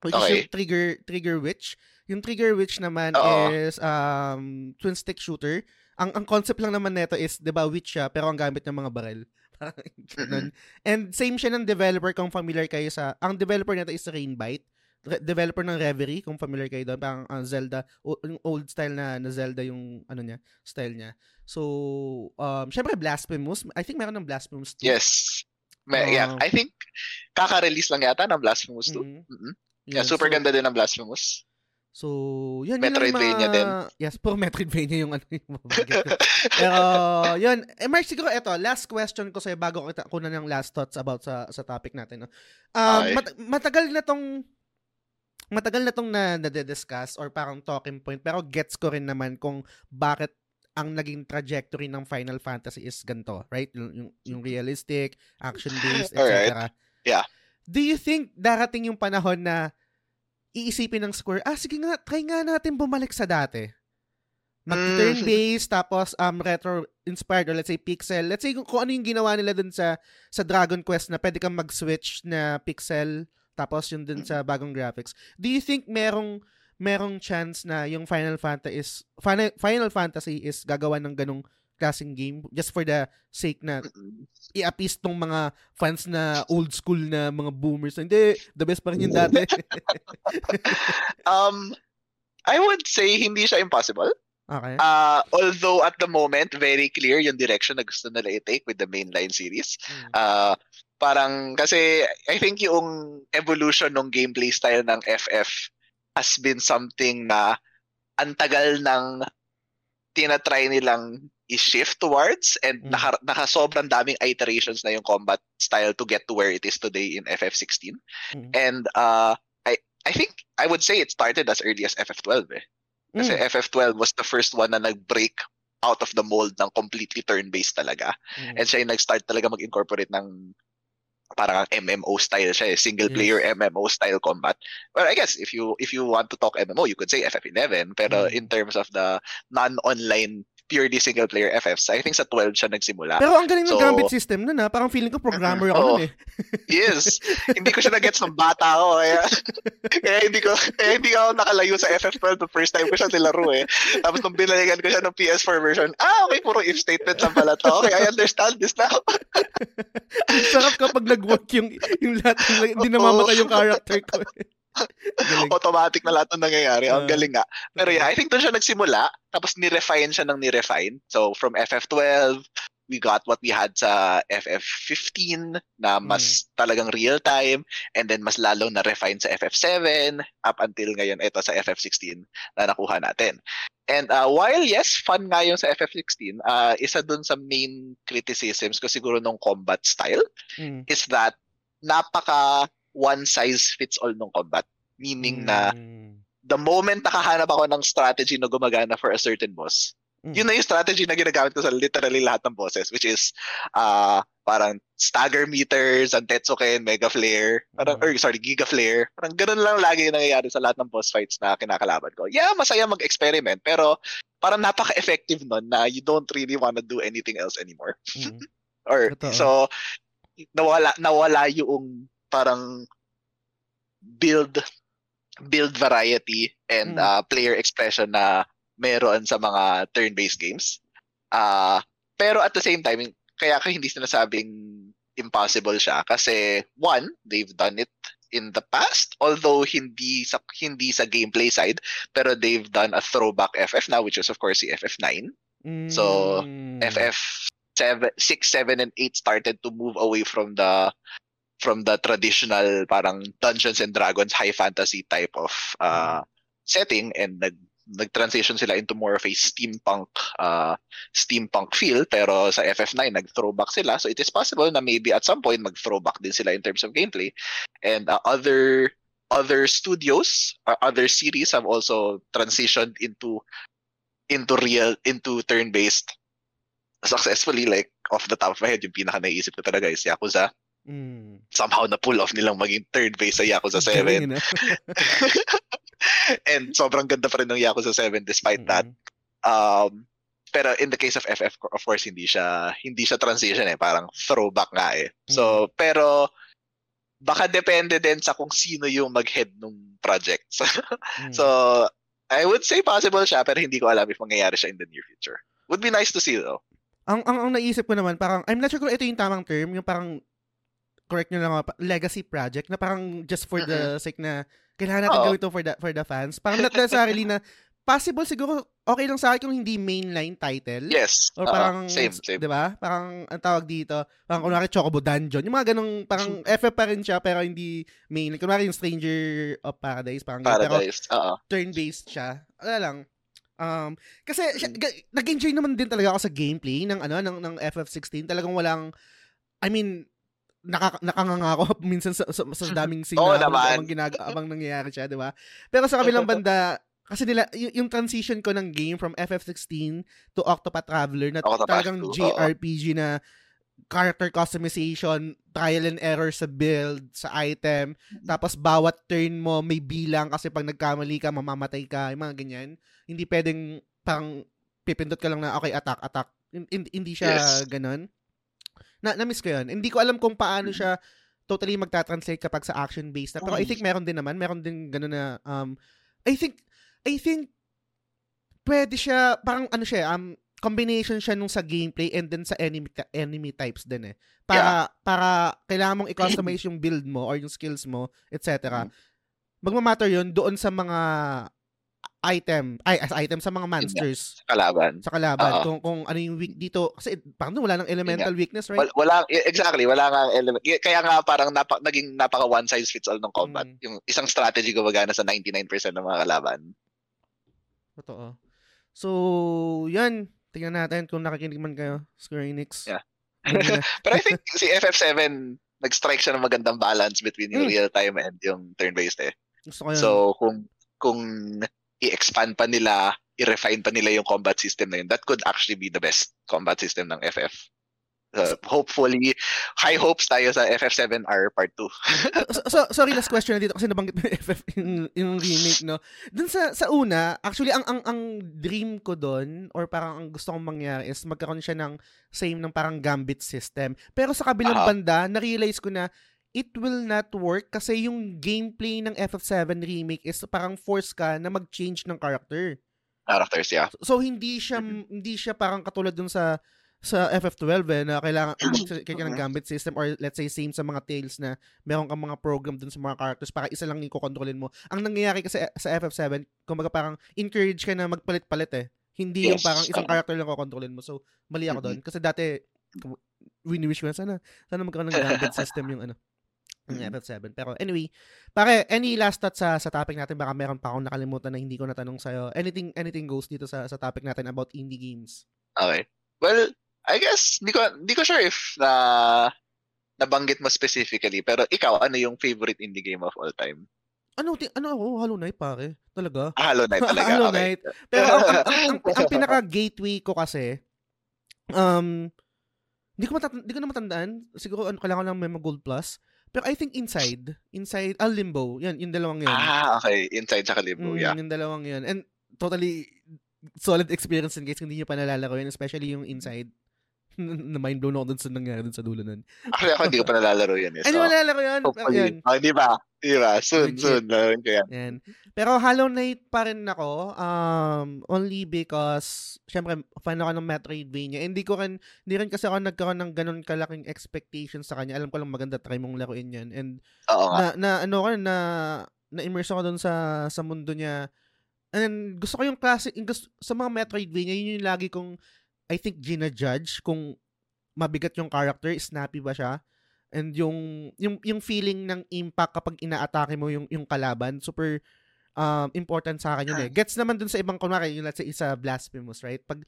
Which okay. is yung Trigger, Trigger Witch. Yung Trigger Witch naman Uh-oh. is um, twin stick shooter. Ang ang concept lang naman nito is, 'di ba, witch siya pero ang gamit ng mga barrel. mm-hmm. And same siya ng developer kung familiar kayo sa ang developer nito is Rainbite developer ng Reverie, kung familiar kayo doon, parang uh, Zelda, yung old style na, na Zelda yung ano niya, style niya. So, um, syempre Blasphemous. I think meron ng Blasphemous 2. Yes. May, um, yeah, I think kaka-release lang yata ng Blasphemous 2. Mm-hmm. Mm-hmm. Yeah, super so, ganda din ng Blasphemous. So, yun Metroidvania mga... din. Yes, puro Metroidvania yung ano yung Pero, yun. Eh, Mark, siguro ito, last question ko sa'yo bago kita kunan ng last thoughts about sa sa topic natin. No? Um, mat- matagal na tong matagal na tong na nade-discuss or parang talking point pero gets ko rin naman kung bakit ang naging trajectory ng Final Fantasy is ganito, right? Yung, yung, realistic, action-based, etc. Alright. Yeah. Do you think darating yung panahon na iisipin ng Square, ah, sige nga, try nga natin bumalik sa dati. Mag-turn-based, tapos um, retro-inspired, or let's say pixel. Let's say kung, kung ano yung ginawa nila dun sa, sa Dragon Quest na pwede kang mag-switch na pixel, tapos yun dun sa bagong graphics. Do you think merong merong chance na yung Final Fantasy is Final, Final Fantasy is gagawa ng ganong klaseng game just for the sake na i-appease tong mga fans na old school na mga boomers. Hindi, the best pa rin yung dati. um, I would say hindi siya impossible. okay. Uh, although at the moment, very clear yung direction na gusto nila i-take with the mainline series. Mm. Uh, parang, kasi I think yung evolution ng gameplay style ng FF has been something na ang tagal ng tinatry nilang i-shift towards and Mm. naka, naka sobrang daming iterations na yung combat style to get to where it is today in FF16. Mm. And uh, I I think I would say it started as early as FF12 eh. Kasi Mm. FF12 was the first one na nag-break out of the mold ng completely turn-based talaga. Mm. And siya yung nag-start talaga mag-incorporate ng parang MMO style siya eh, single player Yes. MMO style combat. Well, I guess if you if you want to talk MMO, you could say FF11, pero Mm. in terms of the non-online purely single player FFs, I think sa 12 siya nagsimula. Pero ang galing ng So- gambit system nun ha. Parang feeling ko programmer ako Oo. nun eh. Yes. hindi ko siya na-gets ng bata ako kaya kaya hindi ko kaya hindi ako nakalayo sa FF12 the first time ko siya nilaro eh. Tapos nung binalikan ko siya ng PS4 version, ah okay, puro if statement lang pala to. Okay, I understand this now. Sarap kapag nag-work yung, yung lahat, hindi namamatay yung character ko. eh. Automatic na lahat ng nangyayari. Ang Ah. galing nga. Pero yeah, I think doon siya nagsimula. Tapos ni-refine siya ng ni-refine. So from FF12, we got what we had sa FF15 na mas talagang real time and then mas lalo na refine sa FF7 up until ngayon ito sa FF16 na nakuha natin. And uh, while yes, fun nga yung sa FF16, uh, isa dun sa main criticisms ko siguro nung combat style Mm. is that napaka one size fits all nung combat. Meaning na Mm. the moment nakahanap ako ng strategy na gumagana for a certain boss, Mm. yun na yung strategy na ginagamit ko sa literally lahat ng bosses, which is uh, parang stagger meters, ang Tetsuken, Mega Flare, parang, Mhm. or sorry, Giga Flare. Parang ganun lang lagi yung nangyayari sa lahat ng boss fights na kinakalaban ko. Yeah, masaya mag-experiment, pero parang napaka-effective nun na you don't really wanna do anything else anymore. Mm. Or, Totoo. so, nawala, nawala yung parang build build variety and Mm. uh, player expression na meron sa mga turn-based games. Uh, pero at the same time, kaya ko hindi sinasabing impossible siya kasi one, they've done it in the past although hindi sa hindi sa gameplay side pero they've done a throwback FF now which is of course si FF9 So, Mm. FF 7 6 7 and 8 started to move away from the from the traditional parang Dungeons and Dragons high fantasy type of uh, setting and nag nag-transition sila into more of a steampunk uh, steampunk feel. Pero sa FF9 nag-throwback sila. So it is possible na maybe at some point mag-throwback din sila in terms of gameplay. And uh, other other studios or other series have also transitioned into into real into turn-based successfully like off the top of my head yung pinaka naisip ko talaga is Yakuza Mm. somehow na pull off nilang maging third base sa Yakuza 7 Galing, ano? and sobrang ganda pa rin ng Yakuza 7 despite that Mm. um pero in the case of FF of course hindi siya hindi siya transition eh parang throwback nga eh so pero baka depende din sa kung sino yung mag-head ng project Mm. so I would say possible siya pero hindi ko alam if mangyayari siya in the near future would be nice to see though ang, ang, ang naisip ko naman, parang, I'm not sure kung ito yung tamang term, yung parang, correct nyo lang legacy project, na parang just for the sake na, kailangan natin Oo. gawin ito for the, for the fans. Parang not necessarily na, possible siguro, okay lang sa akin kung hindi mainline title. yes Or Oo, parang, same same 'di ba? Parang ang tawag dito, parang kunwari Chocobo Dungeon. Yung mga ganong parang FF pa rin siya pero hindi main. Kunwari yung Stranger of Paradise, parang ganun, pero Paradise oo turn-based siya. Ano lang. Um, kasi siya, ga- nag-enjoy naman din talaga ako sa gameplay ng ano ng ng FF16. Talagang walang I mean naka, nakanganga ako minsan sa, sa, sa daming Oo na habang, ginag- habang nangyayari siya, di ba? Pero sa kabilang banda, Kasi nila, y- yung transition ko ng game from FF16 to Octopath Traveler na Octopath talagang 2, oo. JRPG na character customization, trial and error sa build, sa item, tapos bawat turn mo may bilang kasi pag nagkamali ka, mamamatay ka, yung mga ganyan. Hindi pwedeng parang pipindot ka lang na okay, attack, attack. Hin- hin- Hindi siya Yes. ganun. Na, na-miss ko yun. Hindi ko alam kung paano siya totally magta-translate kapag sa action-based na. Pero I Mm. think meron din naman. Meron din ganun na, um, I think, I think, pwede siya, parang ano siya, um, combination siya nung sa gameplay and then sa enemy enemy types din eh. Para para kailangan mong i-customize yung build mo or yung skills mo, etc. Magmamatter 'yun doon sa mga item, ay as item sa mga monsters Kalaban. sa kalaban Oo. kung kung ano yung weak dito kasi parang wala nang elemental weakness, right? Wala, wala exactly, wala nga element. Kaya nga parang napa, naging napaka one size fits all ng combat. Mm. Yung isang strategy gumagana sa 99% ng mga kalaban. Totoo. So, yan. Tingnan natin kung nakikinig man kayo, Square Enix. Yeah. Pero I think si FF7 nag-strike siya ng magandang balance between yung Mm. real time and yung turn-based eh. Gusto ko yun. So kung kung i-expand pa nila, i-refine pa nila yung combat system na yun, that could actually be the best combat system ng FF. Uh, hopefully, high hopes tayo sa FF7R Part 2. so, so- sorry, last question na dito kasi nabanggit mo FF yung, yung remake, no? Dun sa, sa una, actually, ang, ang, ang dream ko doon, or parang ang gusto kong mangyari is magkaroon siya ng same ng parang gambit system. Pero sa kabilang Aha. banda, na-realize ko na it will not work kasi yung gameplay ng FF7 remake is parang force ka na mag-change ng character. Characters, yeah. So hindi siya hindi siya parang katulad dun sa sa FF12 eh, na kailangan mag- kaya ng gambit system or let's say same sa mga Tales na meron kang mga program dun sa mga characters para isa lang yung kontrolin mo. Ang nangyayari kasi sa FF7, kumbaga parang encourage ka na magpalit-palit eh. Hindi yung Yes, parang isang character lang kokontrolin mo. So, mali ako doon. Kasi dati, wini-wish ko na sana, sana magkaroon ng gambit system yung ano, yung FF7. Pero anyway, pare, any last thoughts sa, sa topic natin? Baka meron pa akong nakalimutan na hindi ko natanong sa'yo. Anything, anything goes dito sa, sa topic natin about indie games. Okay. Well, I guess, di ko, di ko sure if na nabanggit mo specifically, pero ikaw, ano yung favorite indie game of all time? Ano, ti- ano ako? Hollow Knight, pare. Talaga. Ah, Hollow Knight talaga. Hollow okay. Knight. Pero ang, ang, ang, ang, ang pinaka-gateway ko kasi, um, hindi ko, matat- hindi ko na matandaan. Siguro ano, kailangan ko lang Memo Gold Plus. Pero I think Inside, Inside, ah, Limbo, yan, yung dalawang yun. Ah, okay. Inside sa Kalimbo, Mm, yeah. Yung dalawang yun. And totally solid experience in guys kung hindi nyo pa nalalaro yun, especially yung Inside. na mind blown ako dun sa nangyari dun sa dulo nun. Actually, ako hindi ko pa nalalaro yan. Eh, so, mo nalalaro yun? hopefully. Yun. Oh, di ba? Di ba? Soon, Legit. soon. Lalaroin ko yan. Yan. Pero Hollow Knight pa rin ako um only because syempre fan ako ng Metroidvania. Hindi ko rin hindi rin kasi ako nagkaroon ng ganun kalaking expectations sa kanya. Alam ko lang maganda try mong laruin 'yan. And Oo na, nga. na ano ko na na immerse ako doon sa sa mundo niya. And gusto ko yung classic gusto, sa mga Metroidvania yun yung lagi kong I think gina-judge kung mabigat yung character, snappy ba siya? And yung yung yung feeling ng impact kapag inaatake mo yung yung kalaban, super um, important sa akin yun eh. Gets naman dun sa ibang kunwari, yung let's say isa Blasphemous, right? Pag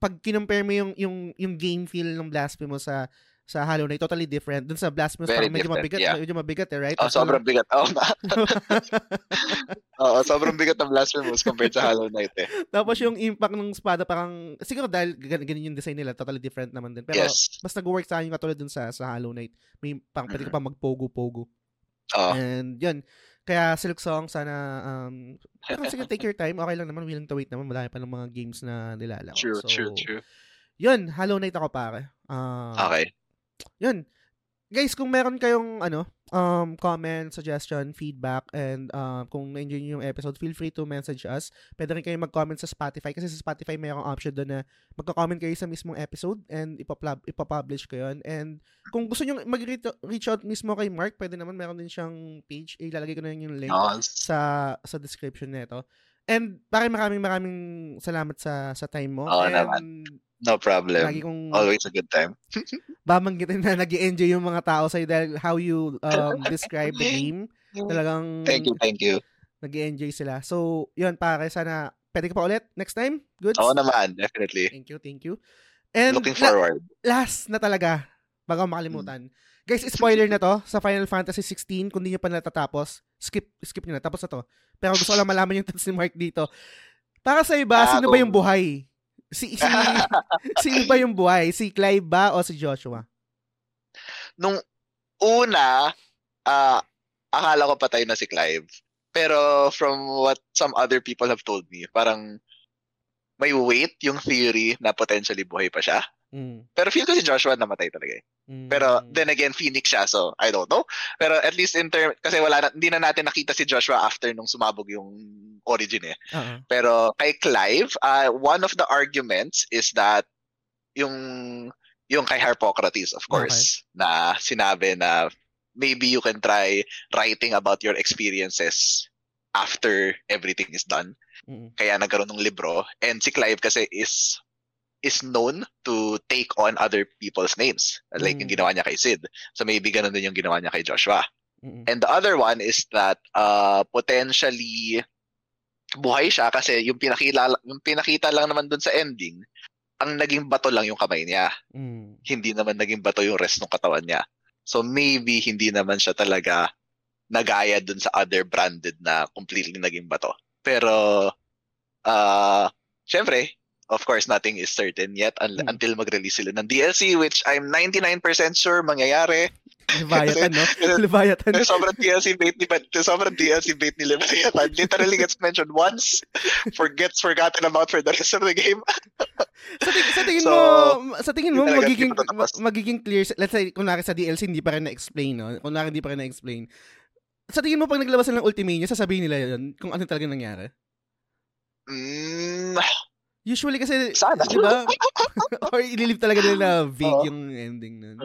pag kinumpare mo yung yung yung game feel ng Blasphemous sa sa Hollow Knight, totally different. Dun sa Blasphemous, Very parang medyo mabigat, yeah. medyo mabigat eh, right? Oh, sobrang bigat. Oo nga. Oo, sobrang bigat ng Blasphemous compared sa Hollow Knight eh. Tapos yung impact ng espada parang siguro dahil gan- ganun yung design nila, totally different naman din. Pero Yes. mas nag-work sa akin yung katulad dun sa sa Hollow Knight. May pang pwede ka pa magpogo-pogo. Oo. And yun. Kaya Silk Song sana um pero sige take your time. Okay lang naman, willing to wait naman. Wala pa ng mga games na nilalaro. True, so, true, true. Yun, Hollow Knight ako pare. Ah, Okay. Yun. Guys, kung meron kayong ano, um, comment, suggestion, feedback, and uh, kung na-enjoy nyo yung episode, feel free to message us. Pwede rin kayo mag-comment sa Spotify kasi sa Spotify mayroong option doon na magka-comment kayo sa mismong episode and ipapub- ipapublish ko yun. And kung gusto nyo mag-reach out mismo kay Mark, pwede naman meron din siyang page. Ilalagay ko na yun yung link sa sa description nito. And pare maraming maraming salamat sa sa time mo. Oo and naman. No problem. lagi kong Always a good time. babanggitin na nag enjoy yung mga tao sa'yo dahil how you um, describe the game. Talagang Thank you, thank you. nag enjoy sila. So, yun pare, sana pwede ka pa ulit next time? Good? Oo naman, definitely. Thank you, thank you. And Looking la- forward. last na talaga, bago makalimutan. Guys, spoiler na to sa Final Fantasy 16 kung di nyo pa natatapos. Skip skip niyo na tapos na to. Pero gusto ko lang malaman yung thoughts ni Mark dito. Para sa iba, Ah, sino ba yung buhay? Si, si sino ba yung buhay? Si Clive ba o si Joshua? Nung una, ah akala ko patay na si Clive. Pero from what some other people have told me, parang may weight yung theory na potentially buhay pa siya. Mm. Pero feel ko si Joshua namatay talaga eh. Mm. Pero then again, Phoenix siya, so I don't know. Pero at least in term, kasi wala na, hindi na natin nakita si Joshua after nung sumabog yung origin eh. Oo. Pero kay Clive, uh, one of the arguments is that yung yung kay Harpocrates, of course, na sinabi na maybe you can try writing about your experiences after everything is done. Mm. Kaya nagkaroon ng libro. And si Clive kasi is is known to take on other people's names. Like yung Mm. ginawa niya kay Sid. So maybe ganun din yung ginawa niya kay Joshua. Mm. And the other one is that uh, potentially buhay siya kasi yung pinakita, yung pinakita lang naman dun sa ending, ang naging bato lang yung kamay niya. Mm. Hindi naman naging bato yung rest ng katawan niya. So maybe hindi naman siya talaga nagaya dun sa other branded na completely naging bato. Pero, uh, syempre, of course, nothing is certain yet un- Mm. until mag-release sila ng DLC, which I'm 99% sure mangyayari. Leviathan, no? Leviathan. Sobrang DLC bait ni sobrang DLC bait ni Leviathan. Literally gets mentioned once, forgets forgotten about for the rest of the game. sa, ting- sa tingin So, mo, sa tingin mo magiging magiging clear, let's say kunwari sa DLC hindi pa rin na-explain, no? Kunwari hindi pa rin na-explain. Sa tingin mo pag naglabas ng Ultimania, sasabihin nila 'yon kung ano talaga nangyari? Mm, Usually kasi, Sana. di ba? Or ililip talaga nila na vague yung ending nun.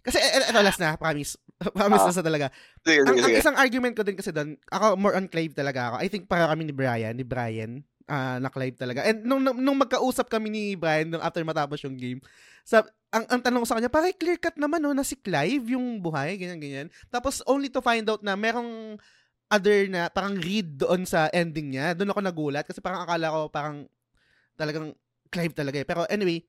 Kasi, eh, ito last na, promise. promise Ah. na sa talaga. sige, Ang, sige, ang isang argument ko din kasi doon, ako more on Clive talaga ako. I think para kami ni Brian, ni Brian, ah na Clive talaga. And nung, nung, nung magkausap kami ni Brian nung after matapos yung game, sab, ang, ang tanong ko sa kanya, parang clear cut naman no, na si Clive yung buhay, ganyan, ganyan. Tapos only to find out na merong other na parang read doon sa ending niya. Doon ako nagulat kasi parang akala ko parang talagang Clive talaga eh. Pero anyway,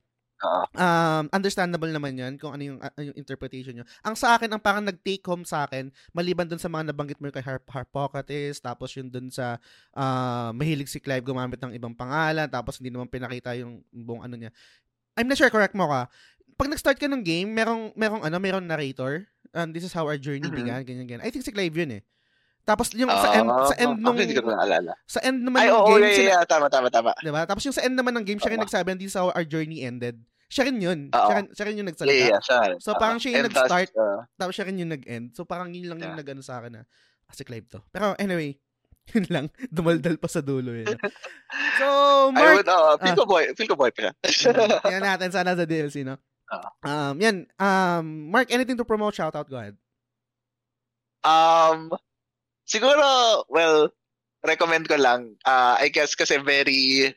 um, understandable naman yan kung ano yung, ano yung interpretation nyo. Ang sa akin, ang parang nag-take home sa akin, maliban dun sa mga nabanggit mo kay Harp Harpocrates, tapos yung dun sa ah, mahilig si Clive gumamit ng ibang pangalan, tapos hindi naman pinakita yung buong ano niya. I'm not sure, correct mo ka. Pag nag-start ka ng game, merong, merong, ano, merong narrator. Um, this is how our journey Mhm. began, ganyan, ganyan. I think si Clive yun eh. Tapos yung sa end, sa end nung, Hindi ko na naalala. sa end naman Ay, ng oo, game, yeah, sina- yeah, tama, tama, tama. Diba? Tapos yung sa end naman ng game, siya rin nagsabi, this is how our journey ended. Siya rin yun. Oo. Siya, rin- siya rin yung Yeah, nagsalita. yeah, yeah, siya. So, Tama. parang siya yung And nag-start. uh, Tapos siya rin yung nag-end. So, parang yun lang yung Yeah. nag-ano sa akin na, ah, si Clive to. Pero anyway, yun lang. Dumaldal pa sa dulo yun. So, I Mark, would, uh, feel Ah. ko boy, feel ko boy pa yan natin sana sa DLC, no? Ah. Um, yan. Um, Mark, anything to promote? Shout out, go ahead. Um, siguro, well, recommend ko lang. Uh, I guess kasi very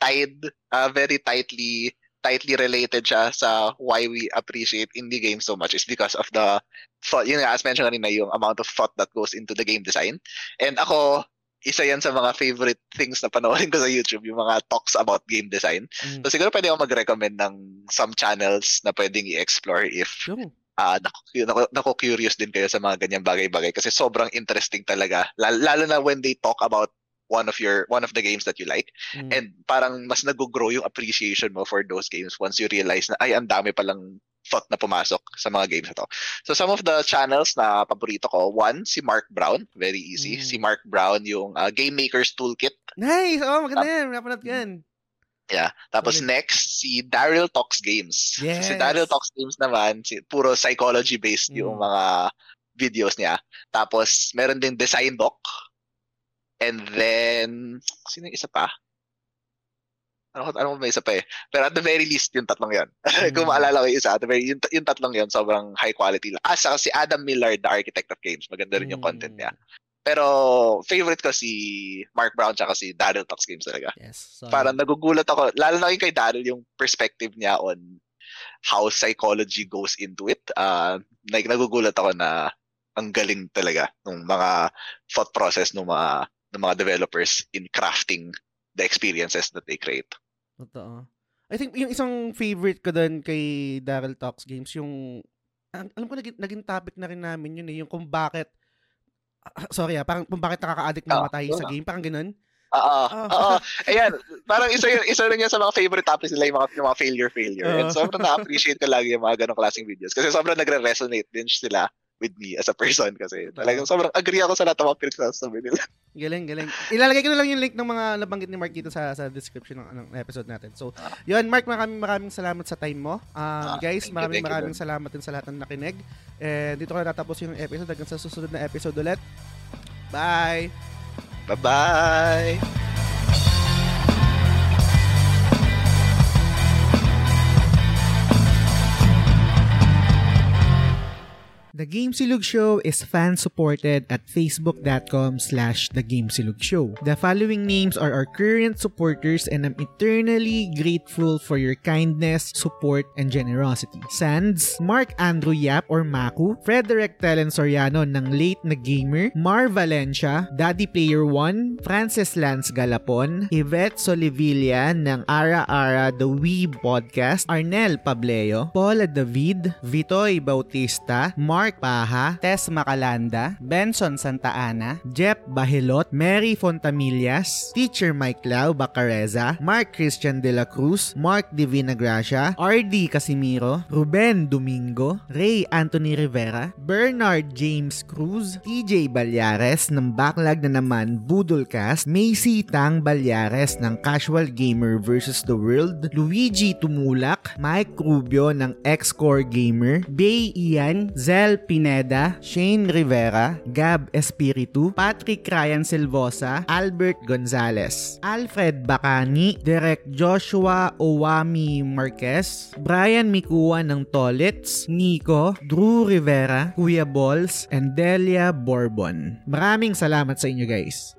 tied, uh, very tightly tightly related siya sa why we appreciate indie games so much is because of the thought, yun nga, as mentioned kanina, yung amount of thought that goes into the game design. And ako, isa yan sa mga favorite things na panoorin ko sa YouTube, yung mga talks about game design. Mm. So siguro pwede ako mag-recommend ng some channels na pwedeng i-explore if Go. Ah naku, naku, naku curious din kayo sa mga ganyang bagay-bagay kasi sobrang interesting talaga lalo, lalo na when they talk about one of your one of the games that you like Mm. and parang mas nag-grow yung appreciation mo for those games once you realize na ay ang dami palang thought na pumasok sa mga games na to. So some of the channels na paborito ko, one si Mark Brown, very easy. Mm. Si Mark Brown yung ah, Game Maker's Toolkit. Nice! Oh, maganda yan. Napanood ko yan. Yeah. Tapos Solid. next si Daryl Talks Games. So, si Yes. Daryl Talks Games naman, si, puro psychology based yung Mm. mga videos niya. Tapos meron din Design Doc. And then sino yung isa pa? Ano, ano may isa pa eh. Pero at the very least, yung tatlong yon. Kung Mm. maalala ko yung isa, at the very, yung, yung tatlong yon sobrang high quality lang. Ah, saka si Adam Miller, the architect of games. Maganda rin yung content Mm. niya. Pero favorite ko si Mark Brown tsaka si Daryl Talks Games talaga Yes. So, parang nagugulat ako, lalo na kay Daryl, yung perspective niya on how psychology goes into it. Uh, like, nagugulat ako na ang galing talaga ng mga thought process ng mga ng mga developers in crafting the experiences that they create. Totoo. I think yung isang favorite ko doon kay Daryl Talks Games, yung, alam ko naging, naging topic na rin namin yun eh, yung kung bakit, sorry ah, parang kung bakit nakaka-addict Ah, mamatay sa game, parang ganun. Oo. Ah. Oo. Ayan, parang isa yun, isa rin yan sa mga favorite topics nila yung mga, yung mga failure failure. And Oo. sobrang na-appreciate ko lagi yung mga ganong klaseng videos kasi sobrang nagre-resonate din sila with me as a person kasi talagang sobrang agree ako sa lahat ng mga pinagsasabi nila. Galing, galing. Ilalagay ko na lang yung link ng mga nabanggit ni Mark dito sa sa description ng, ng episode natin. So, yun, Mark, maraming maraming salamat sa time mo. Um, Ah, guys, thank you, maraming you, maraming salamat din sa lahat ng nakinig. And dito ko na tatapos yung episode hanggang sa susunod na episode ulit. Bye! Bye-bye! The Game Silog Show is fan-supported at facebook.com slash The Game Silog Show. The following names are our current supporters and I'm eternally grateful for your kindness, support, and generosity. Sands, Mark Andrew Yap or Maku, Frederick Telen Soriano ng Late na Gamer, Mar Valencia, Daddy Player 1, Francis Lance Galapon, Yvette Solivilla ng Ara Ara The Weeb Podcast, Arnel Pableo, Paula David, Vitoy Bautista, Mark Paha, Tess Macalanda, Benson Santa Ana, Jeff Bahilot, Mary Fontamillas, Teacher Mike Lau Bacareza, Mark Christian De La Cruz, Mark Divina Gracia, RD Casimiro, Ruben Domingo, Ray Anthony Rivera, Bernard James Cruz, TJ Balyares ng Backlog na naman Budolcast, Macy Tang Balyares ng Casual Gamer vs. The World, Luigi Tumulak, Mike Rubio ng X-Core Gamer, Bay Ian, Zel Pineda, Shane Rivera, Gab Espiritu, Patrick Ryan Silvosa, Albert Gonzalez, Alfred Bacani, Derek Joshua Owami Marquez, Brian Mikua ng Tolits, Nico, Drew Rivera, Kuya Balls, and Delia Bourbon. Maraming salamat sa inyo guys.